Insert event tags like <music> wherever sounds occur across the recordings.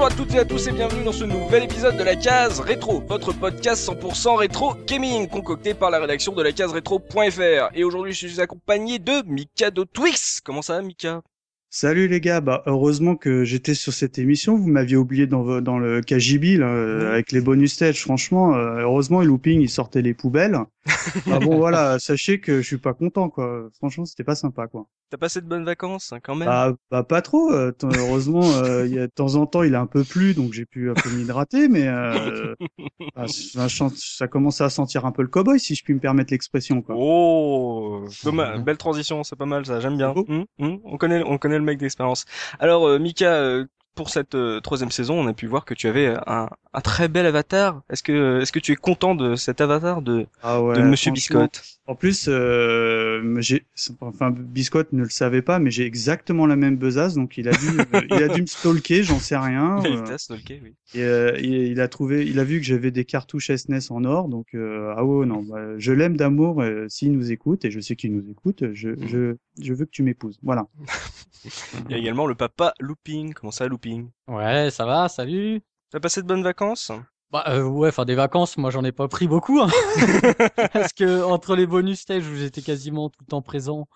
Bonjour à toutes et à tous et bienvenue dans ce nouvel épisode de la case rétro, votre podcast 100% rétro gaming concocté par la rédaction de la case rétro.fr. Et aujourd'hui je suis accompagné de Mika de Twix. Comment ça va Mika? Salut les gars, bah heureusement que j'étais sur cette émission. Vous m'aviez oublié dans, dans le KGB là, euh, avec les bonus stage. Franchement, euh, heureusement, le looping il sortait les poubelles. Ah bon <laughs> voilà, sachez que je suis pas content quoi. Franchement, c'était pas sympa quoi. T'as passé de bonnes vacances hein, quand même bah, bah, pas trop. Euh, heureusement, il y a, de temps en temps il a un peu plu, donc j'ai pu un peu m'hydrater, mais <laughs> bah, ça, commence à sentir un peu le cowboy si je puis me permettre l'expression quoi. Oh, belle transition, c'est pas mal ça, j'aime bien. Hum, hum, on connaît, on connaît le mec d'expérience. Alors euh, Mika, euh, pour cette euh, troisième saison, on a pu voir que tu avais un, un très bel avatar. Est-ce que est-ce que tu es content de cet avatar de ah de Monsieur Biscotte En plus, euh, j'ai enfin Biscotte ne le savait pas, mais j'ai exactement la même besace, donc il a dû <laughs> il a dû me stalker, j'en sais rien. <laughs> il t'a stalké, oui. Et, il a trouvé, il a vu que j'avais des cartouches SNES en or, donc ah ouais non, bah, je l'aime d'amour. S'il nous écoute, et je sais qu'il nous écoute, je je je veux que tu m'épouses. Voilà. <laughs> Il y a également le papa Looping. Comment ça, Looping? Ouais, ça va, salut. T'as passé de bonnes vacances? Bah euh, ouais, enfin des vacances, moi j'en ai pas pris beaucoup, hein. <laughs> parce que entre les bonus stages où j'étais quasiment tout le temps présent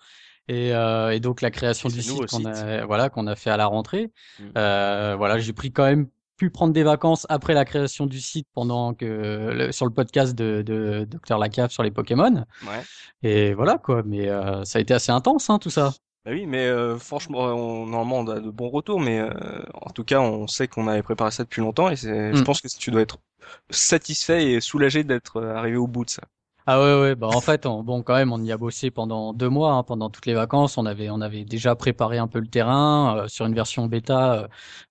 et, euh, et donc la création du site qu'on a, voilà, qu'on a fait à la rentrée, mm. euh, voilà, j'ai pris quand même pu prendre des vacances après la création du site pendant que sur le podcast de, de Dr Lacave sur les Pokémon. Ouais. Et voilà quoi, mais euh, ça a été assez intense hein, tout ça. Bah oui, mais euh, franchement, on, normalement, on a de bons retours, mais euh, en tout cas, on sait qu'on avait préparé ça depuis longtemps, et c'est, je mm. pense que tu dois être satisfait et soulagé d'être euh, arrivé au bout de ça. Ah ouais ouais bah en fait on, bon quand même on y a bossé pendant deux mois hein, pendant toutes les vacances on avait on avait déjà préparé un peu le terrain sur une version bêta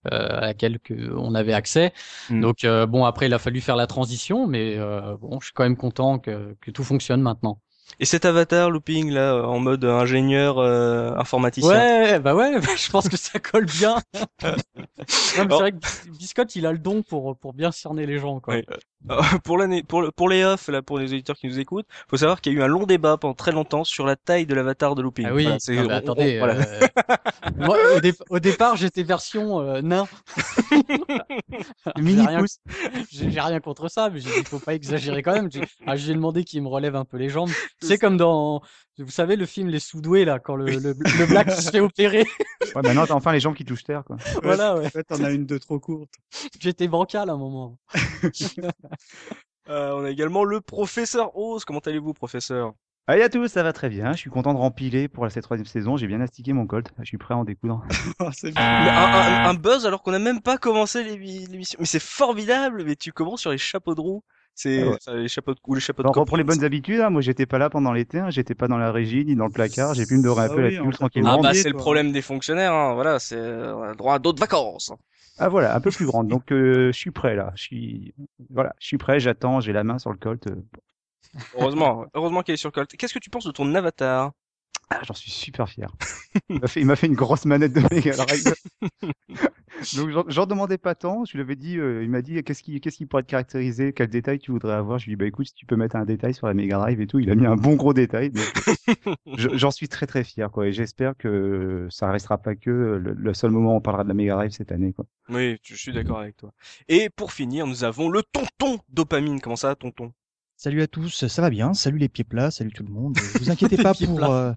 à laquelle que on avait accès mm. donc bon après il a fallu faire la transition mais bon je suis quand même content que, que tout fonctionne maintenant et cet avatar looping là en mode ingénieur euh, informaticien. Ouais, bah ouais, <laughs> je pense que ça colle bien. <laughs> c'est vrai que Biscotte, il a le don pour pour bien cerner les gens quoi. Euh, pour l'année, pour pour les off là, pour les auditeurs qui nous écoutent, faut savoir qu'il y a eu un long débat pendant très longtemps sur la taille de l'avatar de Looping. Ah oui. attendez. Euh, moi, au, départ, j'étais version euh, nain. <laughs> Mini pouce. J'ai rien contre ça, mais j'ai dit faut pas exagérer quand même. J'ai ah, demandé qu'il me relève un peu les jambes. C'est comme dans vous savez le film Les Soudoués là, quand le, le, le black se fait opérer. Ouais, maintenant t'as enfin les jambes qui touchent terre quoi. <laughs> Voilà, ouais. En fait, t'en as une de trop courte. <laughs> J'étais bancal à un moment. <laughs> euh, on a également le professeur Oz. Comment allez-vous, professeur? Allez à tous, ça va très bien. Je suis content de rempiler pour cette troisième saison. J'ai bien astiqué mon colt. Je suis prêt à en découdre. Oh, un, un, un, buzz alors qu'on n'a même pas commencé l'émission. Mais c'est formidable. Mais tu commences sur les chapeaux de roue. C'est ah les chapeaux de ou les chapeaux de Alors, pour les bonnes habitudes, hein, moi j'étais pas là pendant l'été, hein, j'étais pas dans la régie ni dans le placard, j'ai pu me dorer un ah peu la pile tranquillement. Ah bah c'est le problème des fonctionnaires, hein, voilà, c'est euh, droit à d'autres vacances. Ah voilà, un peu plus grande. Donc euh, je suis prêt là, je suis voilà, je suis prêt, j'attends, j'ai la main sur le colt. Euh. Heureusement, heureusement qu'elle est sur le colt. Qu'est-ce que tu penses de ton avatar? Ah, j'en suis super fier. Il m'a fait, une grosse manette de Drive. <laughs> <laughs> Donc j'en demandais pas tant. Je lui avais dit, euh, il m'a dit qu'est-ce qui, qu'est-ce qui pourrait te caractériser, quel détail tu voudrais avoir? Je lui ai dit bah écoute, si tu peux mettre un détail sur la Mega Drive et tout, il a mis un bon gros détail. <laughs> j'en suis très très fier quoi. Et j'espère que ça restera pas que le, seul moment où on parlera de la Mega Drive cette année quoi. Oui, je suis d'accord avec toi. Et pour finir, nous avons le tonton dopamine. Comment ça, tonton? Salut à tous, ça va bien? Salut les pieds plats, salut tout le monde. Vous inquiétez <laughs> pas pour euh,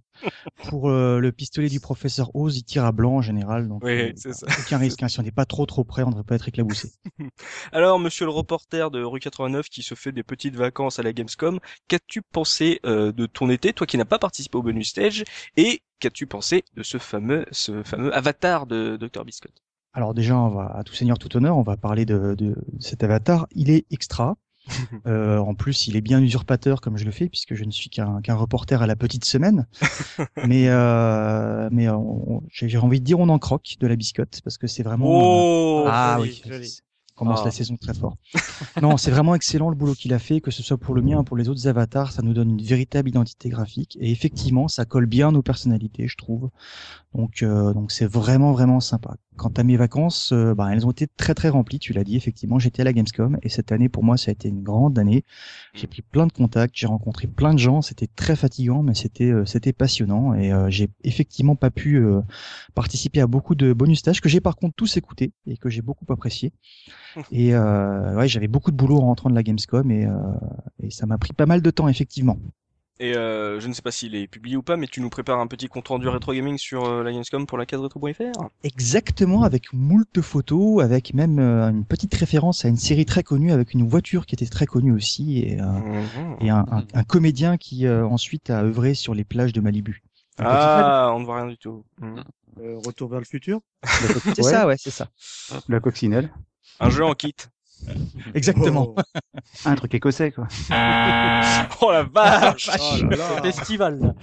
pour euh, le pistolet du professeur Oz, il tire à blanc en général, donc oui, euh, c'est ça. aucun risque. Hein. Si on n'est pas trop trop près, on ne devrait pas être éclaboussé. <laughs> Alors, monsieur le reporter de rue 89 qui se fait des petites vacances à la Gamescom, qu'as-tu pensé de ton été, toi qui n'as pas participé au bonus stage, et qu'as-tu pensé de ce fameux ce fameux avatar de Dr Biscott Alors déjà, on va à tout seigneur tout honneur, on va parler de, de cet avatar. Il est extra. Euh, en plus, il est bien usurpateur comme je le fais puisque je ne suis qu'un reporter à la petite semaine. <laughs> mais euh, mais j'ai envie de dire on en croque de la biscotte parce que c'est vraiment oh, ah oui, commence la ah. saison très fort. non, c'est vraiment excellent le boulot qu'il a fait, que ce soit pour le mien ou pour les autres avatars, ça nous donne une véritable identité graphique et effectivement, ça colle bien nos personnalités, je trouve. Donc euh, donc c'est vraiment vraiment sympa. Quant à mes vacances, euh, bah, elles ont été très très remplies. Tu l'as dit effectivement, j'étais à la Gamescom et cette année pour moi ça a été une grande année. J'ai pris plein de contacts, j'ai rencontré plein de gens. C'était très fatigant, mais c'était c'était passionnant et j'ai effectivement pas pu participer à beaucoup de bonus stages que j'ai par contre tous écoutés et que j'ai beaucoup apprécié. <laughs> Et ouais, j'avais beaucoup de boulot en rentrant de la Gamescom et, et ça m'a pris pas mal de temps effectivement. Et euh, je ne sais pas s'il est publié ou pas, mais tu nous prépares un petit compte rendu rétro gaming sur euh, la Gamescom pour la case rétro.fr Exactement, avec moult photos, avec même euh, une petite référence à une série très connue, avec une voiture qui était très connue aussi, et, mhm. et un, un, comédien qui ensuite a œuvré sur les plages de Malibu. Ah, on ne voit rien du tout. Mhm. retour vers le futur? <laughs> C'est ça, ouais, c'est ça. La coccinelle. Un jeu en kit. Exactement. Oh. Un truc écossais, quoi. <laughs> oh la vache, oh Festival.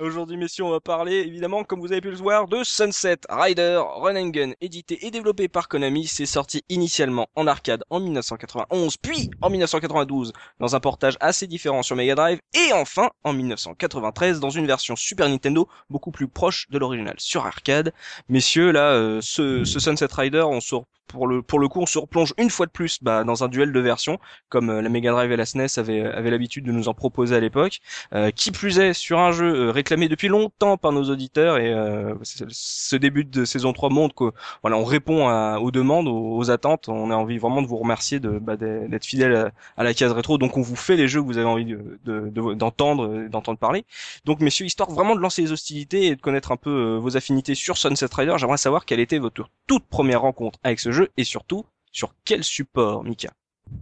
Aujourd'hui, messieurs, on va parler, évidemment, comme vous avez pu le voir, de Sunset Rider Run and Gun, édité et développé par Konami. C'est sorti initialement en arcade en 1991, puis en 1992 dans un portage assez différent sur Mega Drive, et enfin en 1993 dans une version Super Nintendo beaucoup plus proche de l'original sur arcade. Messieurs, là, euh, ce, ce Sunset Rider, on sort pour le pour le coup on se replonge une fois de plus bah, dans un duel de versions comme euh, la Mega Drive et la SNES avaient avaient l'habitude de nous en proposer à l'époque euh, qui plus est sur un jeu euh, réclamé depuis longtemps par nos auditeurs et ce début de saison 3 montre que voilà on répond aux demandes aux, attentes on a envie vraiment de vous remercier de bah, d'être fidèle à, la case rétro. Donc on vous fait les jeux que vous avez envie de d'entendre d'entendre parler. Donc messieurs histoire vraiment de lancer les hostilités et de connaître un peu vos affinités sur Sunset Rider j'aimerais savoir quelle était votre toute première rencontre avec ce jeu et surtout sur quel support, Mika?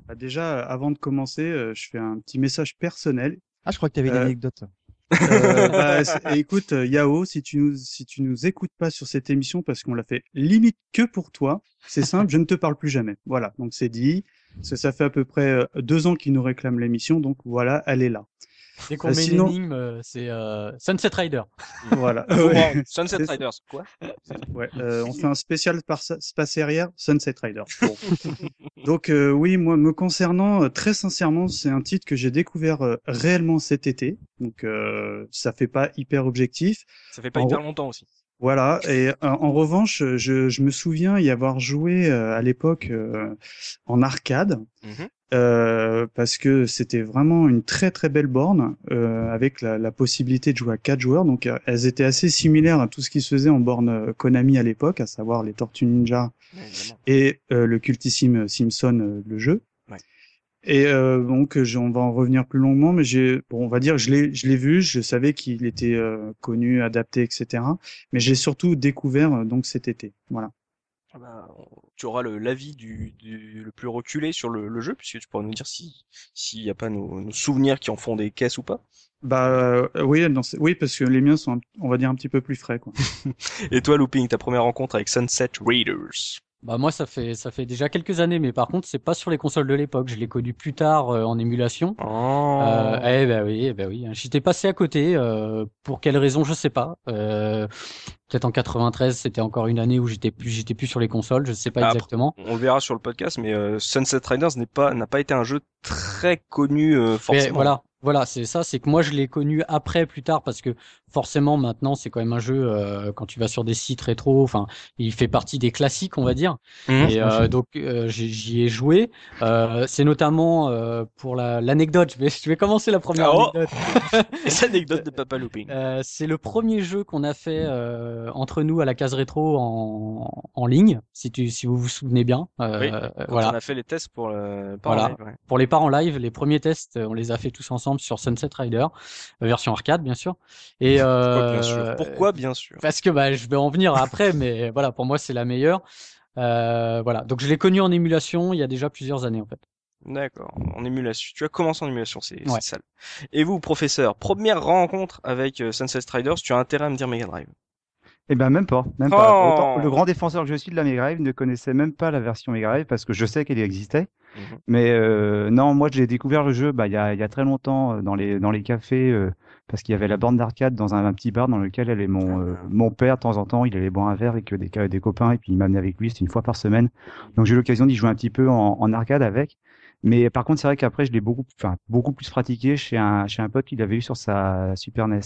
Bah Déjà, avant de commencer, euh, je fais un petit message personnel. Ah, je crois que tu avais une euh, anecdote. <laughs> Euh, bah, écoute, Yao, si tu nous si tu nous écoutes pas sur cette émission parce qu'on l'a fait limite que pour toi, c'est simple, je ne te parle plus jamais. Voilà, donc c'est dit. Ça, ça fait à peu près deux ans qu'il nous réclame l'émission, donc voilà, elle est là. Dès qu'on met une énigme, c'est euh, Sunset Rider. <laughs> Voilà. <laughs> Sunset Riders, quoi ouais, euh, On fait un spécial par space arrière, Sunset Rider. <laughs> Donc euh, oui, moi, me concernant, très sincèrement, c'est un titre que j'ai découvert réellement cet été. Donc ça fait pas hyper objectif. Ça fait pas hyper longtemps aussi. Voilà. Et en revanche, je, je, me souviens y avoir joué à l'époque en arcade. Mmh euh, parce que c'était vraiment une très très belle borne euh, avec la, la, possibilité de jouer à quatre joueurs. Donc euh, elles étaient assez similaires à tout ce qui se faisait en borne euh, Konami à l'époque, à savoir les Tortues Ninja et le cultissime Simpson le jeu. Ouais. Et donc on va en revenir plus longuement, mais j'ai bon on va dire je l'ai je l'ai vu, je savais qu'il était connu, adapté, etc. Mais j'ai surtout découvert donc cet été. Voilà. Ah bah, tu auras l'avis du, du, le plus reculé sur le, le, jeu, puisque tu pourras nous dire si s'il n'y a pas nos, nos, souvenirs qui en font des caisses ou pas. Bah euh, oui, oui, parce que les miens sont, on va dire, un petit peu plus frais. Quoi. <laughs> Et toi, Looping, ta première rencontre avec Sunset Raiders bah moi ça fait ça fait déjà quelques années mais par contre c'est pas sur les consoles de l'époque. Je l'ai connu plus tard euh, en émulation. Oh. euh, eh ben oui eh ben oui j'étais passé à côté euh, pour quelle raison je sais pas. Euh, peut-être en 93 c'était encore une année où j'étais plus j'étais plus sur les consoles je sais pas exactement. on le verra sur le podcast mais euh, Sunset Riders n'est pas n'a pas été un jeu très connu forcément mais voilà voilà, c'est ça, c'est que moi je l'ai connu après, plus tard, parce que forcément maintenant c'est quand même un jeu euh, quand tu vas sur des sites rétro, enfin il fait partie des classiques, on va dire. Mmh. et euh, donc euh, j'y ai joué. C'est notamment pour l'anecdote. je vais je vais commencer la première oh anecdote. <laughs> anecdote de <laughs> Papa Looping. c'est le premier jeu qu'on a fait entre nous à la case rétro en, en ligne, si tu si vous vous souvenez bien. oui, voilà. On a fait les tests pour le voilà. live, ouais. Pour les parents live, les premiers tests, on les a fait tous ensemble sur Sunset Rider, version arcade bien sûr. Et <laughs> pourquoi bien sûr? Euh, Pourquoi bien sûr? Parce que bah, je vais en venir après, mais <laughs> voilà, pour moi c'est la meilleure. Euh, voilà, donc je l'ai connu en émulation il y a déjà plusieurs années en fait. D'accord, en émulation. Tu as commencé en émulation, c'est ouais. sale. Et vous, professeur, première rencontre avec euh, Sunset Riders, tu as intérêt à me dire Mega Drive eh ben même pas, même pas. Oh le grand défenseur que je suis de la Mega Drive ne connaissait même pas la version Mega Drive parce que je sais qu'elle existait. Mhm. Mais euh, non, moi j'ai découvert le jeu bah il y a, y a très longtemps dans les dans les cafés euh, parce qu'il y avait la bande d'arcade dans un, petit bar dans lequel allait mon, euh, mon père de temps en temps. Il allait boire un verre avec des, des copains et puis il m'amenait avec lui. C'était une fois par semaine. Donc j'ai eu l'occasion d'y jouer un petit peu en, en arcade avec. Mais par contre, c'est vrai qu'après, je l'ai beaucoup, enfin, beaucoup plus pratiqué chez un, chez un pote qui l'avait eu sur sa Super NES.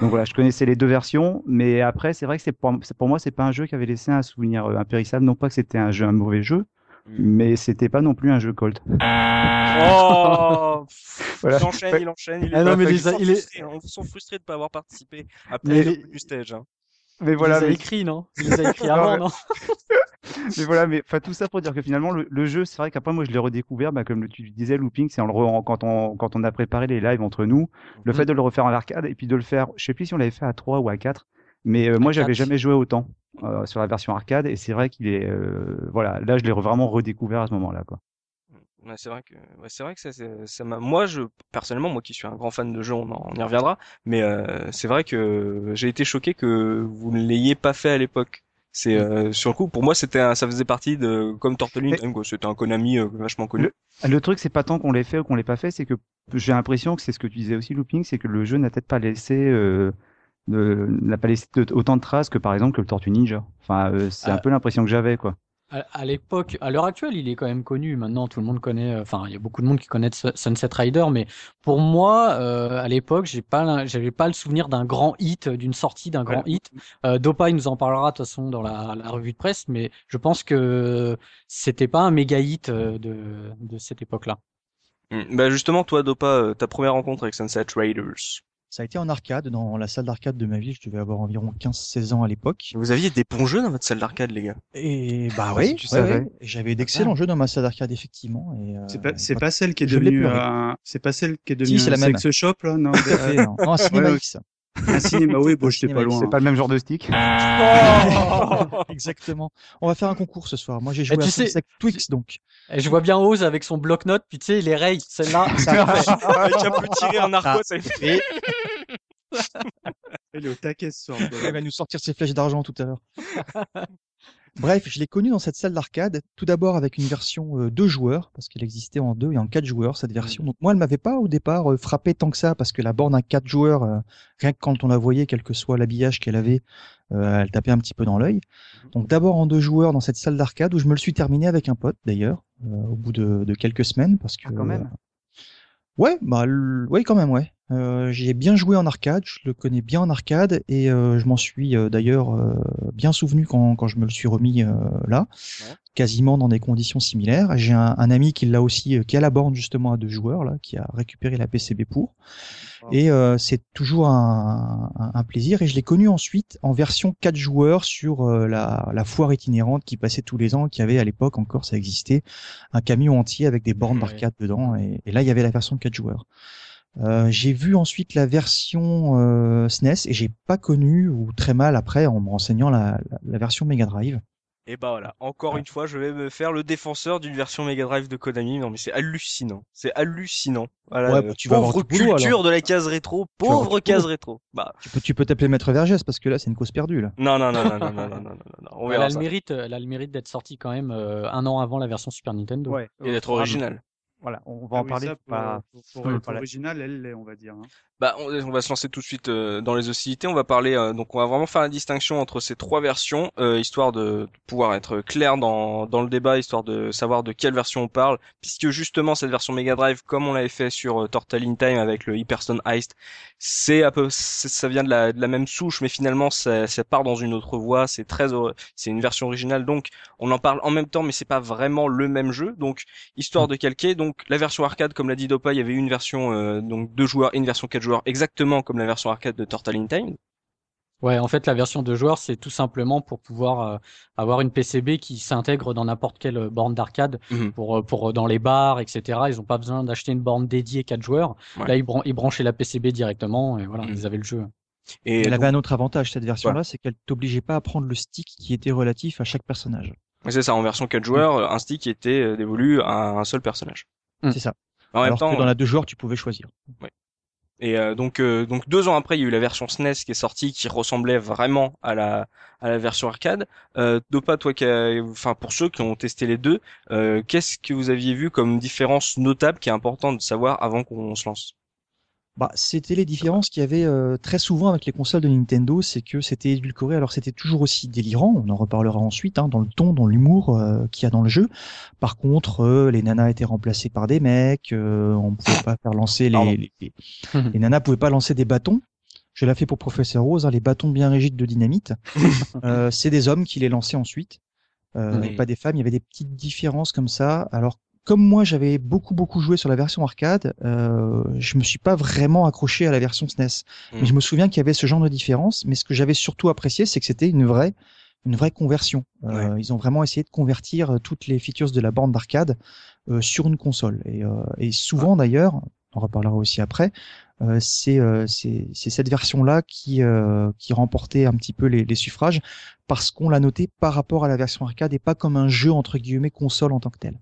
Donc voilà, je connaissais les deux versions, mais après, c'est vrai que c'est pour, pour moi, c'est pas un jeu qui avait laissé un souvenir euh, impérissable. Non pas que c'était un jeu, un mauvais jeu, hmm. mais c'était pas non plus un jeu Colt. Oh <laughs> voilà. Il enchaîne, il enchaîne, il est, ah non, mais il, il est... on se sent frustré de pas avoir participé après le stage. Hein. Mais voilà, il les a <laughs> écrit, non? Il les a écrit avant, non? <laughs> Mais voilà, mais enfin tout ça pour dire que finalement le, jeu, c'est vrai qu'après moi je l'ai redécouvert, bah, comme tu disais, looping, c'est en le quand on quand on a préparé les lives entre nous, le mhm. fait de le refaire en arcade et puis de le faire, je sais plus si on l'avait fait à 3 ou à 4, mais euh, moi j'avais jamais joué autant euh, sur la version arcade et c'est vrai qu'il est euh, voilà, là je l'ai vraiment redécouvert à ce moment-là quoi. Ouais, c'est vrai que ouais, c'est vrai que ça, ça m'a moi je personnellement moi qui suis un grand fan de jeux on, on y reviendra mais euh, c'est vrai que j'ai été choqué que vous ne l'ayez pas fait à l'époque. C'est euh, sur le coup, pour moi, c'était ça faisait partie de comme Tortellini, c'était un Konami euh, vachement connu. Le, truc, c'est pas tant qu'on l'ait fait ou qu'on l'ait pas fait, c'est que j'ai l'impression que c'est ce que tu disais aussi, Looping, c'est que le jeu n'a peut-être pas laissé euh, n'a pas laissé autant de traces que par exemple que le Tortue Ninja. Enfin, euh, c'est un peu l'impression que j'avais, quoi à, l'époque, à l'heure actuelle, il est quand même connu. Maintenant, tout le monde connaît. Euh, enfin, il y a beaucoup de monde qui connaît Sunset Rider, mais pour moi, euh, à l'époque, j'ai pas, j'avais pas le souvenir d'un grand hit, d'une sortie d'un grand hit. Euh, Dopa, il nous en parlera de toute façon dans la, la, revue de presse, mais je pense que c'était pas un méga hit euh, de, de cette époque-là. Mmh. Bah justement, toi, Dopa, ta première rencontre avec Sunset Riders. Ça a été en arcade, dans la salle d'arcade de ma ville. Je devais avoir environ 15-16 ans à l'époque. Vous aviez des bons jeux dans votre salle d'arcade, les gars. Et bah ah, oui, tu savais. J'avais d'excellents jeux dans ma salle d'arcade, effectivement. Euh, c'est pas, c'est pas celle qui est devenue, c'est pas celle qui est devenue si, un la sex shop, là, non? non, non, Cinéma X. Un cinéma, oui, bon, j'étais pas loin. C'est pas le même genre de stick. Oh <laughs> <laughs> Exactement. On va faire un concours ce soir. Moi, j'ai joué à sais... Twix, donc. Et je vois bien Oz avec son bloc-notes, puis tu sais, les rayes, celle-là, ça <laughs> Avec un peu tiré en arco, ça fait. Elle est au taquet ce soir. Elle va nous sortir ses flèches d'argent tout à l'heure. <laughs> Bref, je l'ai connu dans cette salle d'arcade, tout d'abord avec une version euh, deux joueurs, parce qu'elle existait en deux et en quatre joueurs, cette version. Donc moi, elle m'avait pas au départ euh, frappé tant que ça, parce que la borne à quatre joueurs, euh, rien que quand on la voyait, quel que soit l'habillage qu'elle avait, elle tapait un petit peu dans l'œil. Mhm. Donc d'abord en deux joueurs dans cette salle d'arcade, où je me le suis terminé avec un pote d'ailleurs, au bout de, de, quelques semaines, parce que... Ah, quand même. Ouais, bah, ouais, quand même, ouais. Euh, j'ai bien joué en arcade, je le connais bien en arcade et euh, je m'en suis euh, d'ailleurs euh, bien souvenu quand, quand je me le suis remis là, quasiment dans des conditions similaires. J'ai un, un, ami qui l'a aussi, qui a la borne justement à deux joueurs là, qui a récupéré la PCB pour. Et c'est toujours un, un, un, plaisir. Et je l'ai connu ensuite en version 4 joueurs sur la, la, foire itinérante qui passait tous les ans, qui avait à l'époque encore, ça existait, un camion entier avec des bornes d'arcade dedans. Et, et, là, il y avait la version 4 joueurs. Euh, j'ai vu ensuite la version euh, SNES e et j'ai pas connu ou très mal après en me renseignant la, la, version Mega Drive. Et bah voilà, encore ah. une fois, je vais me faire le défenseur d'une version Mega Drive de Konami. Non mais c'est hallucinant, c'est hallucinant. Voilà, bah, tu pauvre culture de la case rétro, pauvre case rétro. Bah tu peux, tu peux t'appeler Maître Vergès parce que là c'est une cause perdue là. Non non non non non non non, non, non. On elle, a le mérite, euh, elle a le mérite d'être sortie quand même euh, un an avant la version Super Nintendo. Ouais. Et d'être ah, originale. Voilà, on va ah en parler. Ça, pas... pour, pour, original, elle l'est, on va dire. Hein. Bah, on, va se lancer tout de suite euh, dans les hostilités. On va parler, euh, donc on va vraiment faire la distinction entre ces trois versions, euh, histoire de, pouvoir être clair dans, dans le débat, histoire de savoir de quelle version on parle, puisque justement cette version Mega Drive, comme on l'avait fait sur Turtle in Time avec le Hyperstone Heist, c'est un peu, ça vient de la, de la même souche, mais finalement ça, ça part dans une autre voie. C'est très, c'est une version originale, donc on en parle en même temps, mais c'est pas vraiment le même jeu. Donc histoire de calquer, donc la version arcade, comme l'a dit Dopa, il y avait une version euh, donc deux joueurs et une version quatre joueurs, exactement comme la version arcade de Turtle in Time. Ouais, en fait, la version deux joueurs, c'est tout simplement pour pouvoir euh, avoir une PCB qui s'intègre dans n'importe quelle euh, borne d'arcade, mhm. pour pour dans les bars, etc. Ils ont pas besoin d'acheter une borne dédiée quatre joueurs. Là, ils, ils, branchaient la PCB directement et voilà, mhm. ils avaient le jeu. Et elle avait un autre avantage cette version-là, c'est qu'elle t'obligeait pas à prendre le stick qui était relatif à chaque personnage. C'est ça, en version 4 joueurs, un stick était dévolu à un seul personnage. Mm. C'est ça. En Alors même temps, que dans la deux joueurs, tu pouvais choisir. Ouais. Et euh, donc euh, donc deux ans après, il y a eu la version SNES qui est sortie, qui ressemblait vraiment à la à la version arcade. Euh, Dopa, toi, qui enfin pour ceux qui ont testé les deux, euh, qu'est-ce que vous aviez vu comme différence notable qui est importante de savoir avant qu'on se lance? Bah, c'était les différences qu'il y avait euh, très souvent avec les consoles de Nintendo, c'est que c'était édulcoré. Alors c'était toujours aussi délirant, on en reparlera ensuite, hein, dans le ton, dans l'humour euh, qu'il y a dans le jeu. Par contre, euh, les nanas étaient remplacées par des mecs, on pouvait pas faire lancer les, les, <laughs> les, nanas pouvaient pas lancer des bâtons. Je l'ai fait pour Professeur Rose, hein, les bâtons bien rigides de dynamite. <laughs> c'est des hommes qui les lançaient ensuite. et pas des femmes. Il y avait des petites différences comme ça. Alors comme moi j'avais beaucoup beaucoup joué sur la version arcade, euh, je me suis pas vraiment accroché à la version SNES. Mais hmm. je me souviens qu'il y avait ce genre de différence. Mais ce que j'avais surtout apprécié, c'est que c'était une vraie une vraie conversion. Euh, Ils ont vraiment essayé de convertir euh, toutes les features de la bande d'arcade euh, sur une console. Et, euh, et souvent d'ailleurs, on reparlera aussi après, euh, c'est cette version-là qui, qui remportait un petit peu les, les suffrages parce qu'on l'a noté par rapport à la version arcade et pas comme un jeu entre guillemets console en tant que tel.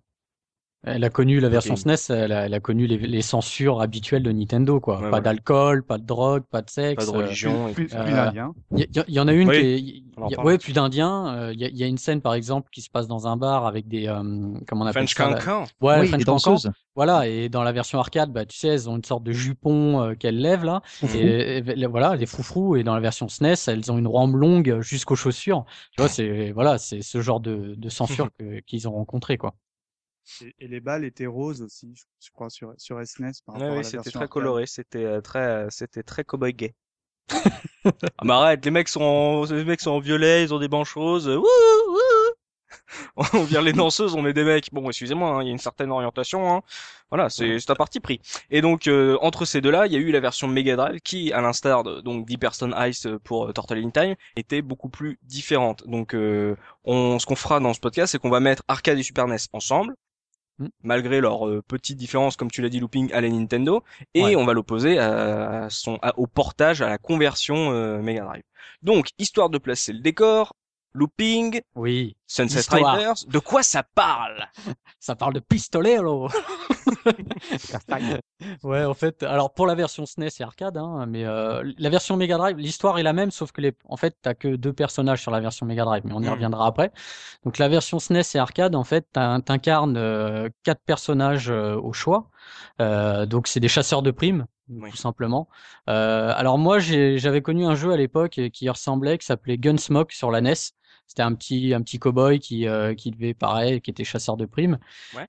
Elle a connu la version SNES, elle a, elle a connu les, les, censures habituelles de Nintendo, quoi. pas d'alcool, pas de drogue, pas de sexe. Pas de religion. Euh, plus, plus, d'Indiens. Il y, en a une qui est, ouais, plus d'Indiens. Il y, y, a une scène, par exemple, qui se passe dans un bar avec des, euh, comment on appelle French ça Cancan. Ouais, oui, French Cancan. Voilà, et dans la version arcade, bah, tu sais, elles ont une sorte de jupon euh, qu'elles lèvent là, et, voilà, les froufrous. Et dans la version SNES, elles ont une rampe longue jusqu'aux chaussures. Tu vois, c'est voilà, c'est ce genre de, de censure <laughs> qu'ils ont rencontré, quoi. Et, les balles étaient roses aussi, je, crois, sur, sur SNES. Par oui, c'était très coloré, c'était euh, très, euh, c'était très cowboy gay. <laughs> ah, mais arrête, les mecs sont en, les mecs sont en violet, ils ont des banches roses. Wouh, <laughs> on vient les danseuses, on met des mecs. Bon, excusez-moi, hein, il y a une certaine orientation. Hein. Voilà, c'est c'est un parti pris. Et donc euh, entre ces deux-là, il y a eu la version Mega Drive qui, à l'instar de donc d'Hyperstone Ice pour euh, Turtle in Time, était beaucoup plus différente. Donc euh, on, ce qu'on fera dans ce podcast, c'est qu'on va mettre arcade et Super NES ensemble. Mm. malgré leurs euh, petites différences, comme tu l'as dit, looping à la Nintendo, et on va l'opposer à, son au portage, à la conversion euh, Mega Drive. Donc, histoire de placer le décor, Looping, oui, Sunset Riders, de quoi ça parle? <laughs> Ça parle de pistolero. <laughs> ouais, en fait, alors pour la version SNES et arcade, hein, mais euh, la version Mega Drive, l'histoire est la même, sauf que les, en fait, t'as que deux personnages sur la version Mega Drive, mais on y hmm. reviendra après. Donc la version SNES et arcade, en fait, t'incarnes euh, quatre personnages euh, au choix. Euh, donc c'est des chasseurs de primes, tout simplement. Euh, alors moi, j'avais connu un jeu à l'époque qui ressemblait, qui s'appelait Gunsmoke sur la NES. C'était un petit un petit cowboy qui euh, qui devait pareil, qui était chasseur de primes.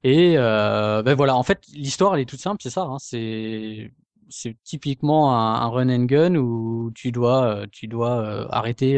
Et euh, ben voilà, en fait, l'histoire elle est toute simple, c'est ça. Hein, c'est c'est typiquement un, run and gun où tu dois euh, tu dois arrêter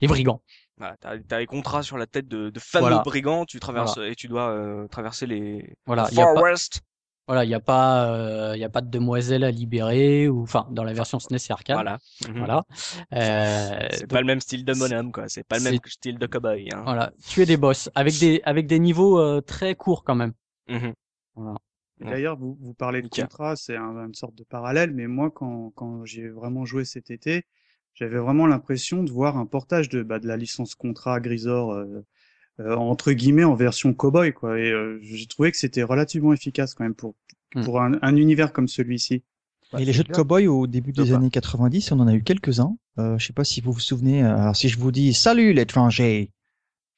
les brigands. Voilà, t'as as les contrats sur la tête de, de fameux brigands, tu traverses et tu dois traverser les voilà, Far West. Voilà, il n'y a pas, euh, il y a pas de demoiselle à libérer ou, enfin, dans la version SNES et arcade. Voilà. Mhm. Voilà. Euh, c'est pas le même style de bonhomme, quoi. C'est pas le même style de cowboy. Hein. Voilà. Tu es des boss avec des, avec des niveaux euh, très courts quand même. Mhm. Voilà. D'ailleurs, vous, vous parlez de contrat, c'est une sorte de parallèle, mais moi, quand, quand j'ai vraiment joué cet été, j'avais vraiment l'impression de voir un portage de, bah, de la licence contrat Grisor euh, euh, entre guillemets en version cowboy quoi. Et euh, j'ai trouvé que c'était relativement efficace quand même pour hmm. pour un, un, univers comme celui-ci. Et les jeux de cowboy au début des années 90, on en a eu quelques-uns. Euh, je sais pas si vous vous souvenez. Alors si je vous dis salut l'étranger,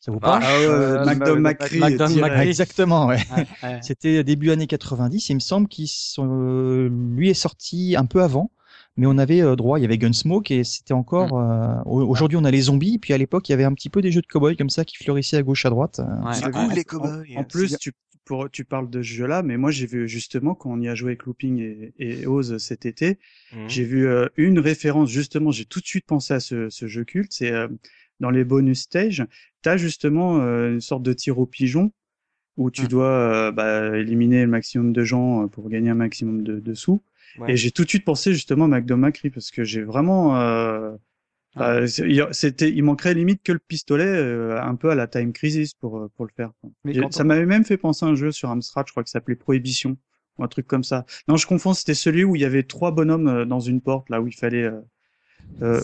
ça vous parle? Ah, euh, McDonald McCree. Exactement, ouais. <laughs> C'était début années 90. Il me semble qu'il lui est sorti un peu avant mais on avait euh, droit, il y avait Gunsmoke et c'était encore. Mm. Euh, aujourd'hui, on a les zombies, puis à l'époque, il y avait un petit peu des jeux de cowboys comme ça qui fleurissaient à gauche à droite. Ouais. les cowboys. En, plus, tu, pour, tu parles de ce jeu-là, mais moi j'ai vu justement quand on y a joué avec Looping et, et Oz cet été, mm. j'ai vu euh, une référence justement. J'ai tout de suite pensé à ce, ce jeu culte. C'est dans les bonus stages, t'as justement une sorte de tir au pigeon où tu mm. dois bah, éliminer le maximum de gens pour gagner un maximum de, de sous. Et j'ai tout de suite pensé justement à McDo Macri parce que j'ai vraiment euh, ah. c'était il manquerait limite que le pistolet euh, un peu à la Time Crisis pour euh, pour le faire. ça m'avait même fait penser à un jeu sur Amstrad, je crois que ça s'appelait Prohibition ou un truc comme ça. Non, je confonds, c'était celui où il y avait trois bonhommes dans une porte là où il fallait euh,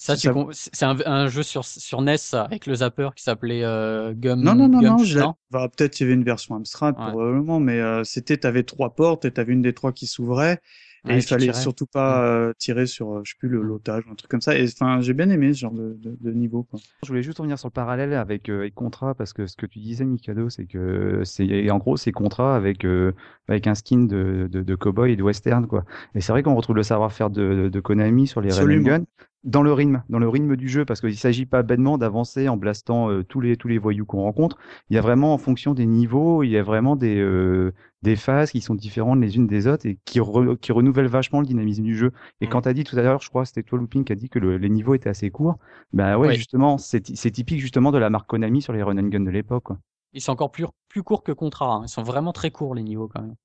ça, c'est un, un, jeu sur, sur NES avec le zapper qui s'appelait euh, Gum. Non, non, non, non. Je bah, peut-être il y avait une version Amstrad probablement, mais euh, c'était, t'avais trois portes et t'avais une des trois qui s'ouvrait Et il fallait surtout pas euh, tirer sur, je sais plus, le lotage, un truc comme ça. Et enfin, j'ai bien aimé ce genre de, de, de, niveau. Quoi. Je voulais juste revenir sur le parallèle avec, euh, avec Contra, parce que ce que tu disais, Mikado, c'est que c'est en gros c'est Contra avec avec un skin de, de, de cowboy et de western, quoi. Et c'est vrai qu'on retrouve le savoir-faire de, de, Konami sur les Run Gun dans le rythme, dans le rythme du jeu, parce qu'il s'agit pas bêtement d'avancer en blastant euh, tous les tous les voyous qu'on rencontre. Il y a vraiment en fonction des niveaux, il y a vraiment des euh, des phases qui sont différentes les unes des autres et qui qui renouvellent vachement le dynamisme du jeu. Et mmh. quand tu as dit tout à l'heure, je crois c'était toi Looping qui a dit que le, les niveaux étaient assez courts. Ben ouais, justement, c'est c'est typique justement de la marque Konami sur les run and gun de l'époque. Ils sont encore plus plus courts que Contra. Hein. Ils sont vraiment très courts les niveaux quand même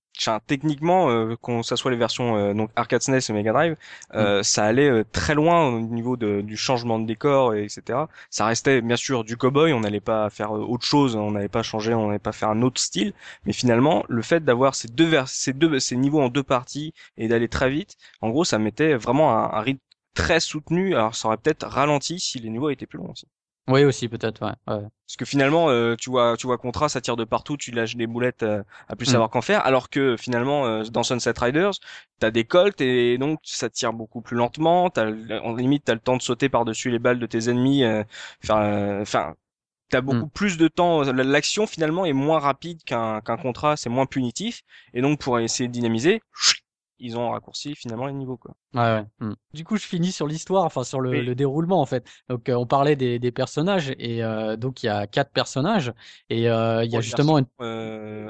techniquement, euh, qu'on ça soit les versions euh, donc arcade SNES et Mega Drive, euh, mm. ça allait euh, très loin au niveau de, du changement de décor et etc. Ça restait bien sûr du cowboy, on n'allait pas faire autre chose, on n'allait pas changer, on n'allait pas faire un autre style, mais finalement le fait d'avoir ces deux vers ces deux ces niveaux en deux parties et d'aller très vite, en gros ça mettait vraiment un, un rythme très soutenu. Alors ça aurait peut-être ralenti si les niveaux étaient plus longs aussi. Oui aussi peut-être ouais. ouais. Parce que finalement euh, tu vois tu vois Contra ça tire de partout, tu lâches des boulettes euh, à plus mm. savoir qu'en faire alors que finalement euh, dans Sunset Riders, t'as des colts et donc ça tire beaucoup plus lentement, t'as en limite t'as le temps de sauter par-dessus les balles de tes ennemis enfin enfin T'as beaucoup mm. plus de temps. L'action finalement est moins rapide qu'un qu'un contrat, c'est moins punitif. Et donc pour essayer de dynamiser, ils ont raccourci finalement les niveaux quoi. Ouais, ouais. Hmm. Du coup, je finis sur l'histoire, enfin sur le, le, déroulement en fait. Donc, euh, on parlait des, des personnages et euh, donc il y a quatre personnages et euh, il y a justement une euh,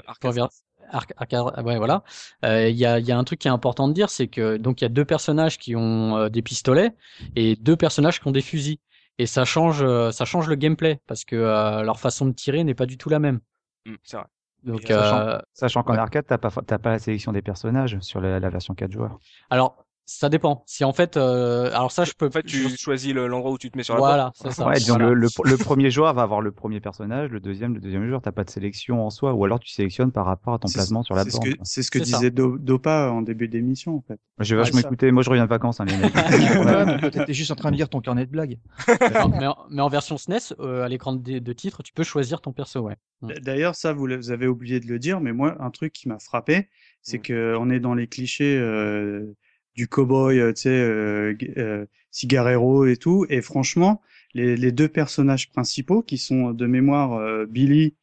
ouais, voilà. Il y, a, y a un truc qui est important de dire, c'est que donc il y a deux personnages qui ont des pistolets et deux personnages qui ont des fusils et ça change, ça change le gameplay parce que leur façon de tirer n'est pas du tout la même. Hmm, c'est vrai. Donc, euh, sachant, qu'en arcade, t'as pas, t'as pas la sélection des personnages sur la, la version 4 joueurs. Alors, ça dépend. Si en fait, euh, alors ça, je peux. En fait, tu choisis l'endroit où tu te mets sur la Voilà, c'est ça. Ouais, disons, le, <laughs> le, premier joueur va avoir le premier personnage, le deuxième, le deuxième joueur. T'as pas de sélection en soi, ou alors tu sélectionnes par rapport à ton placement sur la borne. C'est ce que disait Dopa en début d'émission, en fait. Je vais vachement écouter. Moi, je reviens de vacances, hein. <laughs> T'étais juste en train de lire ton carnet de blagues. mais, en, mais, en, version SNES, euh, à l'écran de, de, titre, tu peux choisir ton perso, ouais. D'ailleurs, ça, vous, avez oublié de le dire, mais moi, un truc qui m'a frappé, c'est que on est dans les clichés. Euh, du cowboy, euh, tu sais, euh, euh, cigarero et tout. Et franchement, les, les, deux personnages principaux qui sont de mémoire euh, Billy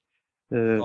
euh,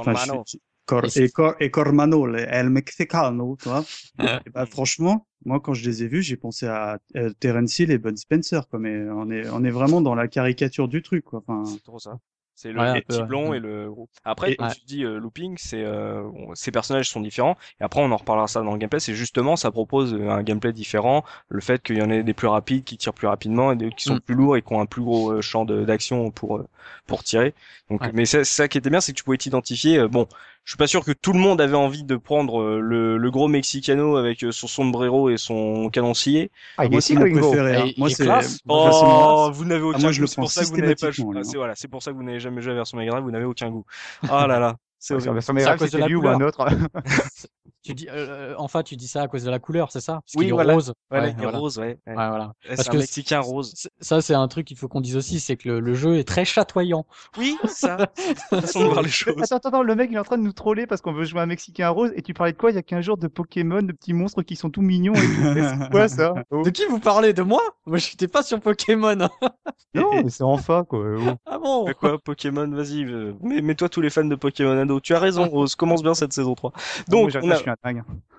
Cor et, Cor et Cormano, El Mexicano, tu vois. <laughs> et bah, franchement, moi quand je les ai vus, j'ai pensé à Terence Hill et Ben Spencer, quoi. Mais on est on est vraiment dans la caricature du truc, quoi. Enfin, c'est trop ça. C'est le ouais, petit blond et le gros. Après, comme tu dis, euh, looping, c'est euh, ces personnages sont différents. Et après, on en reparlera ça dans le gameplay. C'est justement, ça propose euh, un gameplay différent. Le fait qu'il y en ait des plus rapides qui tirent plus rapidement et des qui sont mm. plus lourds et qui ont un plus gros euh, champ d'action pour pour tirer. Donc, mais c'est ça qui était bien, c'est que tu pouvais t'identifier. bon, je suis pas sûr que tout le monde avait envie de prendre euh, le, le gros Mexicano avec euh, son sombrero et son canoncier. Ah, moi, c'est mon préféré. Hein. Moi, c'est. Oh, vous n'avez aucun. Ah, moi, je le prends pour ça que vous n'avez pas. C'est voilà, c'est pour ça que vous n'avez jamais joué à version Mega Drive. Vous n'avez aucun goût. Ah là là. C'est Mega Drive, c'était lui ou un autre. <laughs> Tu dis, euh, enfin, tu dis ça à cause de la couleur, c'est ça? Parce Oui, voilà. rose. Ouais, il est rose, ouais. ouais. voilà. Parce que mexicain rose. Ça, c'est un truc qu'il faut qu'on dise aussi, c'est que le, le, jeu est très chatoyant. Oui, ça. <laughs> façon de voir les choses. Attends, attends, le mec il est en train de nous troller parce qu'on veut jouer un mexicain rose. Et tu parlais de quoi? Il y a 15 jours de Pokémon, de petits monstres qui sont tout mignons. Et c'est quoi ça? <laughs> De qui vous parlez? De moi? Moi, j'étais pas sur Pokémon. non, mais c'est enfin quoi. Ah bon? Mais quoi, Pokémon? Vas-y, euh, mets-toi tous les fans de Pokémon Ado. Tu as raison, Rose. Commence bien cette saison 3. Donc, on a...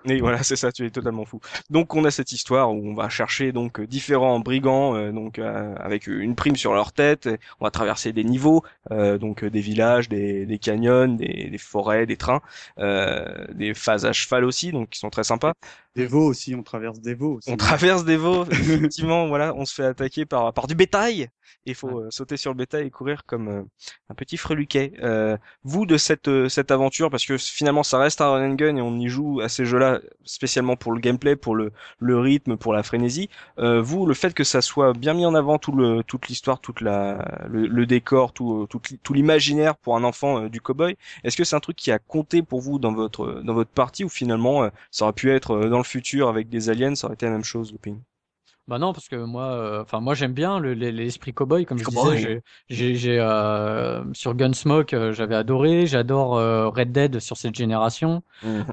Et voilà, c'est ça, tu es totalement fou. Donc on a cette histoire où on va chercher donc différents brigands euh, donc euh, avec une prime sur leur tête, on va traverser des niveaux euh, donc des villages, des, des canyons, des, des, forêts, des trains, des phases à cheval aussi donc qui sont très sympas. Des veaux aussi, on traverse des veaux aussi. On traverse des <laughs> veaux, effectivement, voilà, on se fait attaquer par par du bétail. Il faut sauter sur le bétail et courir comme un petit freluquet. vous de cette cette aventure parce que finalement ça reste un run and gun et on y joue à ces jeux-là spécialement pour le gameplay, pour le, le rythme, pour la frénésie. Euh, vous, le fait que ça soit bien mis en avant tout le, toute l'histoire, toute la, le, décor, tout, tout, tout l'imaginaire pour un enfant euh, du cowboy, est-ce que c'est un truc qui a compté pour vous dans votre, dans votre partie ou finalement euh, ça aurait pu être dans le futur avec des aliens, ça aurait été la même chose, Looping Bah non, parce que moi, euh, enfin moi j'aime bien l'esprit cowboy, comme je disais. J'ai euh, sur Gunsmoke, euh, j'avais adoré. J'adore Red Dead sur cette génération. Mhm.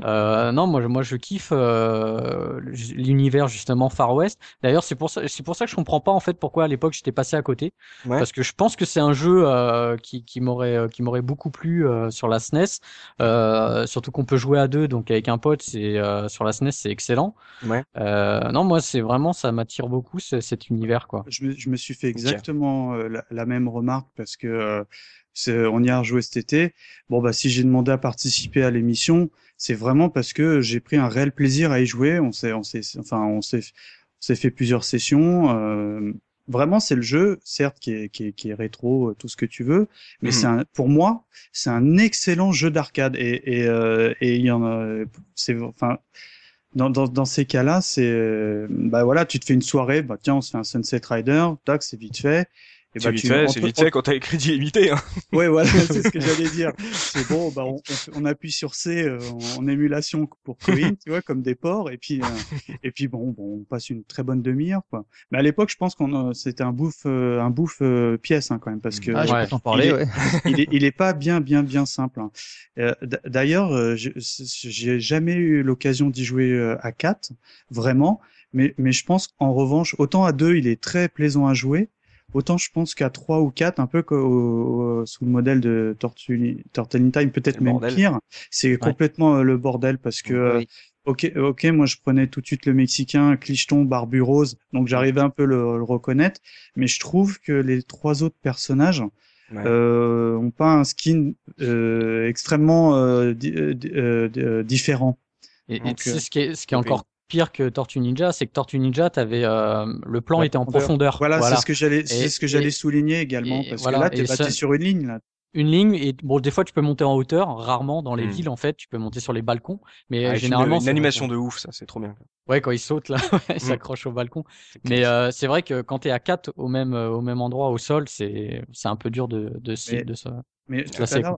non, moi, moi je kiffe l'univers justement Far West. D'ailleurs, c'est pour ça, c'est pour ça que je comprends pas en fait pourquoi à l'époque j'étais passé à côté. Parce que je pense que c'est un jeu qui, qui m'aurait qui m'aurait beaucoup plu sur la SNES. E surtout qu'on peut jouer à deux, donc avec un pote, c'est sur la SNES, c'est excellent. Ouais. non, moi c'est vraiment ça m'attire beaucoup cet univers quoi. Je me, je me suis fait exactement euh, la, même remarque parce que euh, on y a rejoué cet été. Bon bah si j'ai demandé à participer à l'émission, c'est vraiment parce que j'ai pris un réel plaisir à y jouer. On s'est on s'est enfin on s'est s'est fait plusieurs sessions. Euh, vraiment, c'est le jeu, certes, qui est, qui est, qui est rétro, tout ce que tu veux, mais mmh. c'est un, pour moi, c'est un excellent jeu d'arcade. Et, et, et il y en a, c'est, enfin, dans, dans, dans ces cas-là, c'est euh, bah voilà, tu te fais une soirée, bah tiens, on se fait un Sunset Rider, tac, c'est vite fait. Et bah, vite fait, c'est vite fait quand t'as les crédits limités. Hein. <laughs> Ouais, voilà, c'est ce que <laughs> j'allais dire. C'est bon, bah on, on, appuie sur C euh, en, émulation pour Coin, tu vois, comme des ports, et puis euh, et puis bon, bon, on passe une très bonne demi-heure, quoi. Mais à l'époque, je pense qu'on c'était un bouffe un bouffe pièce hein, quand même, parce que ah, ouais. t'en parler, il, ouais. Est, <laughs> il, est, il est pas bien bien bien simple. Hein. D'ailleurs, j'ai jamais eu l'occasion d'y jouer à 4, vraiment. Mais, mais je pense en revanche, autant à 2, il est très plaisant à jouer, Autant je pense qu'à 3 ou 4, un peu sous le modèle de Turtle in Time, peut-être même pire, c'est complètement euh, le bordel parce que euh, ok, ok, moi je prenais tout de suite le Mexicain, Clicheton, Barbu Rose, donc j'arrivais un peu le, le reconnaître, mais je trouve que les trois autres personnages euh, ont pas un skin euh, extrêmement euh, euh différent. Et, et ce qui est, ce qui est encore pire que Tortue Ninja, c'est que Tortue Ninja, t'avais euh, le plan était en profondeur. Voilà, c'est ce que j'allais, c'est ce que j'allais souligner également, parce que là, t'es battu sur une ligne là. Une ligne et bon, des fois tu peux monter en hauteur, rarement dans les hmm. villes en fait, tu peux monter sur les balcons, mais ah, généralement une, une animation de ouf, ça, c'est trop bien. Ouais, quand il saute là, <laughs> il hmm. s'accroche au balcon. Mais euh, c'est vrai que quand t'es à 4 au même euh, au même endroit au sol, c'est c'est un peu dur de de mais, de ça. Mais tout à l'heure,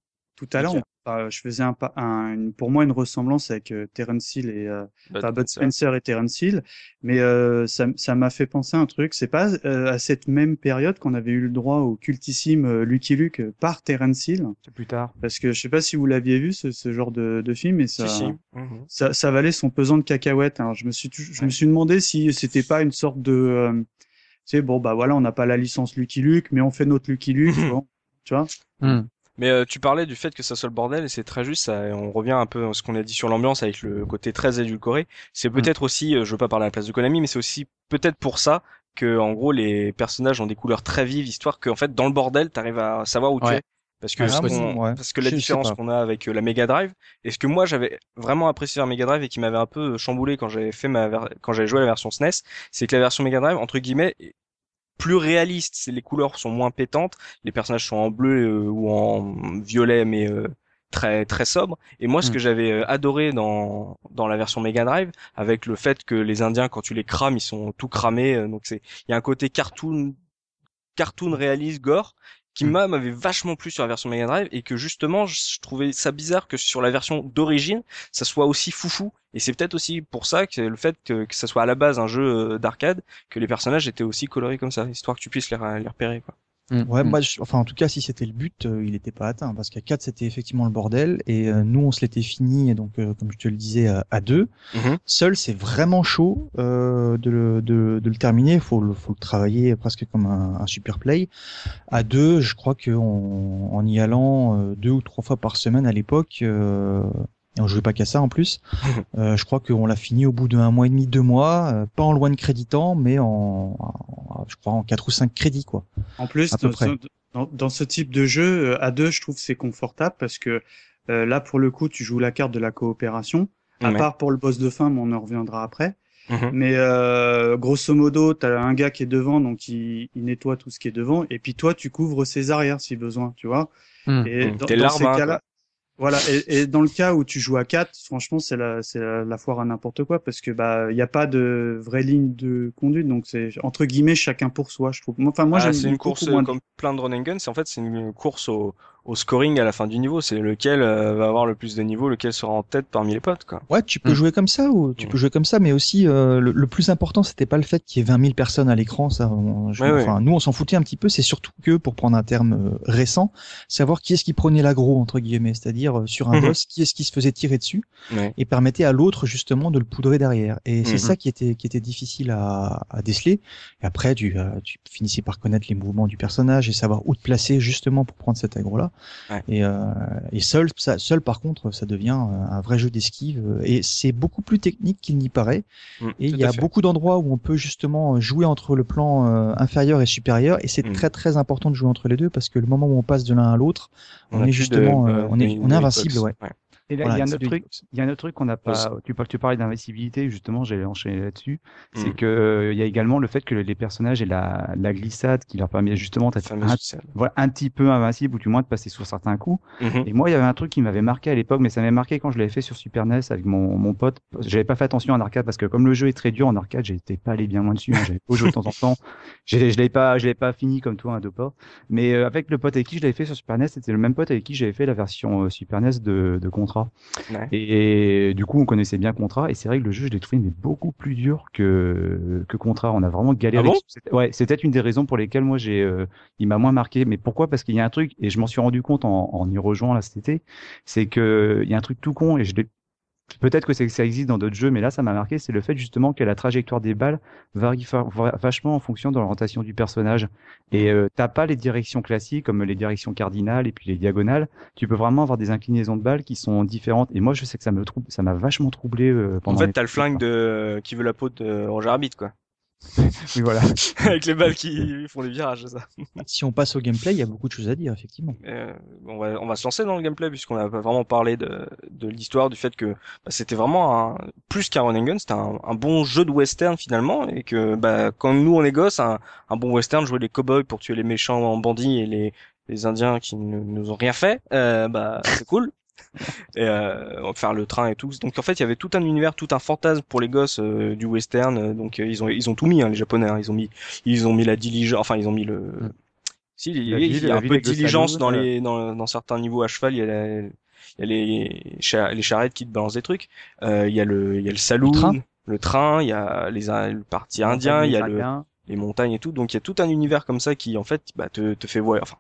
je faisais un, un, pour moi une ressemblance avec euh, Terence Hill et euh, Bud Spencer et Terence Hill, mais euh, ça m'a fait penser à un truc. C'est pas euh, à cette même période qu'on avait eu le droit au cultissime Lucky Luke par Terence Hill. C'est plus tard. Parce que je sais pas si vous l'aviez vu ce, ce, genre de, de film, et ça, mhm. ça, ça valait son pesant de cacahuètes. Alors je me suis, je me suis demandé si c'était pas une sorte de, tu sais, bon bah voilà, on n'a pas la licence Lucky Luke, mais on fait notre Lucky Luke, tu vois. Hmm. Mais euh, tu parlais du fait que ça soit le bordel et c'est très juste. Ça, on revient un peu à ce qu'on a dit sur l'ambiance avec le côté très édulcoré. C'est mm. peut-être aussi, euh, je veux pas parler à la place de Konami, mais c'est aussi peut-être pour ça que en gros les personnages ont des couleurs très vives, histoire qu'en fait dans le bordel t'arrives à savoir où tu es. Parce que, parce que la différence qu'on a avec euh, la Mega Drive, et ce que moi j'avais vraiment apprécié la Mega Drive et qui m'avait un peu chamboulé quand j'avais fait ma quand j'avais joué la version SNES, c'est que la version Mega Drive entre guillemets plus réaliste. Les couleurs sont moins pétantes, les personnages sont en bleu euh, ou en violet, mais euh, très très sobre. Et moi, ce que mm. j'avais euh, adoré dans dans la version Mega Drive, avec le fait que les Indiens, quand tu les crames, ils sont tout cramés. donc c'est il y a un côté cartoon cartoon réaliste gore qui mm. m'a m'avait vachement plu sur la version Mega Drive et que justement je trouvais ça bizarre que sur la version d'origine ça soit aussi foufou et c'est peut-être aussi pour ça que le fait que, que ça soit à la base un jeu euh, d'arcade que les personnages étaient aussi colorés comme ça histoire que tu puisses les, les repérer quoi. Mm. Ouais, mm. moi, enfin, en tout cas, si c'était le but, euh, il n'était pas atteint parce qu'à 4 c'était effectivement le bordel et euh, nous on se l'était fini donc comme je te le disais à 2 mm-hmm. Seul, c'est vraiment chaud de le, de, de, le terminer. Faut le, faut le travailler presque comme un, un super play. À 2 je crois que en y allant deux ou trois fois par semaine à l'époque, et on jouait pas qu'à ça en plus. <laughs> euh, je crois qu'on l'a fini au bout d'un mois et demi, deux mois, euh, pas en loin de créditant, mais en, je crois en quatre ou cinq crédits quoi. En plus, dans ce, dans, dans, ce, type de jeu euh, à deux, je trouve c'est confortable parce que euh, là pour le coup, tu joues la carte de la coopération. À part pour le boss de fin, mais on en reviendra après. Mhm. Mais euh, grosso modo, tu as un gars qui est devant, donc il, il, nettoie tout ce qui est devant, et puis toi, tu couvres ses arrières si besoin, tu vois. Hmm. Et dans, dans ces cas-là, voilà, et, et, dans le cas où tu joues à 4, franchement, c'est la, c'est la, foire à n'importe quoi parce que bah il n'y a pas de vraie ligne de conduite, donc c'est entre guillemets chacun pour soi, je trouve. Enfin moi, ah, c'est une course comme plein de run and gun, c'est en fait c'est une course au, au scoring à la fin du niveau. C'est lequel euh, va avoir le plus de niveau, lequel sera en tête parmi les potes, quoi. Ouais, tu peux mm. jouer comme ça ou tu mm. peux jouer comme ça, mais aussi euh, le, plus important, c'était pas le fait qu'il y ait 20 000 personnes à l'écran. Ça, enfin, nous, on s'en foutait un petit peu. C'est surtout que, pour prendre un terme euh, récent, savoir qui est-ce qui prenait l'agro entre guillemets, c'est-à-dire sur un mhm. boss, qui est-ce qui se faisait tirer dessus et permettait à l'autre justement de le poudrer derrière. Et c'est ça qui était qui était difficile à, à déceler. Et après, tu, tu finissais par connaître les mouvements du personnage et savoir où te placer justement pour prendre cet agro-là. Et, euh, et seul, ça, seul par contre, ça devient euh, un vrai jeu d'esquive et c'est beaucoup plus technique qu'il n'y paraît. Mm, et il y a beaucoup d'endroits où on peut justement jouer entre le plan euh, inférieur et supérieur et c'est mm. très très important de jouer entre les deux parce que le moment où on passe de l'un à l'autre, on, est justement, on est, on est invincible, ouais. Et là, il y a un autre truc, il y a un autre truc qu'on n'a pas. Tu, tu parlais d'invisibilité, justement, j'ai enchaîné là-dessus. C'est mm. que euh, il y a également le fait que les personnages aient la, la glissade qui leur permet justement d'être un, voilà, un petit peu invincible ou du moins de passer sur certains coups. Mm-hmm. Et moi, il y avait un truc qui m'avait marqué à l'époque, mais ça m'avait marqué quand je l'avais fait sur Super NES avec mon, mon pote. J'avais pas fait attention en arcade parce que comme le jeu est très dur en arcade, j'étais pas allé bien loin dessus. Hein, j'avais pas joué de temps en temps. Je l'ai pas, je l'ai pas fini comme toi, un hein, pas. Mais euh, avec le pote avec qui je l'avais fait sur Super NES, c'était le même pote avec qui j'avais fait la version euh, Super NES de, de Contra. Et, du coup, on connaissait bien Contra. Et c'est vrai que le jeu, je l'ai trouvé mais beaucoup plus dur que que Contra. On a vraiment galéré. Ah ouais, c'était une des raisons pour lesquelles moi j'ai, euh, il m'a moins marqué. Mais pourquoi? Parce qu'il y a un truc et je m'en suis rendu compte en, en y rejoignant là cet été, c'est que il y a un truc tout con et je l'ai Peut-être que ça existe dans d'autres jeux, mais là, ça m'a marqué, c'est le fait justement que la trajectoire des balles varie vachement en fonction de l'orientation du personnage. Et euh, t'as pas les directions classiques comme les directions cardinales et puis les diagonales. Tu peux vraiment avoir des inclinaisons de balles qui sont différentes. Et moi, je sais que ça me trouble, ça m'a vachement troublé. Euh, pendant en fait, t'as le flingue de qui veut la peau de Roger Rabbit, quoi. <laughs> oui, voilà. <laughs> Avec les balles qui font des virages, ça. <laughs> Si on passe au gameplay, il y a beaucoup de choses à dire, effectivement. Euh, on, va, on va se lancer dans le gameplay puisqu'on a vraiment parlé de, de l'histoire, du fait que bah, c'était vraiment un, plus qu'un running gun, c'était un, un, bon jeu de western finalement, et que bah, quand nous on est gosses, un, un bon western, jouer les cowboys pour tuer les méchants bandits et les, les Indiens qui ne nous ont rien fait, euh, bah c'est cool et euh, faire le train et tout. Donc en fait, il y avait tout un univers, tout un fantasme pour les gosses euh, du western. Donc euh, ils ont ils ont tout mis hein, les japonais. Hein. Ils ont mis ils ont mis la diligence. Enfin ils ont mis le. Mm. Si il y, a un peu de diligence dans les dans, dans certains niveaux à cheval. Il y a, il y a les les charrettes qui te balancent des trucs. il y a le il y a le saloon, le train. Il y a les le parti indien. Il y a le les montagnes et tout. Donc il y a tout un univers comme ça qui en fait bah, te, te fait voyager, enfin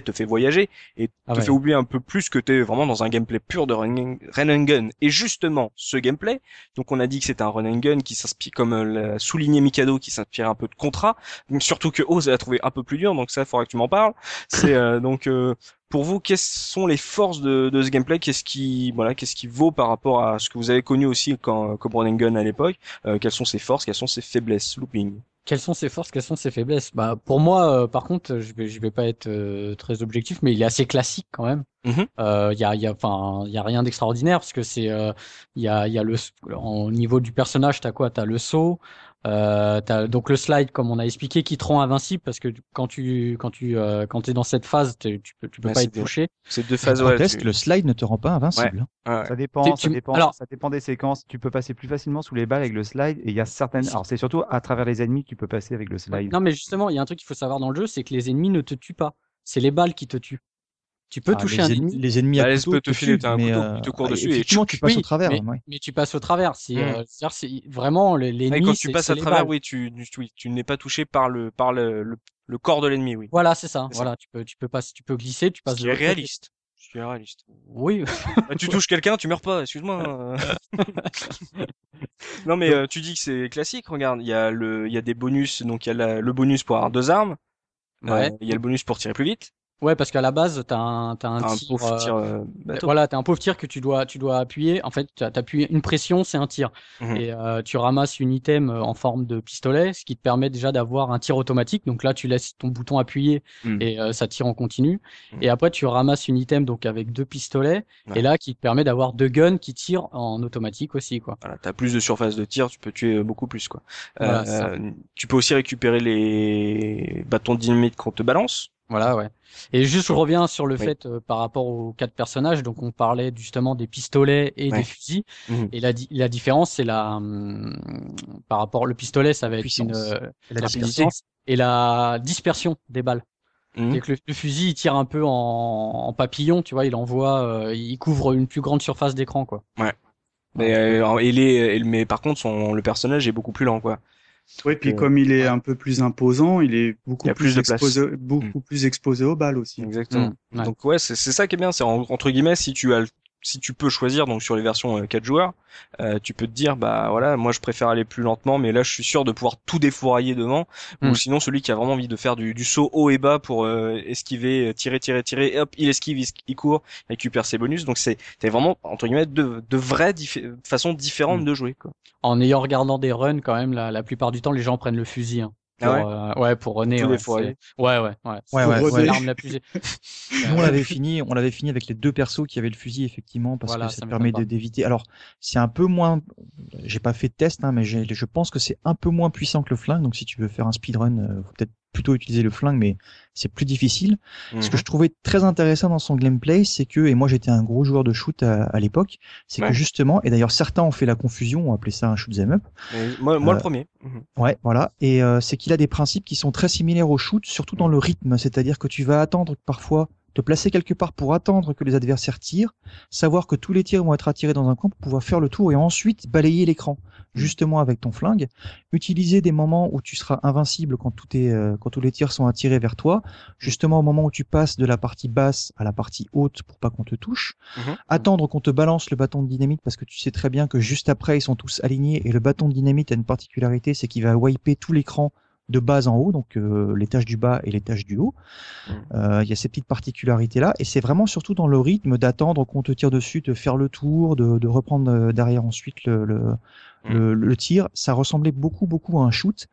te fait voyager et ah te fait oublier un peu plus que t'es vraiment dans un gameplay pur de run, and gun. Et justement, ce gameplay, donc on a dit que c'était un run and gun qui s'inspire, comme euh, l'a souligné Mikado, qui s'inspire un peu de Contra, surtout que Oz a trouvé un peu plus dur, donc ça, il faudra que tu m'en parles. C'est euh, <laughs> donc euh, pour vous, quelles sont les forces de, de ce gameplay? Qu'est-ce qui, voilà, qu'est-ce qui vaut par rapport à ce que vous avez connu aussi quand, comme Run and Gun à l'époque? Quelles sont ses forces? Quelles sont ses faiblesses? Looping quelles sont ses forces, quelles sont ses faiblesses? Bah pour moi, euh, par contre, je vais je vais pas être euh, très objectif, mais il est assez classique quand même. Mm-hmm. Euh, il y a il y a enfin il y a rien d'extraordinaire parce que c'est il y a il y a le au niveau du personnage, t'as quoi? T'as le saut, euh, as donc le slide, comme on a expliqué, qui te rend invincible parce que quand tu quand tu euh, quand es dans cette phase, tu peux tu peux pas être touché. C'est deux phases. Ouais, le slide ne te rend pas invincible. Hein. Ça dépend, ça dépend, alors... ça dépend des séquences. Tu peux passer plus facilement sous les balles avec le slide et il y a certaines. Alors c'est surtout à travers les ennemis que tu peux passer avec le slide. Non mais justement, il y a un truc qu'il faut savoir dans le jeu, c'est que les ennemis ne te tuent pas. C'est les balles qui te tuent. Tu peux ah, toucher un ennemi. Les ennemis à bah, couteau te filer un couteau, euh, te court dessus et tu, tu passes au travers. Mais, tu passes au travers. C'est mmh. euh, vraiment l'ennemi. Quand tu passes à travers, oui, tu, tu, tu n'es pas touché par le par le, le, corps de l'ennemi, oui. Voilà, c'est ça. Voilà, tu peux tu peux pas tu peux glisser, tu passes. C'est réaliste. Je suis réaliste. Oui. Bah, tu touches quelqu'un, tu meurs pas. Excuse-moi. <laughs> non mais euh, tu dis que c'est classique. Regarde, il y a le il y a des bonus. Donc il y a le bonus pour avoir deux armes. Ouais. Il y a le bonus pour tirer plus vite. Ouais, parce qu'à la base, t'as un, t'as un, un tir, pauvre tir euh, voilà, t'as un pauvre tir que tu dois, tu dois appuyer. En fait, t'appuies une pression, c'est un tir, mhm. et euh, tu ramasses une item euh, en forme de pistolet, ce qui te permet déjà d'avoir un tir automatique. Donc là, tu laisses ton bouton appuyé mhm. et euh, ça tire en continu. Mhm. Et après, tu ramasses une item donc avec deux pistolets, et là, qui te permet d'avoir deux guns qui tirent en automatique aussi, quoi. Voilà, t'as plus de surface de tir, tu peux tuer beaucoup plus, quoi. Voilà, tu peux aussi récupérer les bâtons de dynamite qu'on te balance. Voilà, ouais. Et juste, je reviens sur le fait euh, par rapport aux quatre personnages. Donc, on parlait justement des pistolets et des fusils. Mhm. Et la, la différence, c'est la hum, par rapport le pistolet, ça va être une euh, la, puissance et la dispersion des balles. Mmh. Que le, fusil il tire un peu en, en papillon, tu vois, il envoie, il couvre une plus grande surface d'écran, quoi. Ouais. Mais il est, mais par contre, son le personnage est beaucoup plus lent, quoi. Oui, puis comme il est un peu plus imposant, il est beaucoup plus, exposé, beaucoup mm. plus exposé aux balles aussi. Exactement. Mm. Donc ouais, c'est ça qui est bien, c'est entre guillemets si tu as si tu peux choisir donc sur les versions 4 euh, joueurs, euh, tu peux te dire bah voilà, moi je préfère aller plus lentement, mais là je suis sûr de pouvoir tout défourailler devant. Ou mm. sinon celui qui a vraiment envie de faire du, du saut haut et bas pour euh, esquiver, tirer, tirer, tirer, et hop, il esquive, il, court, récupère ses bonus. Donc c'est t'es vraiment entre guillemets de, de vraies façons différentes mm. de jouer. Quoi. En ayant regardant des runs quand même, la, la plupart du temps les gens prennent le fusil. Hein. Ah ouais, euh, ouais, pour René. Ouais, ouais, ouais, ouais, ouais. ouais, L'arme la plus. <laughs> Nous, on l'avait <laughs> fini, on l'avait fini avec les deux persos qui avaient le fusil effectivement parce que ça, permet d'éviter. Alors, c'est un peu moins. J'ai pas fait de test, hein, mais je pense que c'est un peu moins puissant que le flingue. Donc, si tu veux faire un speedrun, euh, faut peut-être plutôt utiliser le flingue, mais c'est plus difficile. Ce que mhm. je trouvais très intéressant dans son gameplay, c'est que, et moi j'étais un gros joueur de shoot à, l'époque, c'est que justement, et d'ailleurs certains ont fait la confusion, ont appelé ça un shoot 'em up. moi, moi le euh, premier. Mhm. Ouais, voilà. Et euh, c'est qu'il a des principes qui sont très similaires au shoot, surtout dans le rythme, c'est-à-dire que tu vas attendre parfois te placer quelque part pour attendre que les adversaires tirent, savoir que tous les tirs vont être attirés dans un coin pour pouvoir faire le tour et ensuite balayer l'écran justement avec ton flingue, utiliser des moments où tu seras invincible quand tout est euh, quand tous les tirs sont attirés vers toi, justement au moment où tu passes de la partie basse à la partie haute pour pas qu'on te touche, mhm. attendre qu'on te balance le bâton de dynamite parce que tu sais très bien que juste après ils sont tous alignés et le bâton de dynamite a une particularité, c'est qu'il va wiper tout l'écran de bas en haut, donc euh, l'étage du bas et l'étage du haut. Mm. Euh, il y a ces petites particularités là, et c'est vraiment surtout dans le rythme d'attendre qu'on te tire dessus, de faire le tour, de, de reprendre euh, derrière ensuite le, le, le, le, tir. Ça ressemblait beaucoup beaucoup à un shoot,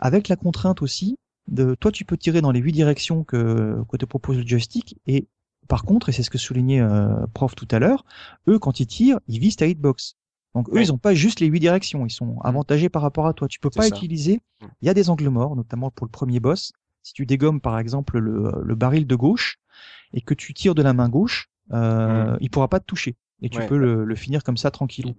avec la contrainte aussi de toi tu peux tirer dans les huit directions que, que te propose le joystick, et par contre, et c'est ce que soulignait prof tout à l'heure, eux quand ils tirent, ils visent ta hitbox. Donc eux, ils ont pas juste les huit directions, ils sont mm. avantagés par rapport à toi. Tu peux pas utiliser. Mm. Il y a des angles morts, notamment pour le premier boss. Si tu dégommes par exemple le, le baril de gauche et que tu tires de la main gauche, euh, mm. il pourra pas te toucher et tu peux le, le, finir comme ça tranquillou.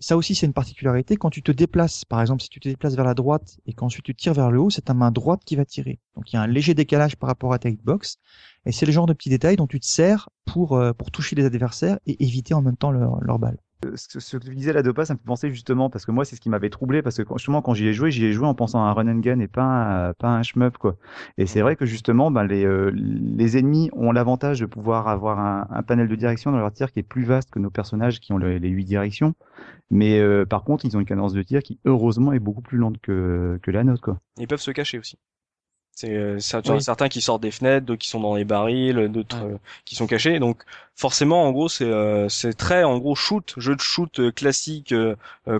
Ça aussi c'est une particularité. Quand tu te déplaces, par exemple, si tu te déplaces vers la droite et qu'ensuite tu tires vers le haut, c'est ta main droite qui va tirer. Donc il y a un léger décalage par rapport à ta hitbox et c'est le genre de petits détails dont tu te sers pour euh, pour toucher les adversaires et éviter en même temps leur, leur balle ce, que tu disais la Dopa, ça me fait penser justement parce que moi c'est ce qui m'avait troublé parce que justement quand j'y ai joué, j'y ai joué en pensant à un run and gun et pas un, pas un shmup quoi. Et c'est vrai que justement, ben, les, euh, les ennemis ont l'avantage de pouvoir avoir un, un, panel de direction dans leur tir qui est plus vaste que nos personnages qui ont les huit directions. Mais euh, par contre, ils ont une cadence de tir qui heureusement est beaucoup plus lente que, que la nôtre quoi. Ils peuvent se cacher aussi. C'est euh, certains qui sortent des fenêtres, d'autres qui sont dans les barils, d'autres euh, qui sont cachés. Donc forcément, en gros, c'est euh, c'est très en gros shoot, jeu de shoot classique,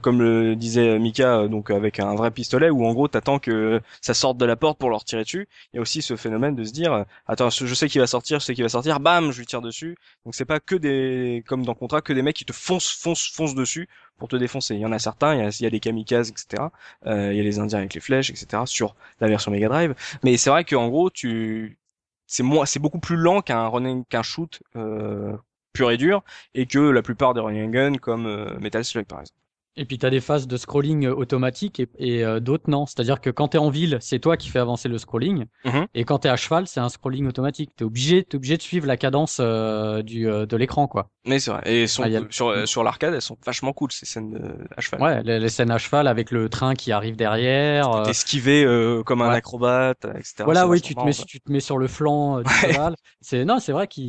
comme le disait Mika, donc avec un vrai pistolet où en gros t'attends que ça sorte de la porte pour leur tirer dessus. Il y a aussi ce phénomène de se dire, attends, je sais qu'il va sortir, je sais qu'il va sortir, bam, je lui tire dessus. Donc c'est pas que des comme dans Contra, que des mecs qui te foncent, foncent, foncent dessus pour te défoncer. Il y en a certains, il y a, il des kamikazes, etc. Euh, il y a les Indiens avec les flèches, etc. Sur la version Mega Drive. Mais c'est vrai qu'en gros, tu, c'est moi, c'est beaucoup plus lent qu'un running, qu'un shoot euh, pur et dur, et que la plupart des running guns comme euh, Metal Slug par exemple. Et puis tu as des phases de scrolling euh, automatique et, et euh, d'autres non. C'est-à-dire que quand tu es en ville, c'est toi qui fais avancer le scrolling. Mhm. Et quand tu es à cheval, c'est un scrolling automatique. Tu es obligé, es obligé de suivre la cadence euh, du, de l'écran. quoi. Mais c'est vrai. Et sont, ah, sur, sur l'arcade, elles sont vachement cool ces scènes à cheval. Ouais, les, scènes à cheval avec le train qui arrive derrière. T'es esquivé comme un acrobate, etc. Voilà, oui, tu te, mets, tu te mets sur le flanc du cheval. C'est non, c'est vrai qu'il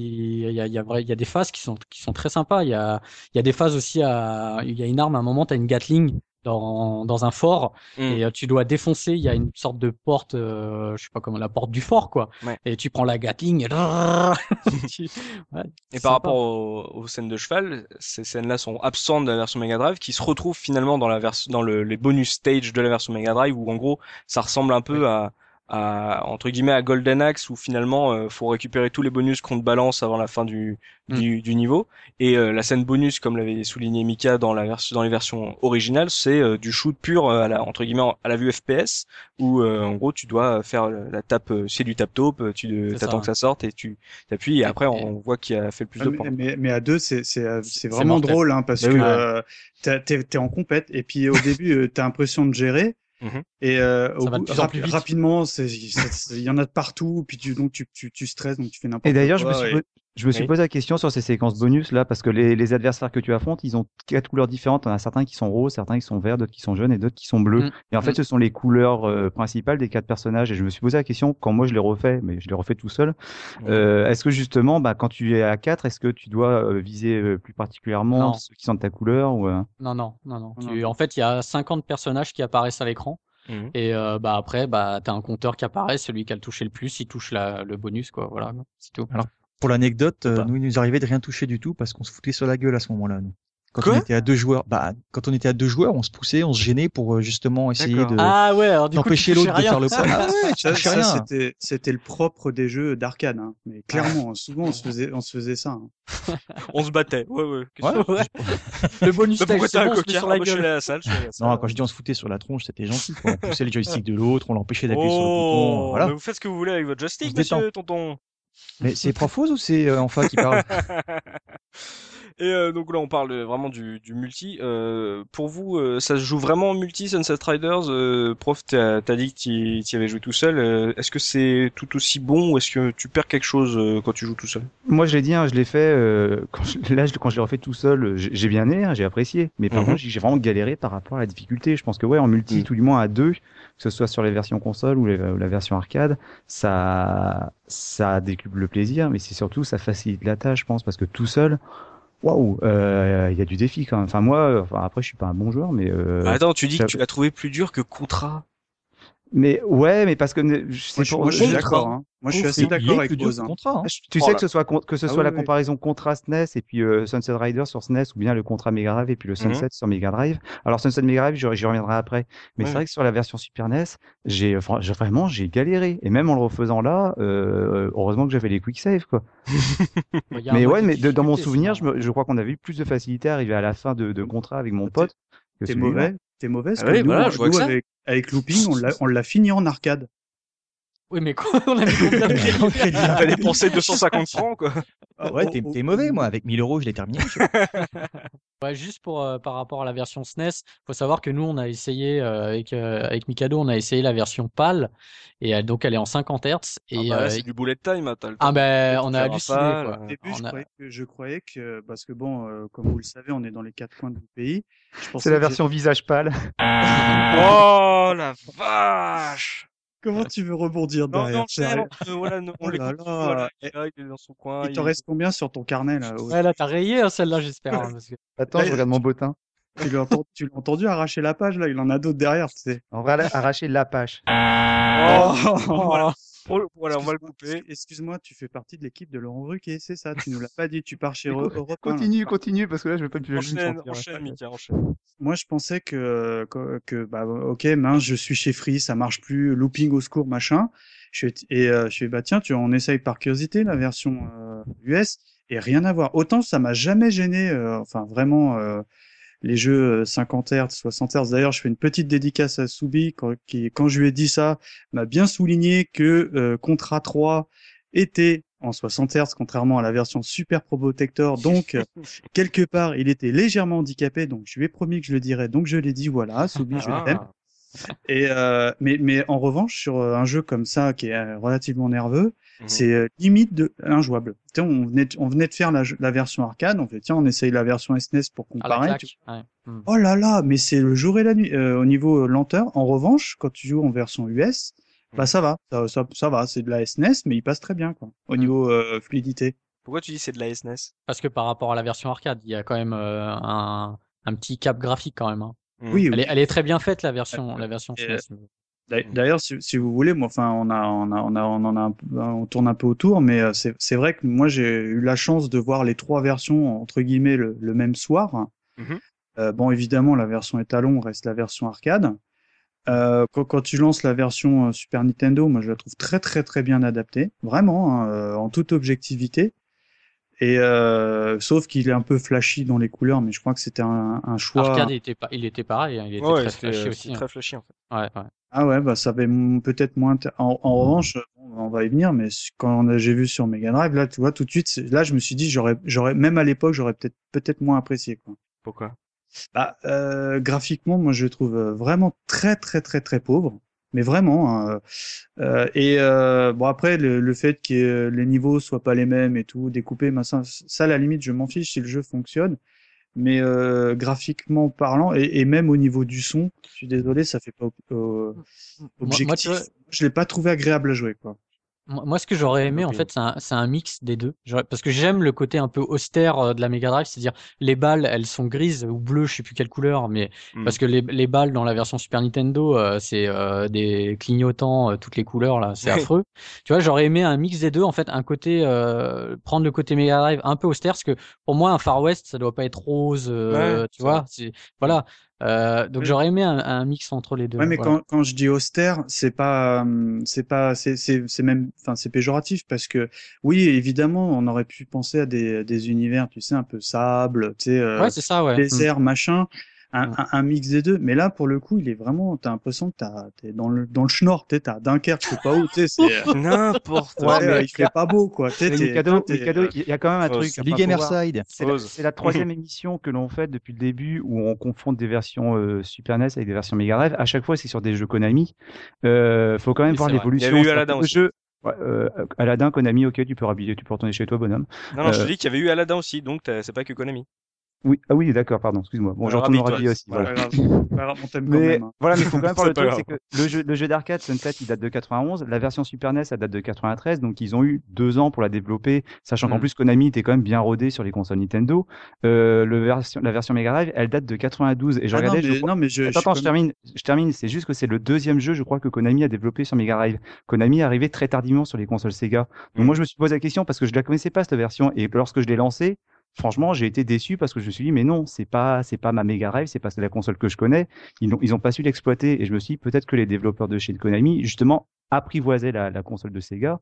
y a, y, a, il y a des phases qui sont, qui sont très sympas. Il y a, il y a des phases aussi à. Il y a une arme à un moment t'as une Gatling dans, dans un fort mm. et euh, tu dois défoncer. Il y a une sorte de porte, euh, je sais pas comment, la porte du fort quoi. Et tu prends la Gatling. Et, et par rapport aux, scènes de cheval, ces scènes-là sont absentes de la version Mega Drive, qui se retrouvent finalement dans la version, dans le, les bonus stage de la version Mega Drive, où en gros ça ressemble un peu à à, entre guillemets à Golden Axe où finalement euh, faut récupérer tous les bonus qu'on te balance avant la fin du mm. du, du, niveau. Et euh, la scène bonus comme l'avait souligné Mika dans la version dans les versions originales c'est euh, du shoot pur à la entre guillemets à la vue FPS où en gros tu dois faire la tape c'est du tap top tu attends que ça sorte et tu t'appuies. Et après on voit qui a fait le plus de points. mais, mais, à deux c'est c'est c'est vraiment drôle hein, parce bah que t'es t'es en compète. Et puis au <laughs> début t'as l'impression de gérer Mhm. Et euh, au bout, rapidement, il y en a de partout, puis tu, donc tu, tu, tu stresses, donc tu fais n'importe quoi. Et d'ailleurs, je me suis, je me suis posé la question sur ces séquences bonus là, parce que les, les, adversaires que tu affrontes, ils ont quatre couleurs différentes. On a certains qui sont roses, certains qui sont verts, d'autres qui sont jaunes et d'autres qui sont bleus. Mm. Et en fait, mm. ce sont les couleurs euh, principales des quatre personnages. Et je me suis posé la question quand moi je les refais, mais je les refais tout seul. Euh, est-ce que justement, bah, quand tu es à quatre, est-ce que tu dois euh, viser euh, plus particulièrement ceux qui sont de ta couleur ou Non, non, non, non. Tu... En fait, il y a 50 personnages qui apparaissent à l'écran. Mm. Et euh, bah après, bah t'as un compteur qui apparaît, celui qui a le touché le plus, il touche la, le bonus, quoi. Voilà, c'est tout. Alors, pour l'anecdote, euh, nous, il nous arrivait de rien toucher du tout parce qu'on se foutait sur la gueule à ce moment-là. Nous. Quand on était à deux joueurs, bah, quand on était à deux joueurs, on se poussait, on se gênait pour euh, justement essayer de ah ouais, d'empêcher l'autre de faire le pas. Ah ouais, <laughs> ça, ça c'était c'était le propre des jeux d'arcade, hein. mais clairement, souvent on se faisait on se faisait ça. Hein. <laughs> on se battait, ouais ouais. ouais, <laughs> le bonus stage, c'est bon, on sur la gueule. La salle, non, quand je dis on se foutait sur la tronche, c'était gentil. Quoi. On poussait le joystick de l'autre, on l'empêchait d'appuyer sur le bouton. Voilà. Mais vous faites ce que vous voulez avec votre joystick, monsieur, tonton. Mais c'est Profos ou c'est euh, Enfa qui parle? <laughs> Et euh, donc là, on parle vraiment du, du multi. Euh, pour vous, euh, ça se joue vraiment en multi, Sunset Riders? Euh, Prof, t'as as dit que tu avais joué tout seul. Euh, est-ce que c'est tout aussi bon ou est-ce que tu perds quelque chose quand tu joues tout seul? Moi, je l'ai dit, hein, je l'ai fait. quand je, là, quand je l'ai refait tout seul, j'ai bien aimé, hein, j'ai apprécié. Mais par mhm. contre, j'ai vraiment galéré par rapport à la difficulté. Je pense que ouais, en multi, mhm. tout du moins à deux, que ce soit sur les versions console ou, ou la version arcade, ça, ça décuple le plaisir, mais c'est surtout ça facilite la tâche, je pense, parce que tout seul waouh, euh, il y a du défi quand même. Enfin moi, enfin, après je suis pas un bon joueur, mais. Euh, attends, tu dis que tu l'as trouvé plus dur que Contra. Mais ouais, mais parce que c'est pour. Moi, je suis d'accord. Hein. Moi, je suis assez d'accord avec Rose. Hein. Hein. Tu sais que ce soit que ce ah soit la comparaison contrat SNES et puis euh, Sunset Rider sur SNES ou bien le contrat Mega Drive et puis le mhm. Sunset sur Mega Drive. Alors Sunset Mega Drive, j'y reviendrai après. Mais c'est vrai que sur la version Super NES, j'ai vraiment j'ai galéré et même en le refaisant là, euh, heureusement que j'avais les quick save quoi. <laughs> mais ouais, mais dans mon souvenir, je, je crois qu'on avait eu plus de facilité à arriver à la fin de, de contrat avec mon pote. T'es mauvais t'es mauvaise. Ah oui, voilà, je vois ça. Avec, avec Looping, on l'a fini en arcade. Oui, mais quoi On a mis combien de crédits T'as dépensé 250 francs, quoi. Ah ouais, t'es mauvais, moi. Avec 1000 euros, je l'ai terminé. <laughs> ouais, juste pour euh, par rapport à la version SNES, faut savoir que nous, on a essayé euh, avec euh, avec Mikado, on a essayé la version PAL et donc elle est en 50 Hz. Et ah bah c'est du bullet time, hein, Ah ben, on a halluciné. Quoi. Au début, je, croyais que, je croyais que parce que bon, comme vous le savez, on est dans les quatre coins du pays. C'est la version visage pâle. <laughs> oh la <laughs> vache Comment tu veux rebondir derrière Non, non, voilà, on oh là là. il est dans son coin. Il, te reste combien sur ton carnet là Ouais, là, t'as rayé hein, celle-là, j'espère. Hein, <laughs> Attends, je regarde mon bottin. Tu l'as entendu, entendu, arracher la page là, il en a d'autres derrière, tu sais. On va arracher la page. Oh, <laughs> voilà. Oh, voilà, on va le couper. Excuse-moi, tu fais partie de l'équipe de Laurent Ruquier, c'est ça? Tu nous l'as pas dit, tu pars chez <laughs> Europe Continue, continue, parce que là, je vais pas plus enchaîne, enchaîne, Mika, enchaîne. Moi, je pensais que, que, bah, ok, mince, je suis chez Free, ça marche plus, looping au secours, machin. Je et euh, je fais, bah tiens, tu on essaye par curiosité la version US euh, et rien à voir. Autant ça m'a jamais gêné, euh, enfin vraiment les jeux 50 Hz, 60 Hz. D'ailleurs, je fais une petite dédicace à Soubi quand, qui, quand je lui ai dit ça, m'a bien souligné que euh, Contra 3 était en 60 Hz, contrairement à la version Super Pro Protector. Donc, <laughs> quelque part, il était légèrement handicapé. Donc, je lui ai promis que je le dirais. Donc, je l'ai dit. Voilà, Soubi, je l'aime. Ah. Et euh, mais mais en revanche sur euh, un jeu comme ça qui est euh, relativement nerveux, mhm. c'est euh, limite de injouable. on venait de, on venait de faire la, la, version arcade, on fait tiens on essaye la version SNES pour comparer. Hmm. Oh là là, mais c'est le jour et la nuit au niveau lenteur. En revanche, quand tu joues en version US, bah ça va, ça, ça, ça va, c'est de la SNES, mais il passe très bien quoi au niveau fluidité. Pourquoi tu dis c'est de la SNES Parce que par rapport à la version arcade, il y a quand même un, un petit cap graphique quand même. Hein. Mm. Oui, elle, Est, elle est très bien faite la version, la version D'ailleurs, si, si, vous voulez, moi, enfin, on a, on a, on a, on en a, on tourne un peu autour, mais euh, c'est vrai que moi, j'ai eu la chance de voir les trois versions entre guillemets le, le même soir. Mm-hmm. euh, bon, évidemment, la version étalon reste la version arcade. Euh, quand, quand, tu lances la version Super Nintendo, moi, je la trouve très, très, très bien adaptée, vraiment, hein, en toute objectivité. Et euh, sauf qu'il est un peu flashy dans les couleurs, mais je crois que c'était un, un, choix. Arcade, il était, pas, il était pareil, hein, il était très flashy aussi. Hein. Très flashy en fait. Ouais, ouais. Ah ouais, bah ça avait peut-être moins. En, en, revanche, on va y venir, mais quand j'ai vu sur Mega Drive, là, tu vois, tout de suite, là, je me suis dit, j'aurais, j'aurais, même à l'époque, j'aurais peut-être, peut-être moins apprécié, quoi. Pourquoi? Bah, euh, graphiquement, moi je le trouve vraiment très très très très pauvre, mais vraiment. Hein, euh, et euh, bon après le, fait que les niveaux soient pas les mêmes et tout, découpés, ça, ça à la limite je m'en fiche si le jeu fonctionne. Mais euh, graphiquement parlant et, et, même au niveau du son, je suis désolé, ça fait pas euh, objectif. Moi, je l'ai pas trouvé agréable à jouer quoi. Moi, ce que j'aurais aimé, en fait, c'est un, un, mix des deux. Parce que j'aime le côté un peu austère euh, de la Mega Drive, c'est-à-dire les balles, elles sont grises ou bleues, je sais plus quelle couleur, mais mmh. parce que les, les, balles dans la version Super Nintendo, euh, c'est euh, des clignotants, toutes les couleurs là, c'est affreux. Tu vois, j'aurais aimé un mix des deux, en fait, un côté prendre le côté Mega Drive un peu austère, parce que pour moi, un Far West, ça doit pas être rose, tu vois. Voilà, euh, donc j'aurais aimé un, un, mix entre les deux. Ouais, mais quand, quand je dis austère, c'est pas, c'est pas, c'est, c'est, c'est même, enfin, c'est péjoratif parce que oui, évidemment, on aurait pu penser à des, des univers, tu sais, un peu sable, tu sais, euh, ouais, c'est ça, ouais. désert, machin un, un, mix des deux. Mais là, pour le coup, il est vraiment, t'as l'impression que t'as, t'es dans le, dans le schnorr, t'es, t'as Dunkerque, je sais pas où, c'est. <laughs> N'importe <laughs> quoi. Ouais, il fait pas beau, quoi. Les cadeaux, il y a quand même un truc. Les Gamerside. C'est la, troisième <laughs> émission que l'on fait depuis le début où on confronte des versions euh, Super NES avec des versions Mega Drive. À chaque fois, c'est sur des jeux Konami. Euh, faut quand même voir l'évolution. Il y a eu Aladdin aussi. Jeu. Ouais, euh, Aladdin, Konami, ok, tu peux rhabiller, tu peux retourner chez toi, bonhomme. Non, non, je te dis qu'il y avait eu Aladdin aussi, donc c'est pas que Konami. Oui, ah oui, d'accord, pardon, excuse-moi. Bon, j'entends le aussi. Voilà. <laughs> mais, hein. Voilà, mais il faut quand <laughs> même parler le truc, c'est que le jeu, le jeu d'arcade Sunset, il date de 91, la version Super NES, elle date de 93, donc ils ont eu deux ans pour la développer, sachant qu'en mm. plus Konami était quand même bien rodé sur les consoles Nintendo. Euh, le version, la version Mega Drive, elle date de 92, et je ah regardais. Non, mais, non, mais je, attends, attends, je, termine, je termine. C'est juste que c'est le deuxième jeu, je crois, que Konami a développé sur Mega Drive. Konami est arrivé très tardivement sur les consoles Sega. Donc mm. moi, je me suis posé la question parce que je la connaissais pas cette version, et lorsque je l'ai lancée, franchement, j'ai été déçu parce que je me suis dit, mais non, c'est pas, c'est pas ma Mega Drive, c'est pas la console que je connais. Ils n'ont, ont pas su l'exploiter. Et je me suis dit, peut-être que les développeurs de chez Konami, justement, apprivoisaient la, la console de Sega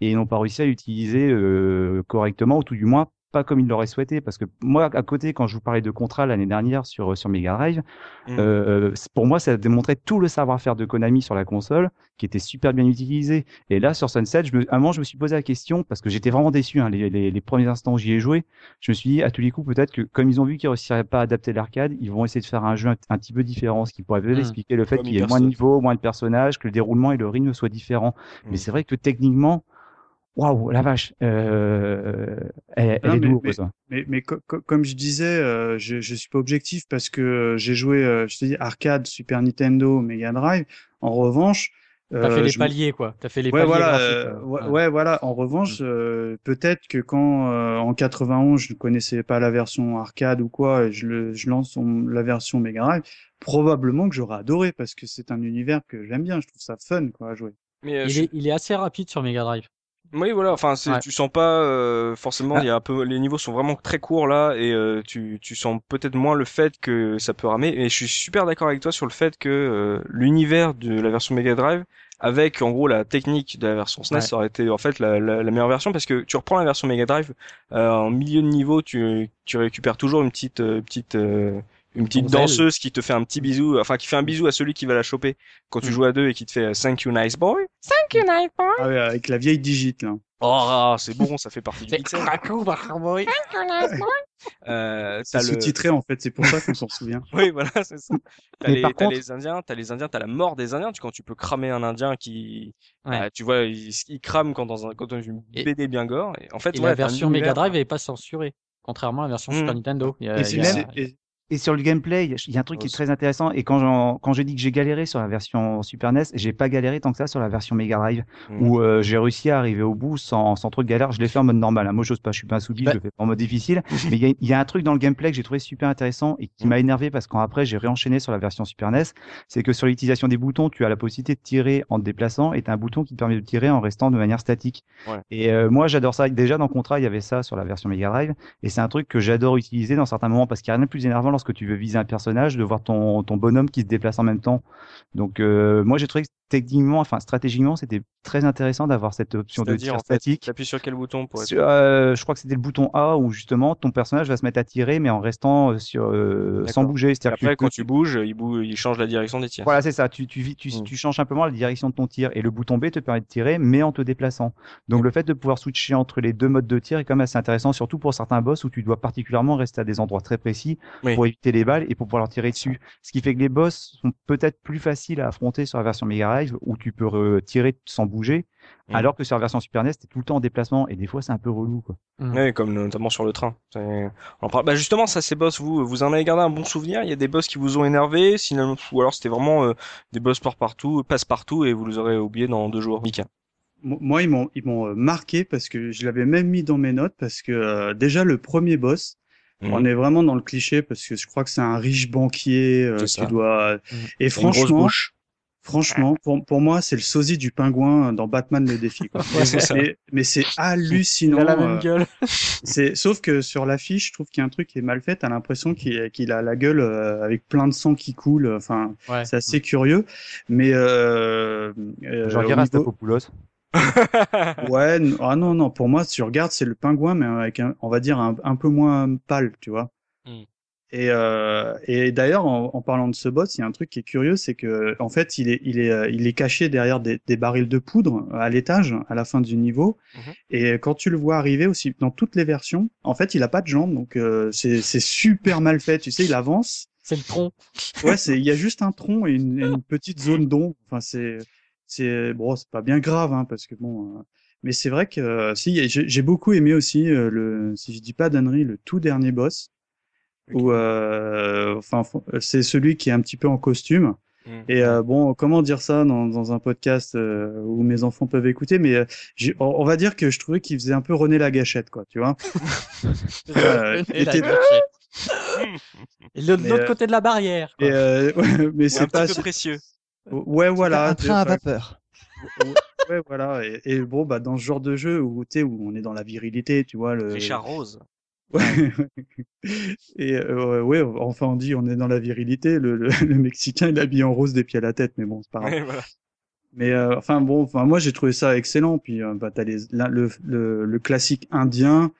et n'ont pas réussi à l'utiliser euh, correctement, ou tout du moins pas comme il l'aurait souhaité parce que moi à côté quand je vous parlais de contrat l'année dernière sur sur Mega Drive mmh. euh, pour moi ça démontrait tout le savoir-faire de Konami sur la console qui était super bien utilisé et là sur Sunset je me, à un moment je me suis posé la question parce que j'étais vraiment déçu hein, les, les, les, premiers instants où j'y ai joué je me suis dit à tous les coups peut-être que comme ils ont vu qu'ils réussiraient pas à adapter l'arcade ils vont essayer de faire un jeu un, petit peu différent ce qui pourrait peut-être mmh. expliquer le fait qu'il y ait moins de niveaux moins de personnages que le déroulement et le rythme soient différents mais mmh. c'est vrai que techniquement waouh, la vache, euh, elle, est douloureuse. Mais, mais, comme je disais, euh, je, je suis pas objectif parce que euh, j'ai joué, euh, je te dis, arcade, Super Nintendo, Mega Drive. En revanche, T'as fait les paliers, quoi. T'as fait les ouais, paliers. Voilà, ouais, ouais, voilà. En revanche, mm. peut-être que quand en 91, je ne connaissais pas la version arcade ou quoi, et je, le, je lance la version Mega Drive, probablement que j'aurais adoré parce que c'est un univers que j'aime bien. Je trouve ça fun, quoi, à jouer. Mais, il, est, il, est, assez rapide sur Mega Drive. Oui, voilà. Enfin, tu sens pas euh, forcément. Il y a un peu, les niveaux sont vraiment très courts là, et euh, tu, tu sens peut-être moins le fait que ça peut ramer. Et je suis super d'accord avec toi sur le fait que euh, l'univers de la version Mega Drive, avec en gros la technique de la version SNES, ça aurait été en fait la, la, la, meilleure version parce que tu reprends la version Mega Drive en milieu de niveau, tu, tu récupères toujours une petite, petite une petite danseuse qui te fait un petit bisou, enfin qui fait un bisou à celui qui va la choper quand tu mm. joues à deux et qui te fait Thank you nice boy. Thank you nice boy. Ah ouais, avec la vieille digite là. Oh, ah, c'est bon, ça fait partie du pixel. Thank you nice boy. Euh, c'est le... sous-titré en fait, c'est pour ça qu'on s'en souvient. <laughs> oui, voilà, c'est ça. T'as les, Indiens, t'as les Indiens, t'as la mort des Indiens. Tu, quand tu peux cramer un Indien qui, ouais. bah, tu vois, il, il, crame quand dans un, quand dans une BD bien gore. Et en fait, et ouais, la version Mega Drive est pas censurée, contrairement à la version mmh. Super Nintendo. Il y a, et, il y a... et, et sur le gameplay, il y a un truc qui est très intéressant. Et quand, quand j'ai dit que j'ai galéré sur la version Super NES, j'ai pas galéré tant que ça sur la version Mega Drive, mmh. où euh, j'ai réussi à arriver au bout sans, sans trop de galère. Je l'ai fait en mode normal. Hein. Moi, j'ose pas, je suis pas un soubi, bah... je le fais en mode difficile. <laughs> Mais il y, y, a un truc dans le gameplay que j'ai trouvé super intéressant et qui m'a énervé parce qu'après, j'ai réenchaîné sur la version Super NES. C'est que sur l'utilisation des boutons, tu as la possibilité de tirer en te déplaçant et tu as un bouton qui te permet de tirer en restant de manière statique. Ouais. Et euh, moi, j'adore ça. Déjà, dans Contra, il y avait ça sur la version Mega Drive. Et c'est un truc que j'adore utiliser dans certains moments parce qu'il n'y a rien de plus énervant lorsque tu veux viser un personnage de voir ton, ton bonhomme qui se déplace en même temps. Donc euh, moi j'ai trouvé techniquement, enfin stratégiquement, c'était très intéressant d'avoir cette option de tir statique. T'appuies sur quel bouton pour être... euh, Je crois que c'était le bouton A où justement ton personnage va se mettre à tirer, mais en restant euh, sur euh, sans bouger. Après, quand tu bouges, il, bouge, il change la direction des tirs. Voilà, c'est ça. Tu, tu, tu, mm. tu, changes simplement la direction de ton tir et le bouton B te permet de tirer, mais en te déplaçant. Donc le fait de pouvoir switcher entre les deux modes de tir est quand même assez intéressant, surtout pour certains boss où tu dois particulièrement rester à des endroits très précis pour éviter les balles et pour pouvoir leur tirer dessus. Ce qui fait que les boss sont peut-être plus faciles à affronter sur la version Mega Drive où tu peux tirer sans bouger, mmh. alors que sur la version Super NES, t'es tout le temps en déplacement et des fois c'est un peu relou quoi. Mmh. Oui, comme notamment sur le train. On parle... Bah justement, ça ces boss, vous vous en avez gardé un bon souvenir? Il y a des boss qui vous ont énervé, sinon ou alors c'était vraiment euh, des boss par partout, passe partout et vous les aurez oubliés dans deux jours. Mika? Moi, ils m'ont ils m'ont euh, marqué parce que je l'avais même mis dans mes notes parce que euh, déjà le premier boss, mmh. on est vraiment dans le cliché parce que je crois que c'est un riche banquier qui doit et franchement Franchement, pour, pour moi, c'est le sosie du pingouin dans Batman le défi. Quoi. <laughs> mais, mais c'est hallucinant. Il a la même euh, gueule. c'est sauf que sur l'affiche, je trouve qu'il y a un truc qui est mal fait. T'as l'impression qu'il qu'il a la gueule euh, avec plein de sang qui coule. Enfin, c'est assez curieux. Mais euh, euh, Genre niveau... <laughs> ouais, ah non non, pour moi, si tu regardes, c'est le pingouin, mais avec un, on va dire un, un peu moins pâle, tu vois. Hmm. Et, euh, et d'ailleurs, en, en, parlant de ce boss, il y a un truc qui est curieux, c'est que en fait, il est, il est, euh, il est caché derrière des, des barils de poudre à l'étage, à la fin du niveau. Mhm. Et quand tu le vois arriver aussi dans toutes les versions, en fait, il a pas de jambes, donc euh, c'est super mal fait. Tu sais, il avance. C'est le tronc. Ouais, c'est, il y a juste un tronc et une, une petite zone d'ombre. Enfin, c'est, c'est, bon, c'est pas bien grave, hein, parce que bon. Euh, mais c'est vrai que si, j'ai beaucoup aimé aussi le, si je dis pas d'annerie, le tout dernier boss ou euh, enfin c'est celui qui est un petit peu en costume. Mmh. Et euh, bon, comment dire ça dans, dans un podcast euh, où mes enfants peuvent écouter, mais euh, on va dire que je trouvais qu'il faisait un peu René la gâchette, quoi, tu vois. <laughs> euh, était... Et de l'autre côté de la barrière. Quoi. Et <laughs> mais c'est pas peu précieux. Ouais, voilà. Un train à vapeur. ouais, voilà. Et, et, bon, bah dans ce genre de jeu où où on est dans la virilité, tu vois le. Richard Rose. Ouais. <laughs> et euh, ouais, enfin on dit on est dans la virilité. Le, le, <laughs> le, Mexicain il est habillé en rose des pieds à la tête, mais bon c'est pas grave. voilà. Mais euh, enfin bon, enfin moi j'ai trouvé ça excellent. Puis euh, bah t'as les, le, le, le, classique indien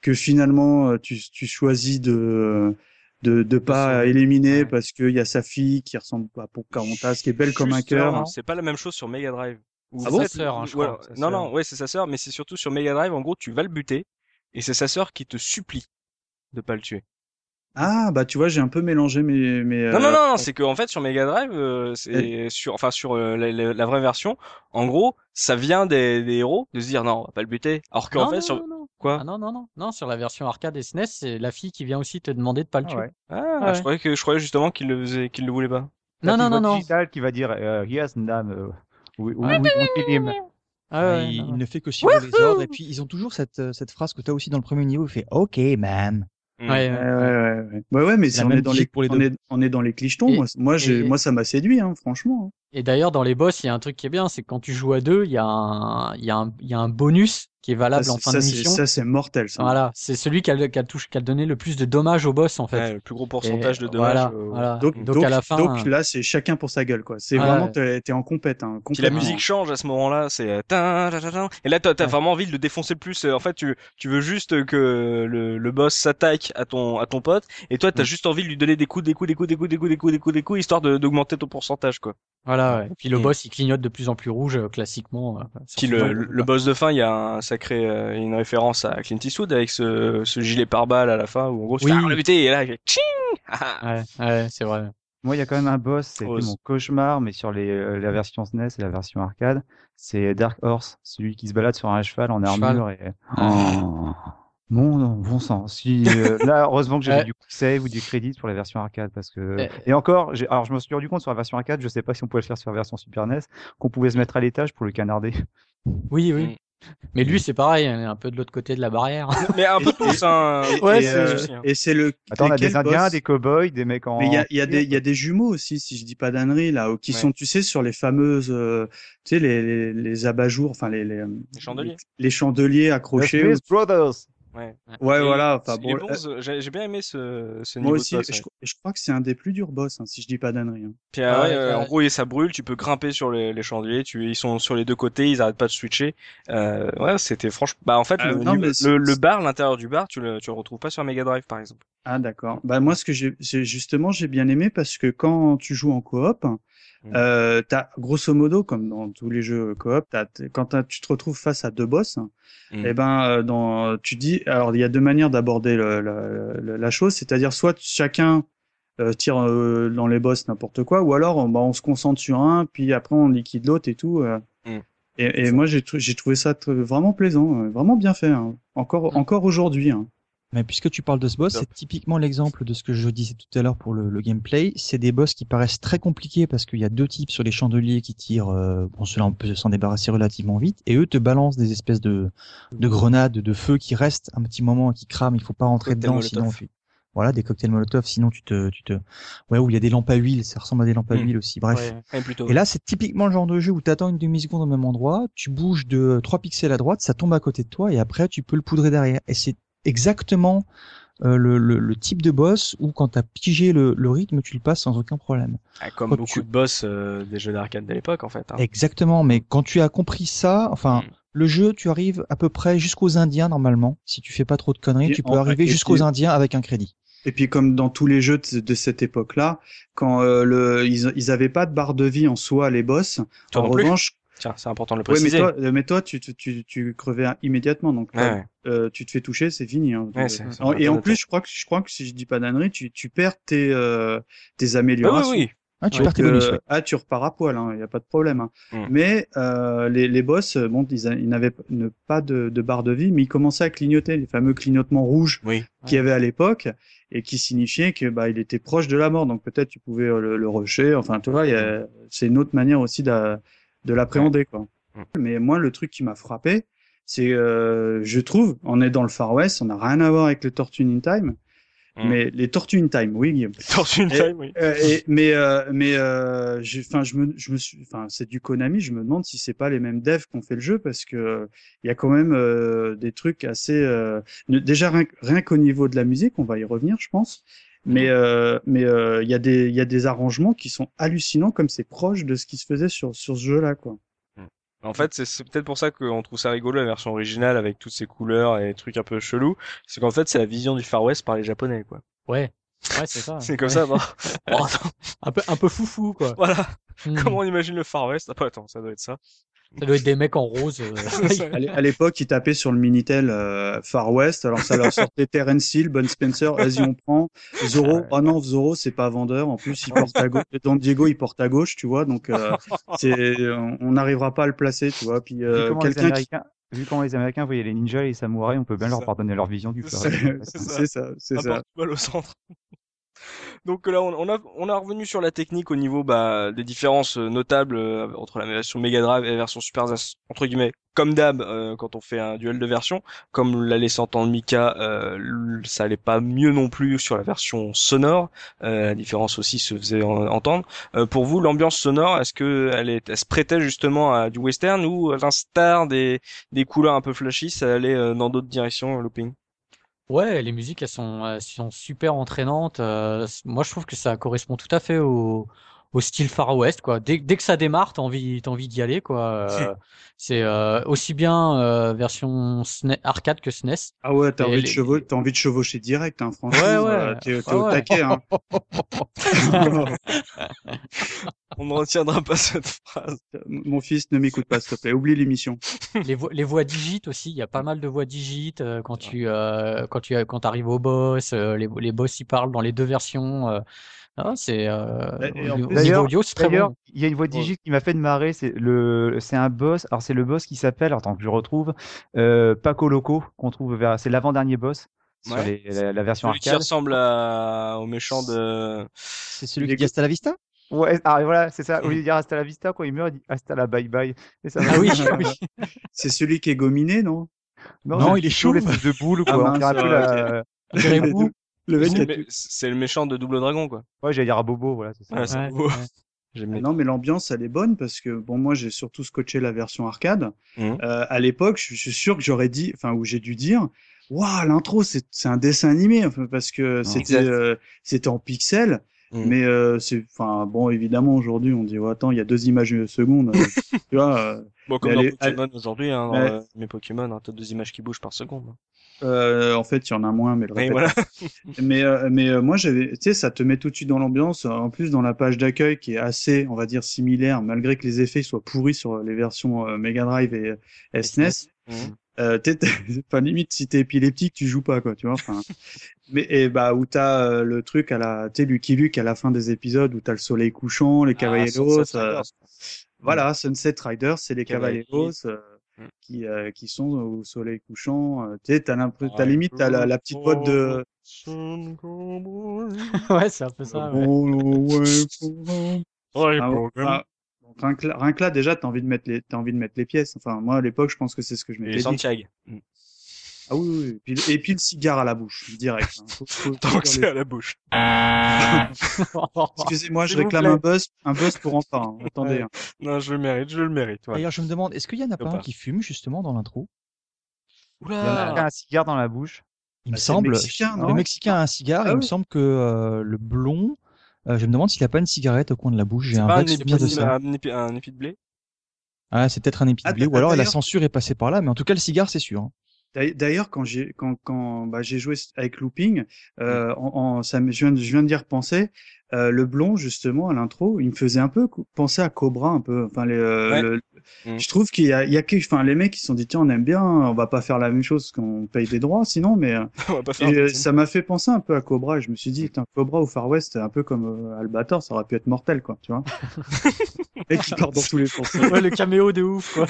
que finalement euh, tu, tu choisis de de de pas éliminer ouais. parce qu'il y a sa fille qui ressemble à Pocahontas, qui est belle Juste comme un cœur. C'est pas la même chose sur Mega Drive. ah bon, sa sœur, hein, je crois. non, non, ouais, c'est sa sœur, mais c'est surtout sur Mega Drive. En gros, tu vas le buter et c'est sa sœur qui te supplie de pas le tuer. Ah bah tu vois j'ai un peu mélangé mes mes non non euh, non c'est que en fait sur Mega Drive euh, c'est sur enfin sur euh, la, la, la, vraie version en gros ça vient des, des, héros de se dire non on va pas le buter alors qu'en fait non, sur non, non. quoi ah, non non non non sur la version arcade et SNES c'est la fille qui vient aussi te demander de pas le ah tuer ouais. ah ouais. je croyais que je croyais justement qu'il le faisait qu'il le voulait pas non non non non digital qui va dire yes uh, we, we, we, we ah ouais, il, il, ne fait que suivre les ordres. Et puis, ils ont toujours cette, euh, cette phrase que tu as aussi dans le premier niveau. Il fait OK, man. Ouais, ouais, ouais, ouais. ouais, ouais mais si on est, dans les, les on, est, on est dans les clichetons. Et, moi, moi, et, moi, ça m'a séduit, hein, franchement. Et d'ailleurs, dans les boss, il y a un truc qui est bien, c'est que quand tu joues à deux, il y a un, il y a un, il y a un bonus qui est valable en fin de mission. Ça, c'est mortel. Ça. Voilà, c'est celui qui a, qui, a touché, qui a, donné le plus de dommages au boss, en fait. Ouais, le plus gros pourcentage de dommages. Euh, voilà, Donc, donc, à la fin. Donc euh, là, c'est chacun pour sa gueule, quoi. C'est vraiment, t'es en compète. Hein, si la musique change à ce moment-là, c'est. Euh, et là, t'as vraiment envie de le défoncer plus. En fait, tu, tu veux juste que le, le boss s'attaque à ton, à ton pote, et toi, t'as mm. juste envie de lui donner des coups, des coups, des coups, des coups, des coups, des coups, des coups, des coups histoire d'augmenter ton pourcentage, quoi. Voilà, ouais. Puis le mm. boss, il clignote de plus en plus rouge, classiquement. Puis le, le boss de fin, il y a sacré, euh, une référence à Clint Eastwood avec ce, ce gilet pare-balles à la fin où en gros tu oui. fais ah, buter et là tching ouais, ouais c'est vrai. Moi, il y a quand même un boss, c'était mon cauchemar, mais sur les, euh, la version SNES et la version arcade, c'est Dark Horse, celui qui se balade sur un cheval en cheval. armure et. Oh. Bon, non, bon sang. Si euh, là, heureusement que j'avais du save ou du crédit pour la version arcade parce que et encore, alors je me suis rendu compte sur la version arcade, je sais pas si on pouvait le faire sur la version Super NES, qu'on pouvait se mettre à l'étage pour le canarder. Oui, oui. Mais lui, c'est pareil, il est un peu de l'autre côté de la barrière. Mais un peu tous, hein. Ouais, euh, et c'est le. Attends, on a des Indiens, boss des cowboys, des mecs en. Mais il y a, y a des, il y a des jumeaux aussi, si je dis pas d'annerie là, qui ouais. sont, tu sais, sur les fameuses, euh, tu sais, les, les, les abat-jours, enfin les, les, les chandeliers, les, chandeliers accrochés. The Brothers. Ouais, ouais voilà. Enfin, bon, j'ai bien aimé ce, ce niveau Moi aussi, de boss, je, je, crois que c'est un des plus durs boss, hein, si je dis pas d'annerie. Hein. Puis ah, ouais, en gros, ça brûle, tu peux grimper sur les, les chandeliers, tu, ils sont sur les deux côtés, ils arrêtent pas de switcher. Euh, ouais, c'était franchement. Bah en fait, ah, le, le, le, bar, l'intérieur du bar, tu le, tu le retrouves pas sur Mega Drive par exemple. Ah d'accord. Bah moi, ce que j'ai justement, j'ai bien aimé parce que quand tu joues en coop, Mmh. Euh, t'as grosso modo comme dans tous les jeux coop, quand tu te retrouves face à deux boss, mmh. et eh ben euh, dans, tu dis, alors il y a deux manières d'aborder la chose, c'est-à-dire soit chacun euh, tire euh, dans les boss n'importe quoi, ou alors bah, on se concentre sur un, puis après on liquide l'autre et tout. Mmh. Et, et moi j'ai trouvé ça vraiment plaisant, vraiment bien fait, hein. encore encore aujourd'hui. Hein. Mais puisque tu parles de ce boss, c'est typiquement l'exemple de ce que je disais tout à l'heure pour le, le gameplay. C'est des boss qui paraissent très compliqués parce qu'il y a deux types sur les chandeliers qui tirent. Euh, bon, cela on peut s'en débarrasser relativement vite. Et eux te balancent des espèces de, de grenades, de feu qui restent un petit moment, qui crament. Il faut pas rentrer dedans, sinon voilà des cocktails Molotov. Sinon tu te, tu te, ouais, où il y a des lampes à huile. Ça ressemble à des lampes à hmm. huile aussi. Bref. et là, c'est typiquement le genre de jeu où tu attends une demi seconde au même endroit, tu bouges de 3 pixels à droite, ça tombe à côté de toi et après tu peux le poudrer derrière. Et c'est exactement euh, le, le, le, type de boss où quand t'as pigé le, le, rythme, tu le passes sans aucun problème. Ah, comme beaucoup de boss euh, des jeux d'arcade de l'époque en fait. Hein. Exactement, mais quand tu as compris ça, enfin, hmm. le jeu, tu arrives à peu près jusqu'aux Indiens normalement. Si tu fais pas trop de conneries, tu peux arriver jusqu'aux Indiens avec un crédit. Et puis comme dans tous les jeux de, cette époque-là, quand euh, le, ils, ils avaient pas de barre de vie en soi les boss. en revanche, Tiens, c'est important de le préciser. mais toi, mais toi tu, tu, tu, crevais immédiatement, donc euh, tu te fais toucher, c'est fini. Hein. et en plus, je crois que je crois que si je dis pas d'annerie, tu, tu perds tes euh, tes améliorations. oui, oui. Ah, tu perds tes bonus. Euh, ah, tu repars à poil, il hein, n'y a pas de problème. Hein. Mm. Mais euh, les, les boss, bon, ils, ils n'avaient pas de, de, barre de vie, mais ils commençaient à clignoter, les fameux clignotements rouges oui. qu'il y avait à l'époque, et qui signifiaient que bah il était proche de la mort. Donc peut-être tu pouvais le, le rusher. Enfin, tu vois, c'est une autre manière aussi de, de l'appréhender, quoi. Mais moi, le truc qui m'a frappé, c'est, euh, je trouve, on est dans le Far West, on n'a rien à voir avec les Tortues in Time. Mm. Mais les Tortues in Time, oui, Guillaume. Tortues in Time, oui. Euh, et, mais, euh, mais, euh, enfin, je me, je me suis, enfin, c'est du Konami. Je me demande si c'est pas les mêmes devs qui ont fait le jeu parce que il y a quand même euh, des trucs assez, déjà rien, rien qu'au niveau de la musique, on va y revenir, je pense. Mais mm. mais il y a des il y a des arrangements qui sont hallucinants comme c'est proche de ce qui se faisait sur sur ce jeu-là, quoi. En fait, c'est peut-être pour ça qu'on trouve ça rigolo la version originale avec toutes ces couleurs et trucs un peu chelous. C'est qu'en fait, c'est la vision du Far West par les Japonais, quoi. Ouais. Ouais, c'est ça. <laughs> c'est comme ça, bon. oh, <laughs> <laughs> un peu, un peu foufou, quoi. Voilà. Hmm. Comment on imagine le Far West? Ah, pas, attends, ça doit être ça. Ça doit être des mecs en rose. Euh. <laughs> à l'époque, ils tapaient sur le Minitel euh, Far West, alors ça leur sortait Terence Hill, Bon Spencer, vas-y on prend. Zoro, oh non, Zoro c'est pas vendeur, en plus il porte à gauche. Don Diego il porte à gauche, tu vois, donc euh, <laughs> on n'arrivera pas à le placer, tu vois. Puis quelqu'un qui... Vu comment les Américains voyaient les ninjas et les samouraïs, on peut bien leur pardonner leur vision du West. <laughs> C'est ça, c'est ça. Mal au centre. Donc là, on, a, on a revenu sur la technique au niveau bah, des différences euh, notables euh, entre la version Mega Drive et la version Super NES, entre guillemets, comme d'hab euh, quand on fait un duel de version. Comme l'a laissé entendre Mika, ça allait pas mieux non plus sur la version sonore. la différence aussi se faisait entendre. pour vous, l'ambiance sonore, est-ce que elle, est, elle se prêtait justement à du western ou à l'instar des, des couleurs un peu flashy, ça allait dans d'autres directions, looping? Ouais, les musiques, elles sont, elles sont super entraînantes. Moi, je trouve que ça correspond tout à fait au, au style Far West, quoi. Dès, dès que ça démarre, t'as envie, t'as envie d'y aller, quoi. <laughs> Euh, c'est euh, aussi bien euh, version SNES, arcade que SNES. Ah ouais, t'as envie, de chevaucher, t'as envie de chevaucher direct, hein, franchement. Ouais, ouais. Euh, t'es, t'es au taquet, hein. <laughs> <laughs> On ne retiendra pas cette phrase. Mon fils, ne m'écoute pas, s'il te plaît. Oublie l'émission. les, voix, les voix digites aussi. Il y a pas mal de voix digites euh, quand tu euh, quand tu quand arrives au boss. Euh, les, les boss ils parlent dans les deux versions. Ah, c'est d'ailleurs, c'est très bon. Il y a une voix digite qui m'a fait de marrer. C'est le, c'est un boss. Alors c'est le boss qui s'appelle. Attends que je retrouve. Paco Loco qu'on trouve vers. C'est l'avant-dernier boss. Sur les, la, version celui arcade. qui ressemble à, au méchant de. C'est celui qui dit hasta la vista? Ouais, ah, voilà, c'est ça. Au lieu de dire hasta la vista, quand il meurt, il dit hasta la bye bye. Et ça ah oui, <laughs> oui. c'est celui qui est gominé, non? Non, il est chaud. de boule, quoi. Ah, la... C'est le méchant de Double Dragon, quoi. Ouais, j'allais dire à Bobo, voilà, c'est ça. <laughs> Ah non, mais l'ambiance, elle est bonne parce que bon, moi, j'ai surtout scotché la version arcade. Mmh. Euh, à l'époque, je suis sûr que j'aurais dit, enfin, où j'ai dû dire, waouh, l'intro, c'est c'est un dessin animé, enfin, parce que c'était euh, c'était en pixels. Mm. Mais euh, c'est, enfin bon, évidemment aujourd'hui on dit oh, attends, il y a deux images seconde, euh, <laughs> tu vois. Euh, bon, comme dans Pokémon aujourd'hui, hein, dans, mes Pokémon, hein, t'as deux images qui bougent par seconde. Hein. Euh, en fait, il y en a moins, mais le répète. Voilà. <laughs> mais mais moi j'avais, tu sais, ça te met tout de suite dans l'ambiance. En plus, dans la page d'accueil qui est assez, on va dire, similaire, malgré que les effets soient pourris sur les versions Mega Drive et SNES. Euh, <laughs> enfin limite si t'es épileptique tu joues pas quoi tu vois enfin. Mais et bah où t'as euh, le truc à la tu sais Lucky Luke à la fin des épisodes où t'as le soleil couchant les ah, Caballeros euh, voilà Sunset Riders c'est les Caballeros euh, mm. qui qui sont au soleil couchant tu sais t'as l'impression t'as limite t'as la, la petite boîte de <laughs> ouais c'est un peu ça ouais. Rien que, là, déjà, t'as envie de mettre les, t'as envie de mettre les pièces. Enfin, moi, à l'époque, je pense que c'est ce que je mettais. Les Santiago. Mm. Ah oui, oui. Et puis, et puis, le cigare à la bouche, direct. Hein. Tant que c'est à la bouche. <laughs> Excusez-moi, je réclame un buzz, un buzz pour enfin. Hein. Attendez. Hein. Non, je le mérite, je le mérite. D'ailleurs, je me demande, est-ce qu'il y en a pas un qui fume justement dans l'intro? Oula Il y en a un cigare dans la bouche. Il me bah, semble. Le Mexicain, le Mexicain a un cigare. et ah il me semble que euh, le blond euh, je me demande s'il a pas une cigarette au coin de la bouche. J'ai un vague souvenir de ça. Un, épi, un épi de blé? Ah, c'est peut-être un épi de ah, blé, ou alors la censure est passée par là, mais en tout cas, le cigare, c'est sûr. Hein. D'ailleurs, quand j'ai quand quand bah, j'ai joué avec Looping, euh, en, ça je viens, je viens de dire penser, euh, le blond justement à l'intro, il me faisait un peu penser à Cobra un peu. Enfin, les, euh, mm. je trouve qu'il y a, il y a enfin les mecs qui se sont dit tiens on aime bien, on va pas faire la même chose qu'on paye des droits sinon, mais euh, <laughs> ça m'a fait penser un peu à Cobra et je me suis dit putain Cobra au Far West, un peu comme Albator, ça aurait pu être mortel quoi, tu vois. <laughs> et qui part dans tous les sens. <laughs> Ouais, le caméo de ouf quoi.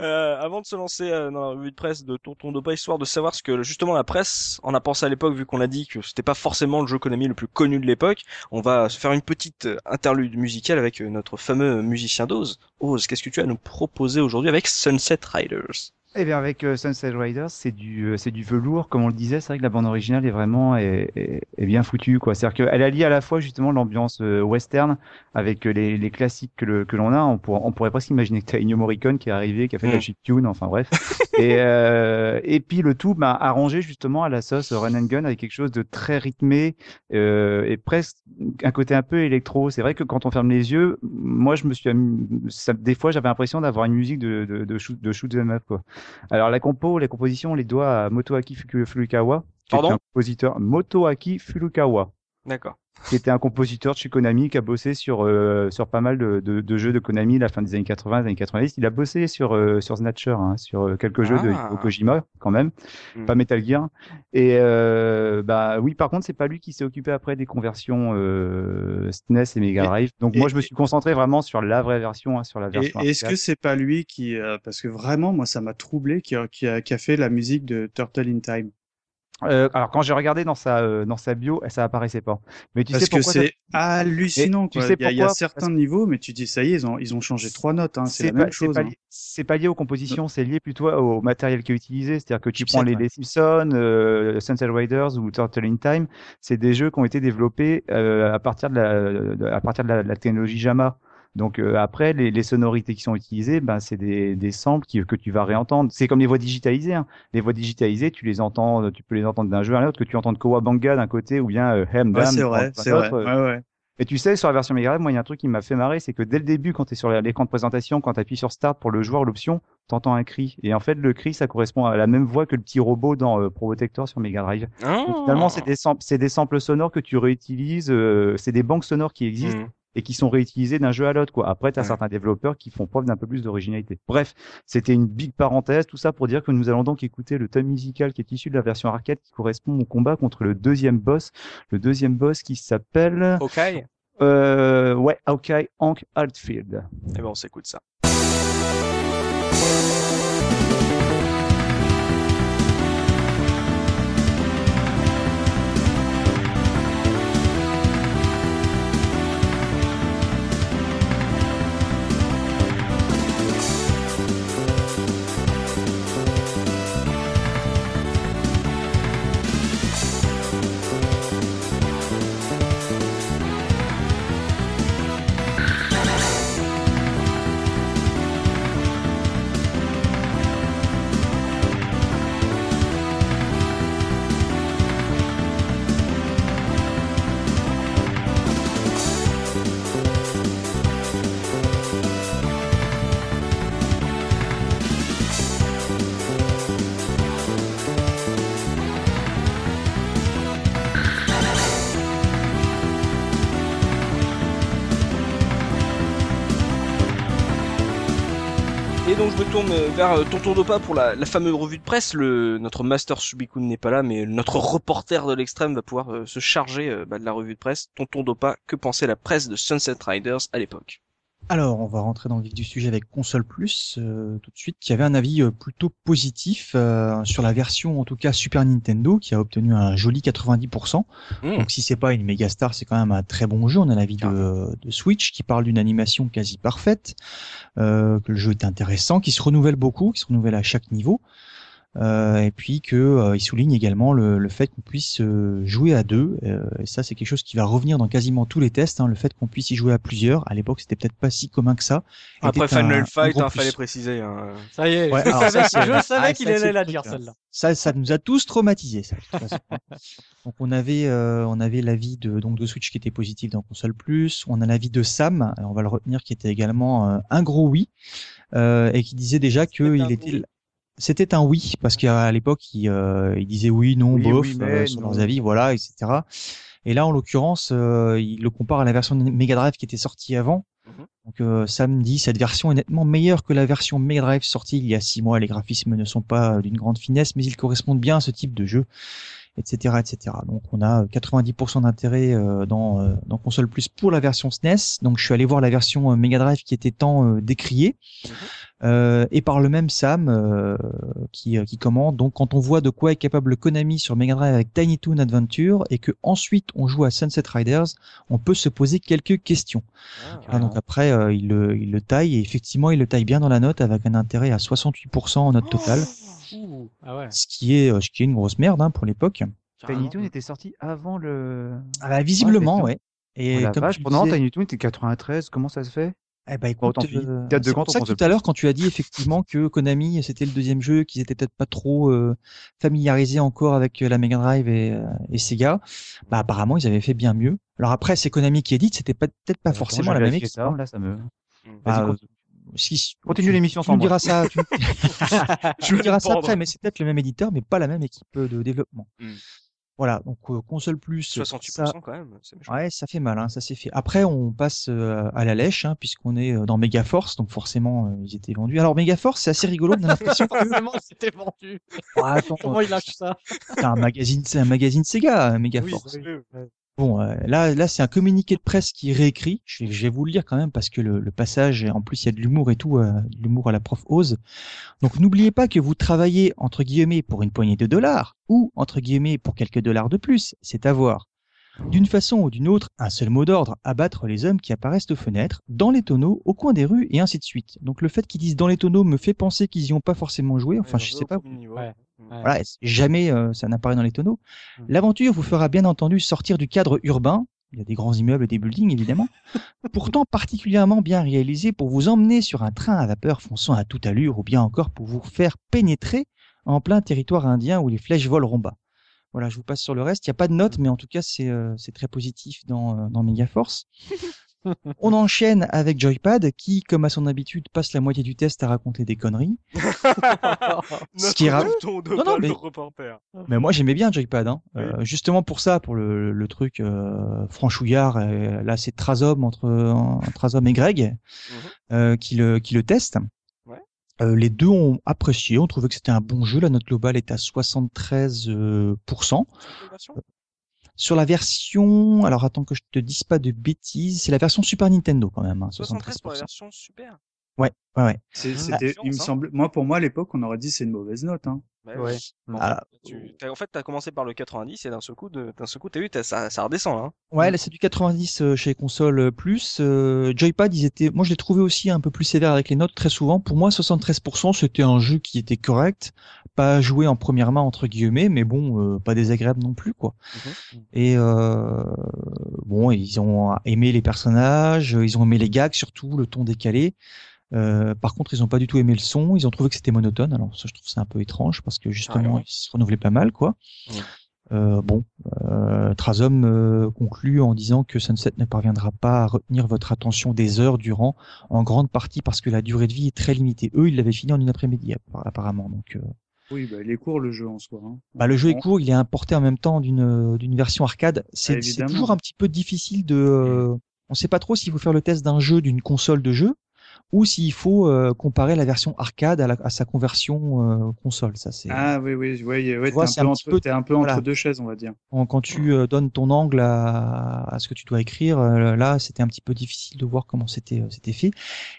Euh, avant de se lancer euh, dans la revue de presse de Tonton Dopa, histoire de savoir ce que justement la presse en a pensé à l'époque, vu qu'on a dit que c'était pas forcément le jeu Le plus connu de l'époque, on va se faire une petite euh, interlude musicale avec notre fameux musicien d'Oz. Oz, qu'est-ce que tu as à nous proposer aujourd'hui avec Sunset Riders? Eh bien, avec euh, Sunset Riders, c'est du, euh, c'est du velours, comme on le disait. C'est vrai que la bande originale est vraiment est, est, bien foutue, quoi. C'est-à-dire qu'elle allie à la fois justement l'ambiance euh, western avec les, les classiques que, que l'on a. On, on pourrait presque imaginer que t'as Ennio Morricone qui est arrivé, qui a fait de la mm. tune, enfin bref. <laughs> et, et puis le tout, bah, arrangé justement à la sauce Run and Gun avec quelque chose de très rythmé euh, et presque un côté un peu électro. C'est vrai que quand on ferme les yeux, moi je me suis, ça, des fois j'avais l'impression d'avoir une musique de, de, de shoot, de shoot them up, quoi. Alors la compo, les compositions, on les doit à Motoaki Furukawa, qui est un compositeur Motoaki Furukawa. D'accord. Qui était un compositeur de chez Konami qui a bossé sur euh, sur pas mal de, de, de, jeux de Konami la fin des années 80, des années 90. Il a bossé sur euh, sur Snatcher, hein, sur euh, quelques jeux de ah. Kojima quand même, hmm. pas Metal Gear. Et bah oui, par contre, c'est pas lui qui s'est occupé après des conversions SNES et Mega Drive. Donc moi, je me suis concentré vraiment sur la vraie version, hein, sur la version. Est-ce que c'est pas lui qui, parce que vraiment, moi, ça m'a troublé, qui a, qui a, qui a fait la musique de Turtle in Time? Euh, alors quand j'ai regardé dans sa euh, dans sa bio, ça apparaissait pas. Mais tu Parce sais que c'est hallucinant. Tu sais il, y a, certains niveaux, mais tu dis ça y est, ils ont ils ont changé trois notes. Hein, c'est la même chose. Hein. C'est pas, lié aux compositions, c'est lié plutôt au matériel qui est utilisé. C'est-à-dire que tu prends les, les, Simpsons, euh, Sunset Riders ou Turtle in Time, c'est des jeux qui ont été développés euh, à partir de la à partir de la, la technologie JAMA. Donc euh, après, les, les, sonorités qui sont utilisées, ben, c'est des, des samples qui, que tu vas réentendre. C'est comme les voix digitalisées. Hein. Les voix digitalisées, tu les entends, tu peux les entendre d'un jeu à l'autre, que tu entends de Kowabanga d'un côté ou bien euh, Hem ouais, c'est vrai, c'est vrai. Ouais, ouais. Et tu sais, sur la version Mega Drive, moi, il y a un truc qui m'a fait marrer, c'est que dès le début, quand tu es sur l'écran de présentation, quand tu appuies sur Start pour le joueur, l'option, t'entends un cri. Et en fait, le cri, ça correspond à la même voix que le petit robot dans euh, Probotector sur Mega Drive. finalement, c'est des, c'est des samples sonores que tu réutilises. Euh, c'est des banques sonores qui existent. Mmh et qui sont réutilisés d'un jeu à l'autre. Quoi. Après, tu as certains développeurs qui font preuve d'un peu plus d'originalité. Bref, c'était une big parenthèse, tout ça pour dire que nous allons donc écouter le thème musical qui est issu de la version arcade qui correspond au combat contre le deuxième boss. Le deuxième boss qui s'appelle... Ok. Euh, ouais, Ok, Hank Altfield. Et eh ben on s'écoute ça. Donc je me tourne vers Tonton Dopa pour la, fameuse revue de presse. Notre master Subikun n'est pas là, mais notre reporter de l'extrême va pouvoir se charger bah, de la revue de presse. Tonton Dopa, que pensait la presse de Sunset Riders à l'époque? Alors, on va rentrer dans le vif du sujet avec Console Plus euh, tout de suite, qui avait un avis euh, plutôt positif euh, sur la version, en tout cas Super Nintendo, qui a obtenu un joli 90%. Mmh. Donc, si c'est pas une méga star, c'est quand même un très bon jeu. On a l'avis de, de, Switch, qui parle d'une animation quasi parfaite, que le jeu est intéressant, qui se renouvelle beaucoup, qui se renouvelle à chaque niveau. Euh, et puis que euh, il souligne également le, le fait qu'on puisse euh, jouer à deux. et ça, c'est quelque chose qui va revenir dans quasiment tous les tests. Hein, le fait qu'on puisse y jouer à plusieurs. À l'époque, c'était peut-être pas si commun que ça. Après Final Fight, hein, fallait préciser. Hein. Ça y est, je savais, qu'il allait la dire celle-là. Ça, ça nous a tous traumatisés. Ça, <laughs> donc on avait, euh, on avait l'avis de donc de Switch qui était positif dans console plus. On a l'avis de Sam, on va le retenir, qui était également un gros oui euh, et qui disait déjà qu'il était c'était un oui parce qu'à l'époque il, euh, il, disait oui, non, bof euh, sur leurs avis, voilà, etc. Et là, en l'occurrence, euh, il le compare à la version Mega Drive qui était sortie avant. Mhm. Donc euh, Sam dit cette version est nettement meilleure que la version Mega Drive sortie il y a six mois. Les graphismes ne sont pas d'une grande finesse, mais ils correspondent bien à ce type de jeu, etc., etc. Donc on a 90% d'intérêt dans, dans console plus pour la version SNES. Donc je suis allé voir la version Mega Drive qui était tant décriée. Mhm. Euh, et par le même Sam euh, qui, euh, qui commande. Donc quand on voit de quoi est capable Konami sur Mega Drive avec Tiny Toon Adventure et que ensuite on joue à Sunset Riders, on peut se poser quelques questions. Ah, donc après il, le, il le taille et effectivement il le taille bien dans la note avec un intérêt à 68% en note totale. ah ouais. Ce qui est ce qui est une grosse merde hein, pour l'époque. Tiny Toon était sorti avant le. Ah bah, visiblement ouais. Et oh comme vache, pendant Tiny Toon était 93, comment ça se fait? Eh ben écoute, euh, c'est pour ça que tout à l'heure quand tu as dit effectivement que Konami c'était le deuxième jeu, qu'ils étaient peut-être pas trop euh, familiarisés encore avec euh, la Mega Drive et, euh, et, Sega, bah apparemment ils avaient fait bien mieux. Alors après c'est Konami qui édite, c'était peut-être pas forcément la même équipe. Ça, là ça me. Bah, si, continue l'émission sans <laughs> <laughs> tu me diras ça. Tu, me diras ça après, mais c'est peut-être le même éditeur, mais pas la même équipe de développement. Hmm. Voilà, donc euh, console plus. 68% ça... quand même. Ouais, ça fait mal, hein, ça s'est fait. Après, on passe euh, à la lèche, hein, puisqu'on est euh, dans Megaforce, donc forcément, ils étaient vendus. Alors Megaforce, c'est assez rigolo. On a l'impression que... <laughs> forcément, c'était vendu. Comment il lâche ça? C'est un magazine, c'est un magazine Sega, Megaforce. Oui, Bon, euh, là, là, c'est un communiqué de presse qui est réécrit. Je vais, vous le lire quand même parce que le, le passage, en plus, il y a de l'humour et tout, euh, l'humour à la prof Ose. Donc, n'oubliez pas que vous travaillez entre guillemets pour une poignée de dollars ou entre guillemets pour quelques dollars de plus. C'est à voir. D'une façon ou d'une autre, un seul mot d'ordre, abattre les hommes qui apparaissent aux fenêtres, dans les tonneaux, au coin des rues, et ainsi de suite. Donc le fait qu'ils disent dans les tonneaux me fait penser qu'ils y ont pas forcément joué, enfin je sais pas. Voilà, jamais euh, ça n'apparaît dans les tonneaux. Mm. L'aventure vous fera bien entendu sortir du cadre urbain, il y a des grands immeubles et des buildings évidemment, <laughs> pourtant particulièrement bien réalisé pour vous emmener sur un train à vapeur fonçant à toute allure, ou bien encore pour vous faire pénétrer en plein territoire indien où les flèches voleront bas. Voilà, je vous passe sur le reste. Il n'y a pas de notes, mais en tout cas, c'est euh, très positif dans, euh, dans Megaforce. <laughs> On enchaîne avec Joypad, qui, comme à son habitude, passe la moitié du test à raconter des conneries. <laughs> Ce qui est non, non, mais... mais moi j'aimais bien Joypad. Hein. Euh, justement pour ça, pour le, le truc euh, franchouillard, euh, là c'est Trazom entre euh, Trazom et Greg mhm. euh, qui le qui le teste. Euh, les deux ont apprécié, on trouvait que c'était un bon jeu. La note globale est à 73%. Euh, sur la version, alors attends que je te dise pas de bêtises, c'est la version Super Nintendo quand même. Hein, 73 pour la version Super? Ouais, ouais, ouais. C'était, il me semble, moi pour moi à l'époque, on aurait dit c'est une mauvaise note. Hein. Bah ouais. Ah, tu, en fait, t'as commencé par le 90 et d'un seul coup, d'un seul coup, t'as vu, ça, ça redescend là. Hein. Ouais, là c'est du 90 euh, chez console euh, plus. Euh, Joypad, ils étaient, moi je l'ai trouvé aussi un peu plus sévère avec les notes très souvent. Pour moi, 73%, c'était un jeu qui était correct, pas joué en première main entre guillemets, mais bon, pas désagréable non plus quoi. Mhm. Et bon, ils ont aimé les personnages, ils ont aimé les gags surtout, le ton décalé. Euh, par contre, ils n'ont pas du tout aimé le son. Ils ont trouvé que c'était monotone. Alors ça, je trouve c'est un peu étrange parce que justement, ils se renouvelaient pas mal, quoi. Euh, bon, euh, Trazom euh, conclut en disant que Sunset ne parviendra pas à retenir votre attention des heures durant, en grande partie parce que la durée de vie est très limitée. Eux, ils l'avaient fini en une après-midi apparemment. Donc, euh, oui, bah, il est court le jeu en soi. Hein. Bah, le jeu est court, il est importé en même temps d'une d'une version arcade. C'est toujours un petit peu difficile de. on ne sait pas trop s'il faut faire le test d'un jeu, d'une console de jeu, ou s'il faut euh, comparer la version arcade à, la, à sa conversion euh, console. Ça, c'est. Ah oui, oui, oui, ouais, t'es un, peu entre, es un peu entre deux chaises, on va dire. Quand, tu euh, donnes ton angle à, à, ce que tu dois écrire, là, c'était un petit peu difficile de voir comment c'était c'était fait.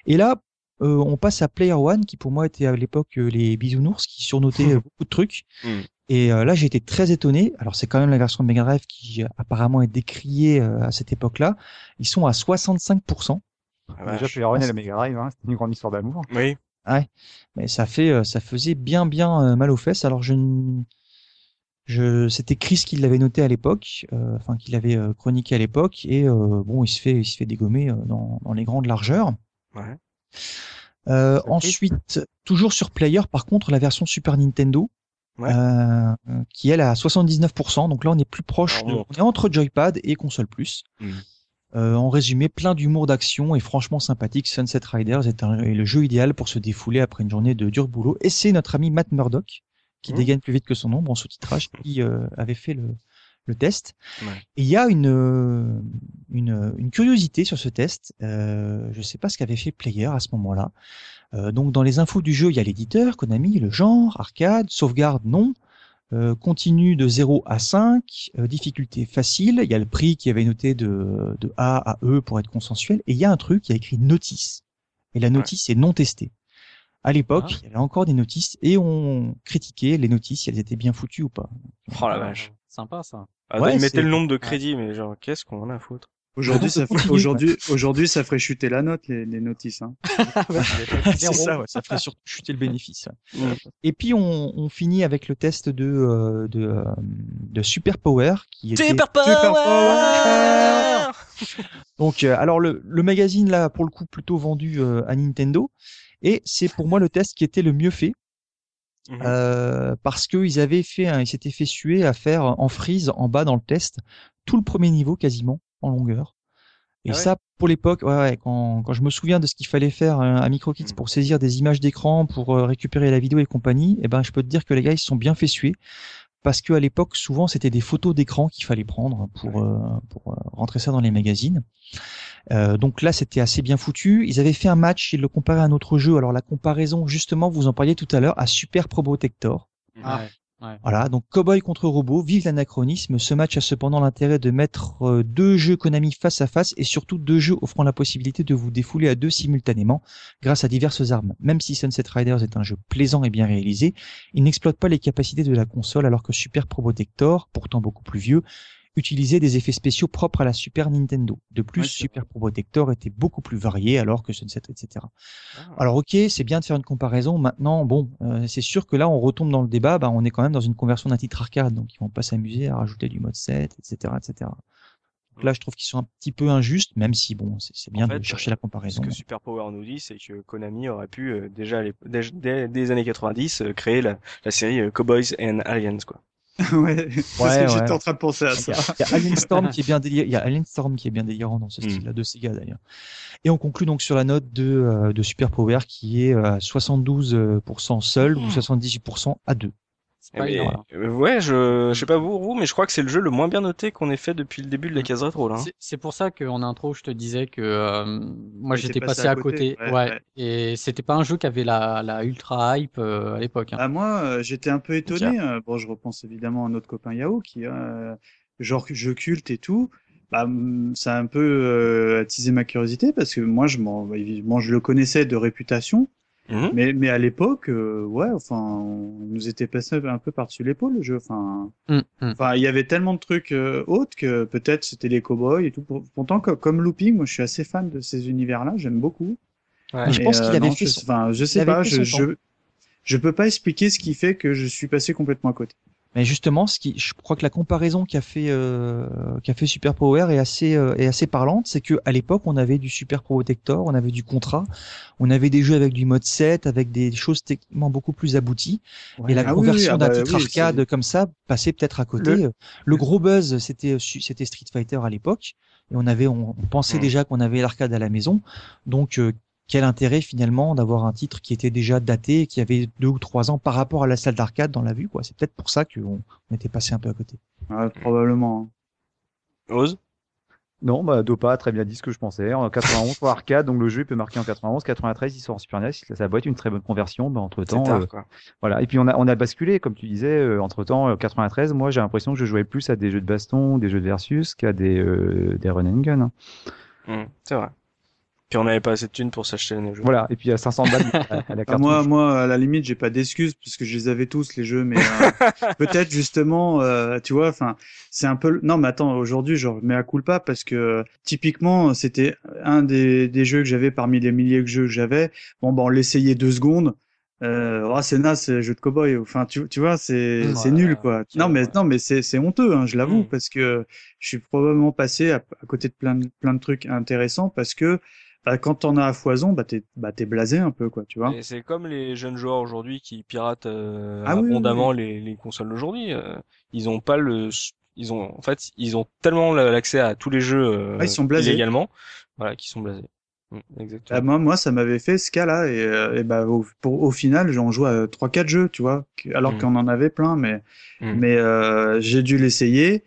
Et là, on passe à Player One, qui pour moi était à l'époque les bisounours, qui surnotaient <laughs> beaucoup de trucs. Hmm. Et là, j'ai été très étonné. Alors, c'est quand même la version de Mega Drive qui apparemment est décriée à cette époque-là. Ils sont à 65%. Ah, déjà, Player One et la Mega Drive, hein, c'était une grande histoire d'amour. Oui. Ouais. Mais ça fait, ça faisait bien, bien mal aux fesses. Alors, je je, c'était Chris qui l'avait noté à l'époque, euh, enfin qui l'avait chroniqué à l'époque, et euh, bon, il se fait, il se fait dégommer dans, dans les grandes largeurs. Ouais. Euh, ensuite, toujours sur Player, par contre, la version Super Nintendo, ouais. euh, qui elle a 79%. Donc là, on est plus proche, de, on est entre Joypad et console plus. Mmh. Euh, en résumé, plein d'humour d'action et franchement sympathique. Sunset Riders est, un, est, le jeu idéal pour se défouler après une journée de dur boulot. Et c'est notre ami Matt Murdock qui mmh. dégaine plus vite que son ombre en sous-titrage qui euh, avait fait le, le test. Ouais. Et il y a une, une, une, curiosité sur ce test. Euh, je ne sais pas ce qu'avait fait Player à ce moment-là. Euh, donc dans les infos du jeu, il y a l'éditeur, Konami, le genre, arcade, sauvegarde, non. Euh, continue de 0 à 5, euh, difficulté facile, il y a le prix qui avait noté de, de A à E pour être consensuel, et il y a un truc qui a écrit notice. Et la notice ouais. est non testée. À l'époque, ah. il y avait encore des notices et on critiquait les notices si elles étaient bien foutues ou pas. Oh la vache. Sympa ça. Ah, ouais, ils mettaient le nombre de crédits, mais genre, qu'est-ce qu'on en a à foutre? Aujourd'hui, ça, fait, aujourd'hui, aujourd'hui, ça ferait chuter la note, les, les notices. Hein. <laughs> <laughs> c'est ça, ouais, ça ferait surtout chuter le bénéfice. Ouais. Et puis, on, on, finit avec le test de, euh, de, euh, de Super Power. Qui était Super Power, Super Power <laughs> Donc, euh, alors, le, le magazine, là, pour le coup, plutôt vendu à Nintendo. Et c'est pour moi le test qui était le mieux fait. Mmh. Euh, parce qu'ils avaient fait, un, ils s'étaient fait suer à faire en freeze en bas dans le test tout le premier niveau quasiment en longueur. Et ah ouais? ça, pour l'époque, ouais, ouais, quand, quand je me souviens de ce qu'il fallait faire à MicroKids mmh. pour saisir des images d'écran, pour euh, récupérer la vidéo et compagnie, eh ben, je peux te dire que les gars, ils se sont bien fait suer. Parce qu'à l'époque, souvent, c'était des photos d'écran qu'il fallait prendre pour, euh, pour euh, rentrer ça dans les magazines. Euh, donc là, c'était assez bien foutu. Ils avaient fait un match, ils le comparaient à un autre jeu. Alors la comparaison, justement, vous en parliez tout à l'heure, à Super Probotector. Ah. Voilà, donc Cowboy contre Robot, vive l'anachronisme. Ce match a cependant l'intérêt de mettre euh, deux jeux Konami face à face et surtout deux jeux offrant la possibilité de vous défouler à deux simultanément grâce à diverses armes. Même si Sunset Riders est un jeu plaisant et bien réalisé, il n'exploite pas les capacités de la console alors que Super Probotector, pourtant beaucoup plus vieux, utilisait des effets spéciaux propres à la Super Nintendo. De plus, ouais, Super Probotector était beaucoup plus varié alors que Sunset, etc. Ah. Alors ok, c'est bien de faire une comparaison. Maintenant, bon, euh, c'est sûr que là, on retombe dans le débat. Bah, on est quand même dans une conversion d'un titre arcade, donc ils vont pas s'amuser à rajouter du mode 7, etc., etc. Donc là, je trouve qu'ils sont un petit peu injustes, même si bon, c'est bien en fait, de chercher la comparaison. Ce que Super Power nous dit, c'est que Konami aurait pu euh, déjà les, dès, dès, des années 90 euh, créer la, la série Cowboys and Aliens, quoi. <laughs> ouais, parce ouais, que j'étais en train de penser à ça. Il y a, Alien Storm qui est bien délirant, il y a Alien Storm qui est bien délirant dans ce Hmm. style-là de Sega d'ailleurs. Et on conclut donc sur la note de, euh, de Super Power qui est à 72% seul ou 78% à deux. Eh mais, euh, ouais, je, je sais pas vous, vous, mais je crois que c'est le jeu le moins bien noté qu'on ait fait depuis le début de la case rétro là. hein. C'est pour ça qu'en intro, je te disais que euh, moi j'étais passé, passé, à côté, côté. Ouais, ouais. ouais, et c'était pas un jeu qui avait la, la ultra hype euh, à l'époque. Hein. Ah, moi, euh, j'étais un peu étonné. Euh, bon, je repense évidemment à notre copain Yao qui a genre jeu culte et tout. Bah, ça a un peu attisé ma curiosité parce que moi, je, moi, je le connaissais de réputation. Mmh. Mais, mais à l'époque, euh, ouais, enfin, on nous était passé un peu par-dessus l'épaule le jeu. Enfin, mmh. enfin, il y avait tellement de trucs euh, autres que peut-être c'était les cowboys et tout. Pourtant, comme, comme Looping, moi, je suis assez fan de ces univers-là. J'aime beaucoup. Ouais. je pense qu'il avait non, fait. Je, son... Enfin, je sais pas. Je, je, je peux pas expliquer ce qui fait que je suis passé complètement à côté. Mais justement, ce qui, je crois que la comparaison qu'a fait euh, qu'a fait Super Power est assez euh, est assez parlante, c'est que à l'époque on avait du Super Protector, on avait du contrat, on avait des jeux avec du mode 7, avec des choses techniquement beaucoup plus abouties, ouais. et la ah conversion oui, oui, d'un bah, titre oui, arcade comme ça passait peut-être à côté. Le, le gros buzz c'était c'était Street Fighter à l'époque, et on avait on, pensait déjà qu'on avait l'arcade à la maison, donc euh, quel intérêt finalement d'avoir un titre qui était déjà daté, qui avait deux ou trois ans par rapport à la salle d'arcade dans la vue, quoi? C'est peut-être pour ça qu'on on était passé un peu à côté. Ouais, probablement. Ose Non, bah Dopa a très bien dit ce que je pensais. En 91 pour arcade, donc le jeu peut marquer en 91, 93 il sort en Super NES. Ça va être une très bonne conversion, mais entre temps, Tard, euh, quoi. voilà. Et puis on a on a basculé, comme tu disais, euh, entre temps 93. Moi, j'ai l'impression que je jouais plus à des jeux de baston, des jeux de versus qu'à des euh, des run and gun. hein. Hum, c'est vrai. Puis on n'avait pas assez de thunes pour s'acheter les jeux. Voilà. Et puis à 500 balles à, <laughs> à la Ah, carte. moi, moi, à la limite, j'ai pas d'excuses puisque je les avais tous les jeux, mais euh, <laughs> peut-être justement, euh, tu vois, enfin, c'est un peu. le- Non, mais attends, aujourd'hui, je remets à culpa parce que typiquement, c'était un des, des jeux que j'avais parmi les milliers de jeux que j'avais. Bon, bah, on l'essayait deux secondes. Euh, oh, c'est naze, c'est jeu de cowboy. Enfin, tu, tu vois, c'est c'est Ouais, nul, quoi. Non, mais non, mais c'est c'est honteux, hein, je l'avoue, Mm. parce que je suis probablement passé à, à côté de plein de plein de trucs intéressants parce que bah, quand t'en as à foison, bah t'es bah t'es blasé un peu, quoi, tu vois. C'est comme les jeunes joueurs aujourd'hui qui piratent euh, Ah oui, oui, abondamment Les, les consoles d'aujourd'hui. euh, ils ont pas le, ils ont en fait ils ont tellement la- l'accès à tous les jeux euh, Ah, ils sont blasés. illégalement, voilà, qui sont blasés. Mm, Exactement. Ah, moi, moi, ça m'avait fait ce cas-là, et, euh, et bah, au, pour, au final, j'en joue à 3-4 jeux, tu vois, alors Mm. qu'on en avait plein, mais, Mm. mais euh, j'ai dû l'essayer.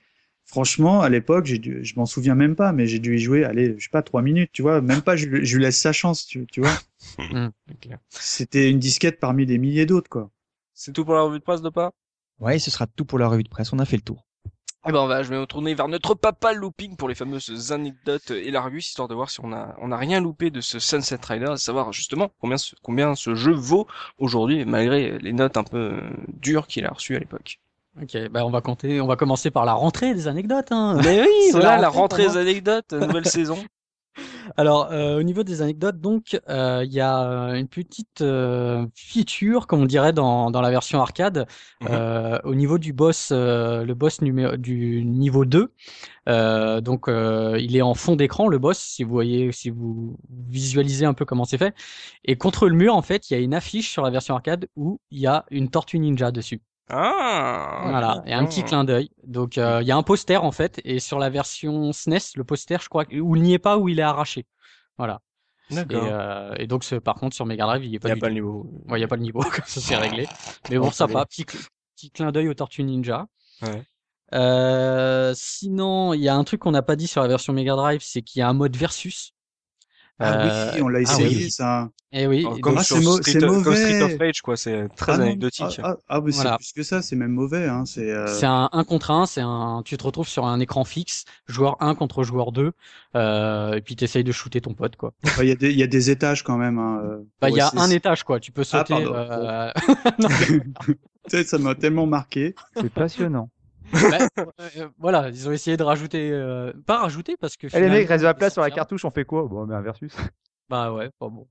Franchement, à l'époque, j'ai dû, je m'en souviens même pas, mais j'ai dû y jouer, allez, je sais pas, 3 minutes, tu vois, même pas, je, lui- je lui laisse sa chance, tu, tu vois. <laughs> Clair. C'était une disquette parmi des milliers d'autres, quoi. C'est tout pour la revue de presse de pas Ouais, ce sera tout pour la revue de presse. On a fait le tour. Eh ben, on va, je vais me tourner vers notre papa looping pour les fameuses anecdotes et l'Argus, histoire de voir si on a, on a rien loupé de ce Sunset Rider, à savoir justement combien ce, combien ce jeu vaut aujourd'hui, malgré les notes un peu dures qu'il a reçues à l'époque. Ok, bah on va compter, on va commencer par la rentrée des anecdotes. Hein. Mais oui, <laughs> voilà, la la rentrée rentrée pour des anecdotes, nouvelle saison. <laughs> Alors, euh, au niveau des anecdotes, donc, euh, il y a euh, une petite euh, feature, comme on dirait dans, dans la version arcade, euh, au niveau du boss, euh, le boss numéro, du niveau 2. Euh, donc, euh, il est en fond d'écran, le boss, si vous voyez, si vous visualisez un peu comment c'est fait. Et contre le mur, en fait, il y a une affiche sur la version arcade où il y a une tortue ninja dessus. Ah, Voilà, et un petit clin d'œil. Donc euh, il y a un poster en fait, et sur la version SNES, le poster, je crois, où il n'y est pas, où il est arraché. Voilà. Et, euh, et donc par contre sur Mega Drive, il n'y Il pas n'y a pas le niveau. Ouais, il n'y a pas le niveau, comme ça c'est réglé. Mais bon, ça va, petit, petit clin d'œil aux Tortues Ninja. Ouais. Euh, sinon, il y a un truc qu'on n'a pas dit sur la version Mega Drive, c'est qu'il y a un mode versus. Ah Euh, oui, on l'a ah essayé, oui. ça. Et oui, Oh, et comme, Ah, c'est Street, c'est comme Street mauvais. of Rage, quoi, c'est très Ah anecdotique. Ah, ah, ah, mais c'est Voilà. plus que ça, c'est même mauvais, hein, c'est, euh, C'est un 1 contre 1, c'est un, tu te retrouves sur un écran fixe, joueur 1 contre joueur 2, euh, et puis t'essayes de shooter ton pote, quoi. bah, il y a des, il y a des étages quand même, hein, euh, Bah, il y a un étage, quoi. Tu peux Ah, sauter. euh, <laughs> Tu sais, <laughs> <laughs> ça m'a tellement marqué. C'est passionnant. Bah, euh, voilà, ils ont essayé de rajouter, euh, pas rajouter parce que. Eh, les mecs de la place sur la cartouche, on fait quoi? Bon, mais un versus. Bah ouais, pas bon.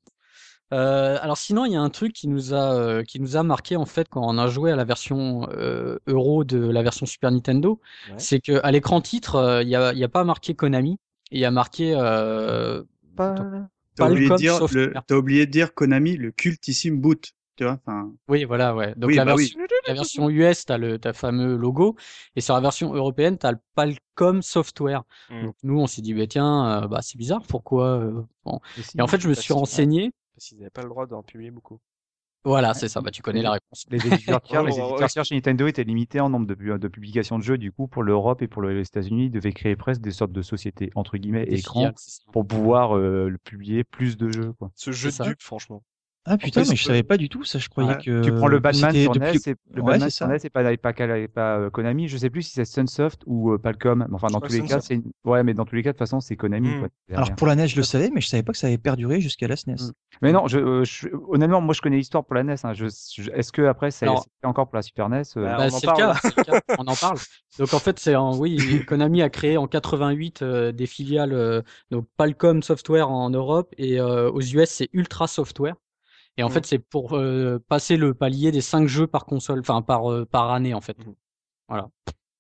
Euh, alors sinon, il y a un truc qui nous a euh, qui nous a marqué en fait quand on a joué à la version euh, Euro de la version Super Nintendo, Ouais. c'est que à l'écran titre, euh, il y a il y a pas marqué Konami, il y a marqué euh, Pas... T'as oublié, de dire, le, oublié de dire Konami, le cultissime boot. Tu vois, enfin, Oui, voilà, ouais. Donc Oui, la, bah version, la version US, t'as le t'as le fameux logo, et sur la version européenne, t'as le Palcom Software. Mm. Donc nous, on s'est dit, bah tiens, euh, bah c'est bizarre, pourquoi euh, bon. Et si, Et en fait, je me suis renseigné. Parce qu'ils n'avaient pas le droit d'en publier beaucoup. Voilà, c'est ça. Bah tu connais la réponse. les éditeurs <laughs> tiers, les éditeurs tiers chez Nintendo étaient limités en nombre de, pu- de publications de jeux. Du coup, pour l'Europe et pour le- les États-Unis, ils devaient créer presque des sortes de sociétés entre guillemets Des écran filiales, c'est ça. pour pouvoir euh, le publier plus de jeux. Quoi. Ce jeu de dupe, franchement. Ah putain, plus, mais je peut- savais pas du tout ça. Je croyais Ouais. que tu prends le Batman sur depuis- NES, et le Ouais, Batman c'est sur. NES et pas, pas, et pas euh, Konami. Je sais plus si c'est Sunsoft ou euh, Palcom. Mais Enfin, dans tous les cas, c'est ouais, mais dans tous les cas, de toute façon, c'est Konami. Hmm. Quoi, Alors pour la neige, je le savais, mais je savais pas que ça avait perduré jusqu'à la SNES. Mm. Mais non, je, euh, je- honnêtement, moi, je connais l'histoire pour la NES. Hein. Je, je- Est-ce que après, c'est encore pour la Super NES euh, Bah, Bah, on en c'est le parle. cas, c'est le cas, on en parle. <laughs> Donc en fait, c'est en oui, Konami a créé en 88 euh, des filiales donc Palcom Software en Europe et aux US c'est Ultra Software. Et en Mhm. fait, c'est pour euh, passer le palier des 5 jeux par console, enfin par euh, par année en fait. Mhm. Voilà.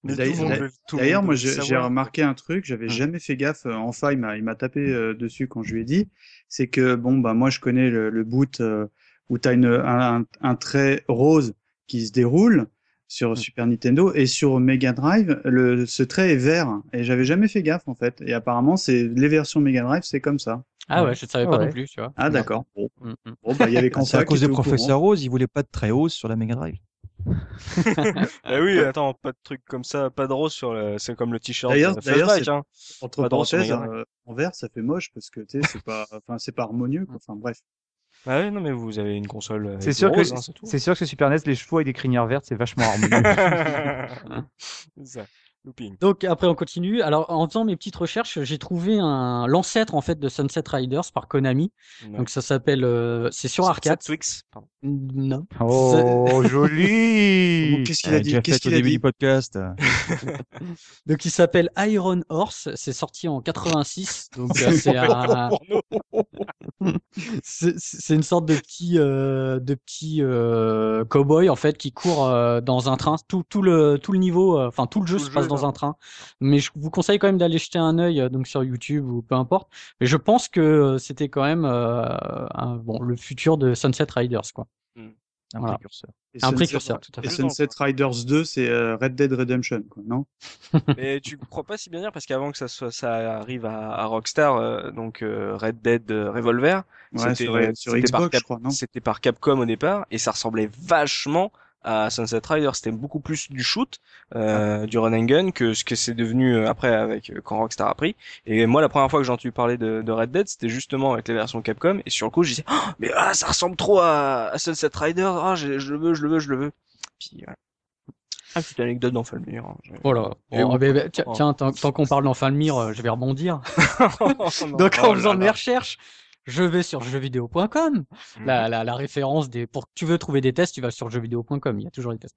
D'ailleurs- moi, j'ai remarqué un truc, j'avais Hum. jamais fait gaffe. euh, Enfin, il m'a, il m'a tapé euh, dessus quand je lui ai dit. C'est que bon, bah moi, je connais le, le boot euh, où t'as une un, un, un trait rose qui se déroule sur Super Nintendo et sur Mega Drive, le ce trait est vert. Et j'avais jamais fait gaffe en fait. Et apparemment, c'est les versions Mega Drive, c'est comme ça. Ah Ouais. je ne savais Ah pas ouais. non plus, tu vois. Ah d'accord. Bon, Mm, mm. bon bah il y avait <laughs> qu'en C'est à ça cause de. Professeur Rose, il voulait pas de très hausse sur la Mega Drive. bah <laughs> oui, attends, pas de truc comme ça, pas de rose sur le... c'est comme le t-shirt. D'ailleurs, euh, d'ailleurs, hein. Entre rose parenthèses, euh, en vert, ça fait moche parce que tu sais, c'est pas, enfin, c'est pas harmonieux. Quoi. Enfin bref. Ah oui, non mais vous avez une console. avec C'est du sûr que rose, hein, c'est sûr que sur Super NES, les chevaux et des crinières vertes, c'est vachement harmonieux. <laughs> <laughs> C'est ça. Looping. Donc après on continue. Alors en faisant mes petites recherches, j'ai trouvé un l'ancêtre en fait de Sunset Riders par Konami. Donc ça s'appelle euh, c'est sur arcade. Twix. pardon. Non. oh, joli <laughs> Qu'est-ce qu'il a dit? Qu'est-ce qu'il a début dit? du podcast. <laughs> <laughs> Donc il s'appelle Iron Horse, c'est sorti en 86. Donc euh, c'est un c'est une sorte de petit euh, de petit euh, cowboy en fait qui court euh, dans un train. Tout tout le tout le niveau, euh, enfin tout le jeu Tout se le passe jeu, dans un train. Mais je vous conseille quand même d'aller jeter un œil euh, donc sur YouTube ou peu importe. Mais je pense que euh, c'était quand même euh, un, bon le futur de Sunset Riders quoi. Un Voilà. précurseur. Et Un Sunset- précurseur tout à Et. Sunset Riders 2, c'est euh, Red Dead Redemption, quoi, non? <laughs> Mais tu crois pas si bien dire parce qu'avant que ça soit, ça arrive à, à Rockstar, euh, donc euh, Red Dead Revolver, Ouais, C'était- sur, sur c'était par Xbox, Cap- je crois, non? c'était par Capcom au départ et ça ressemblait vachement à Sunset Riders. C'était beaucoup plus du shoot, euh, du run and gun que ce que c'est devenu euh, après avec euh, quand Rockstar a pris. Et moi, la première fois que j'ai entendu parler de, de Red Dead, c'était justement avec les versions Capcom. Et sur le coup, je disais, Oh, mais ah, ça ressemble trop à, à Sunset Riders. Ah, je, je le veux, je le veux, je le veux. Puis voilà. Ah, petite anecdote dans Falmir. hein. Voilà. Où- ben, ben, tiens, Oh. tiens, tant, tant qu'on parle d'enfin le mire, euh, je vais rebondir. <laughs> Donc Oh en faisant mes recherches, je vais sur jeuxvideo.com. La, la, la référence des pour que tu veux trouver des tests, tu vas sur jeuxvideo.com, il y a toujours des tests.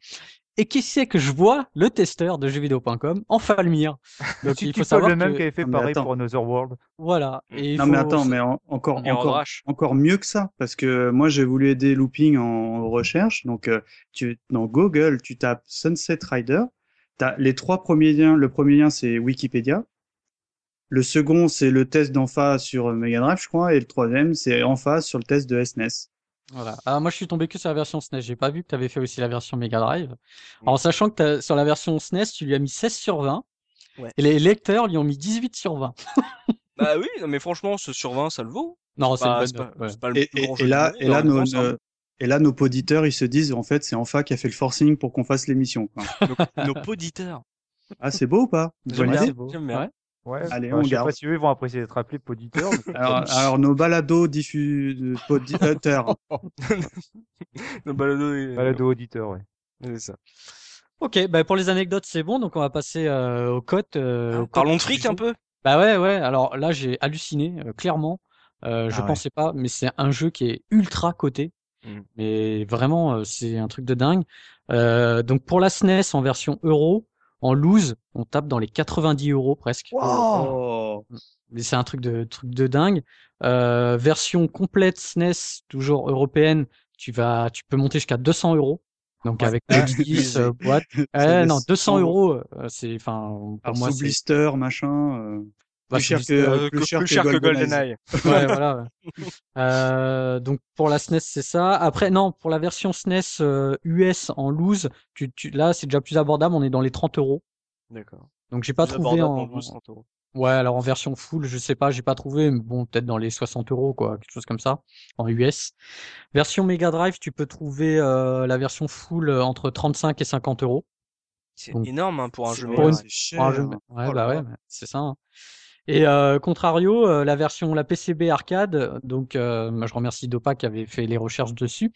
Et qui c'est que je vois le testeur de jeuxvideo.com en Falmir. <laughs> Donc Tu il faut pas savoir le même que- qui avait fait Non, mais pareil attends. pour Another World. voilà. Et il Non faut- mais attends, mais en- encore, encore, encore mieux que ça, parce que moi j'ai voulu aider Looping en recherche. Donc euh, tu dans Google, tu tapes Sunset Rider, t'as les trois premiers liens. Le premier lien c'est Wikipédia. Le second c'est le test d'Enfa sur euh, Mega Drive, je crois, et le troisième c'est Enfa sur le test de SNES. Voilà. Alors moi je suis tombé que sur la version SNES, j'ai pas vu que tu avais fait aussi la version Mega Drive. En sachant que sur la version SNES, tu lui as mis 16 sur 20. Ouais. Et les lecteurs lui ont mis 18 sur 20. <laughs> Bah oui, non, mais franchement, ce sur 20, ça le vaut. Non, c'est pas, ouais. pas le Et, plus et, grand et jeu du là, monde, et là, en nos, nos- et là, nos auditeurs, ils se disent, en fait, c'est Enfa qui a fait le forcing pour qu'on fasse l'émission. <laughs> nos, nos poditeurs. Ah, c'est beau ou pas? J'aime bien. Ouais. Allez, Bah, on je sais garde. pas si eux ils vont apprécier d'être appelés poditeurs. mais- alors, alors, nos balados diffus auditeurs. <laughs> Nos balados et- Balado auditeur, ouais. C'est ça. Ok, bah pour les anecdotes c'est bon, donc on va passer euh, aux cotes. euh, aux cotes Parlons de du fric jeu. un peu. Bah ouais, ouais. Alors là, j'ai halluciné, euh, clairement. Euh, je Ah ouais. pensais pas, mais c'est un jeu qui est ultra coté. Mm. Mais vraiment, euh, c'est un truc de dingue. Euh, donc pour la SNES en version euro, en loose, on tape dans les 90 euros presque. Oh. Mais c'est un truc de truc de dingue. Euh, version complète SNES, toujours européenne, tu vas, tu peux monter jusqu'à 200 euros. Donc Ouais. avec Ah, le 10 c'est- euh, boîte. <laughs> c'est Eh, non, 200 cent- euros, euh, c'est, enfin, pour Alors, moi, blister, machin. euh, bah, plus, cher sous que, blister, Euh, plus, cher plus que cher que GoldenEye. GoldenEye. <laughs> ouais, voilà. ouais. Euh, donc pour la SNES c'est ça. Après non, pour la version SNES euh, US en loose, tu, tu, là c'est déjà plus abordable. On est dans les 30 euros. D'accord. Donc j'ai pas Plus trouvé en, en 12, 30 euros. ouais alors en version full je sais pas, j'ai pas trouvé. Mais bon peut-être dans les 60 euros quoi, quelque chose comme ça en US. Version Mega Drive tu peux trouver euh, la version full euh, entre 35 et 50 euros. C'est énorme hein, pour un jeu pour une- Pour un jeu- Ouais, Oh bah ouais, bah, c'est ça. hein. Et euh, contrario, euh, la version, la PCB arcade, donc euh, je remercie Dopa qui avait fait les recherches dessus.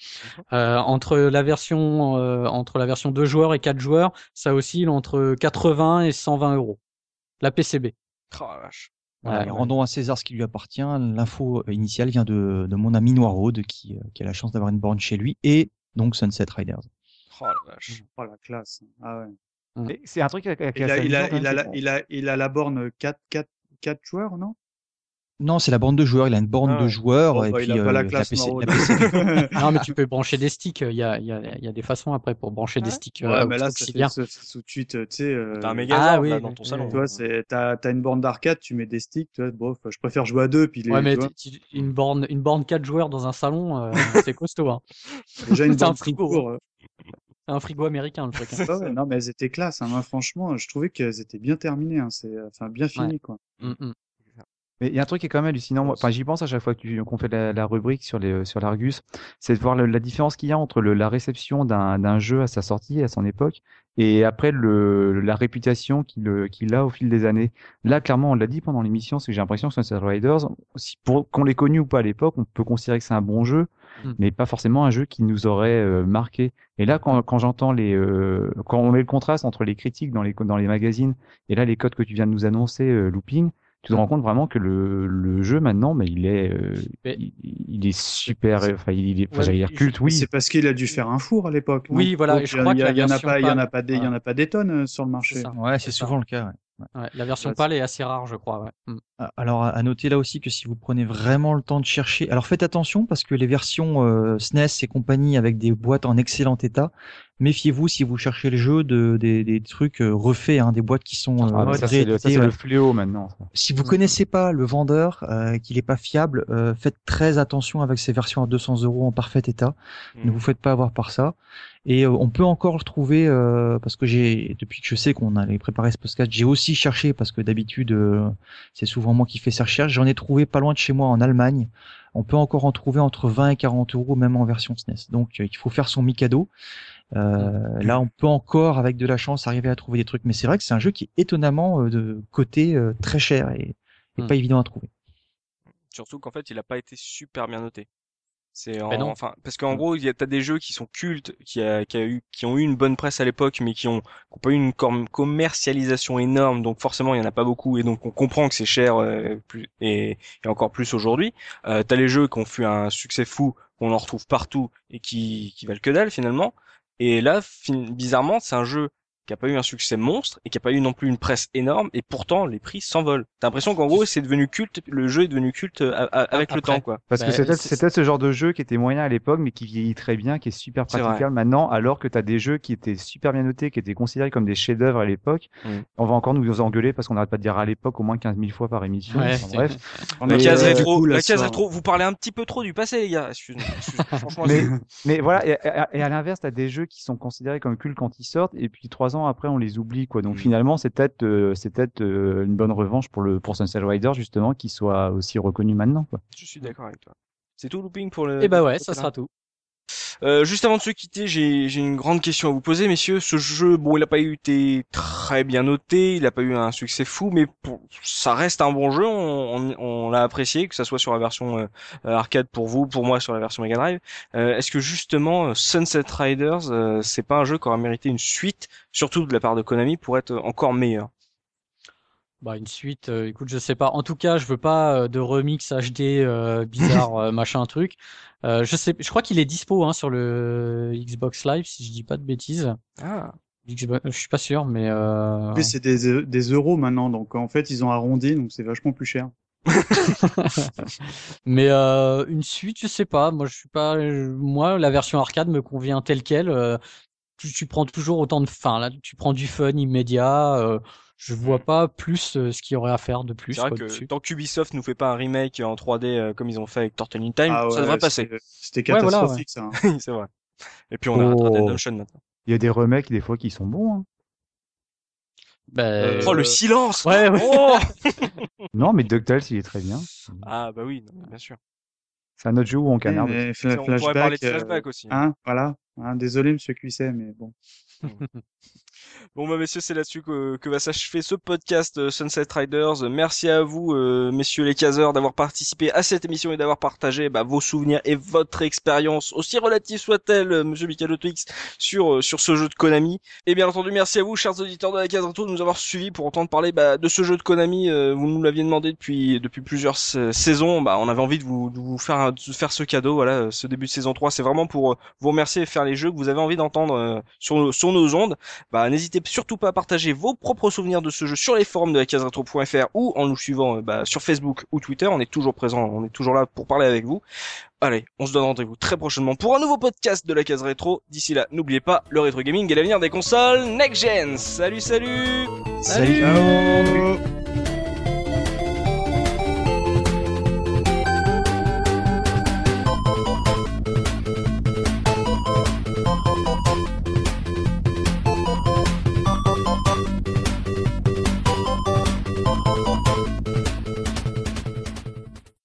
Euh, entre la version euh, entre la version 2 joueurs et 4 joueurs, ça oscille entre 80 et 120 euros. La PCB. Oh la vache. Voilà, Ouais, et ouais. rendons à César ce qui lui appartient. L'info initiale vient de, de mon ami Noiraude qui, euh, qui a la chance d'avoir une borne chez lui et donc Sunset Riders. Oh la vache. Oh la classe. Ah ouais. Mais C'est un truc Il la a, il, a, même, il, a, il a la borne 4, 4, 4 joueurs, non? Non, c'est la borne de joueurs. Il a une borne Ah de ouais. joueurs et bah, puis Il a pas euh, la classe, PC, Maraude. la PCB. Non, mais tu peux brancher des sticks. Il y a, il y, a, il y a des façons après pour brancher des Ouais. sticks euh, mais là, fait tout de suite, tu sais. euh, T'as un méga Ah oui, là dans ton oui, salon. oui. C'est, t'as, t'as une borne d'arcade, tu mets des sticks, tu vois, bof, je préfère jouer à deux, puis les, Ouais, mais une borne, une borne 4 joueurs dans un salon, euh, c'est costaud. Hein. déjà une <laughs> c'est un borne tout frigo, court, euh. C'est un frigo américain le truc. hein. Ouais, non, mais elles étaient classe, hein. Moi, franchement, je trouvais qu'elles étaient bien terminées, hein. C'est, enfin, bien fini, quoi. Mm, mm. Mais il y a un truc qui est quand même hallucinant. Enfin, j'y pense à chaque fois qu'on fait la, rubrique sur les sur l'Argus, c'est de voir la différence qu'il y a entre la réception d'un jeu à sa sortie, à son époque, et après le, la réputation qu'il a au fil des années. Là, clairement, on l'a dit pendant l'émission, c'est que j'ai l'impression que Sunset Riders, si pour qu'on l'ait connu ou pas à l'époque, on peut considérer que c'est un bon jeu, hmm. mais pas forcément un jeu qui nous aurait euh, marqué. Et là, quand, quand j'entends les, euh, quand on met le contraste entre les critiques dans les dans les magazines et là les codes que tu viens de nous annoncer, euh, Looping, tu te rends compte vraiment que le, le jeu maintenant, mais il est, euh, il, est super, enfin il est, enfin, dire culte, oui. C'est parce qu'il a dû faire un four à l'époque. Oui, voilà. je crois qu'il y, en a pas, il y en a pas des, il y en a pas des tonnes euh, sur le marché. Ouais, c'est souvent le cas. Ouais. Ouais, la version PAL est assez rare, je crois. Ouais. Mm. Ah, alors, à noter là aussi que si vous prenez vraiment le temps de chercher, alors faites attention parce que les versions euh, SNES et compagnie avec des boîtes en excellent état, méfiez-vous si vous cherchez le jeu de des, des trucs euh, refaits, hein, des boîtes qui sont. Euh, ah, ça c'est le, fléau maintenant. Si vous connaissez pas le vendeur, euh, qu'il est pas fiable, euh, faites très attention avec ces versions à 200 euros en parfait état. Ne mm. vous faites pas avoir par ça. Et on peut encore le trouver parce que j'ai depuis que je sais qu'on allait préparer ce podcast, j'ai aussi cherché parce que d'habitude c'est souvent moi qui fais ces recherches. J'en ai trouvé pas loin de chez moi en Allemagne. On peut encore en trouver entre 20 et 40 euros même en version SNES. Donc il faut faire son Mikado. Euh, là, on peut encore, avec de la chance, arriver à trouver des trucs. Mais c'est vrai que c'est un jeu qui est étonnamment euh, de côté euh, très cher et, hmm. pas évident à trouver. Surtout qu'en fait, il n'a pas été super bien noté. C'est ben enfin parce qu'en hmm. gros, il y a t'as des jeux qui sont cultes, qui a, qui a eu, qui ont eu une bonne presse à l'époque, mais qui ont, qui ont pas eu une commercialisation énorme. Donc forcément, il y en a pas beaucoup, et donc on comprend que c'est cher plus, et, et, encore plus aujourd'hui. Euh, t'as les jeux qui ont fait un succès fou, qu'on en retrouve partout et qui, qui valent que dalle finalement. Et là, bizarrement, c'est un jeu qui a pas eu un succès monstre et qui a pas eu non plus une presse énorme et pourtant les prix s'envolent. T'as l'impression qu'en gros c'est devenu culte, le jeu est devenu culte euh, avec le temps quoi. Parce que bah, c'était ce genre de jeu qui était moyen à l'époque mais qui vieillit très bien, qui est super praticable maintenant alors que t'as des jeux qui étaient super bien notés, qui étaient considérés comme des chefs-d'œuvre à l'époque. Mm. On va encore nous engueuler parce qu'on n'arrête pas de dire à l'époque au moins 15 000 fois par émission. bref. <laughs> La case euh, rétro, la case rétro, vous parlez un petit peu trop du passé les gars. <laughs> Franchement, mais, mais voilà et, et à l'inverse t'as des jeux qui sont considérés comme cultes quand ils sortent et puis trois ans après on les oublie quoi. Donc mm. finalement, c'est peut-être euh, c'est peut-être euh, une bonne revanche pour le pour Sunset Rider justement qui soit aussi reconnu maintenant quoi. Je suis d'accord avec toi. C'est tout looping pour le. Eh bah ouais, ça sera tout. Euh, juste avant de se quitter, j'ai une grande question à vous poser, messieurs. Ce jeu, bon, il n'a pas été très bien noté, il n'a pas eu un succès fou, mais ça reste un bon jeu. On, l'a apprécié, que ça soit sur la version euh, arcade pour vous, pour moi sur la version Mega Drive. Euh, Est-ce que justement Sunset Riders, euh, c'est pas un jeu qui aurait mérité une suite, surtout de la part de Konami, pour être encore meilleur? Bah une suite, euh, écoute, je sais pas. En tout cas, je veux pas euh, de remix HD euh, bizarre <laughs> machin truc. je sais, je crois qu'il est dispo hein, sur le Xbox Live si je dis pas de bêtises. Ah. je suis pas sûr, mais. Euh... c'est des, des euros maintenant, donc en fait ils ont arrondi, donc c'est vachement plus cher. <laughs> mais euh, une suite, je sais pas. Moi, je suis pas. Moi, la version arcade me convient telle quelle. Tu, tu, prends toujours autant de. Enfin, là, tu prends du fun immédiat je vois mmh. pas plus euh, ce qu'il y aurait à faire de plus. C'est vrai que tant qu'Ubisoft nous fait pas un remake en 3D euh, comme ils ont fait avec Turtle in Time, ah ça devrait passer. C'était catastrophique ça. Hein. <laughs> c'est vrai. Et puis on a oh. Red maintenant. Il y a des remakes des fois qui sont bons. Hein. Bah, oh le silence ouais, ouais. Oh <laughs> Non mais DuckTales il est très bien. Ah bah oui, bien sûr. C'est un autre jeu où on canarde. on pourrait parler de flashback aussi. Hein, voilà. Hein, désolé Monsieur Cuisset mais bon. <laughs> Bon bah messieurs, c'est là-dessus que, que va s'achever ce podcast euh, Sunset Riders. Merci à vous, euh, messieurs les caseurs, d'avoir participé à cette émission et d'avoir partagé bah, vos souvenirs et votre expérience, aussi relative soit-elle, euh, monsieur Michael Twix, sur sur ce jeu de Konami. Et bien entendu, merci à vous, chers auditeurs de la case de nous avoir suivis pour entendre parler bah, de ce jeu de Konami. vous nous l'aviez demandé depuis depuis plusieurs saisons. Bah, on avait envie de vous, de vous faire de faire ce cadeau. Voilà, ce début de saison 3, c'est vraiment pour vous remercier et faire les jeux que vous avez envie d'entendre sur sur nos ondes. Bah n'hésitez surtout pas à partager vos propres souvenirs de ce jeu sur les forums de la case retro.fr ou en nous suivant euh, bah, sur Facebook ou Twitter. On est toujours présent, on est toujours là pour parler avec vous. Allez, on se donne rendez-vous très prochainement pour un nouveau podcast de la case rétro. D'ici là, n'oubliez pas, le rétro gaming est l'avenir des consoles next gen. Salut, salut Salut, salut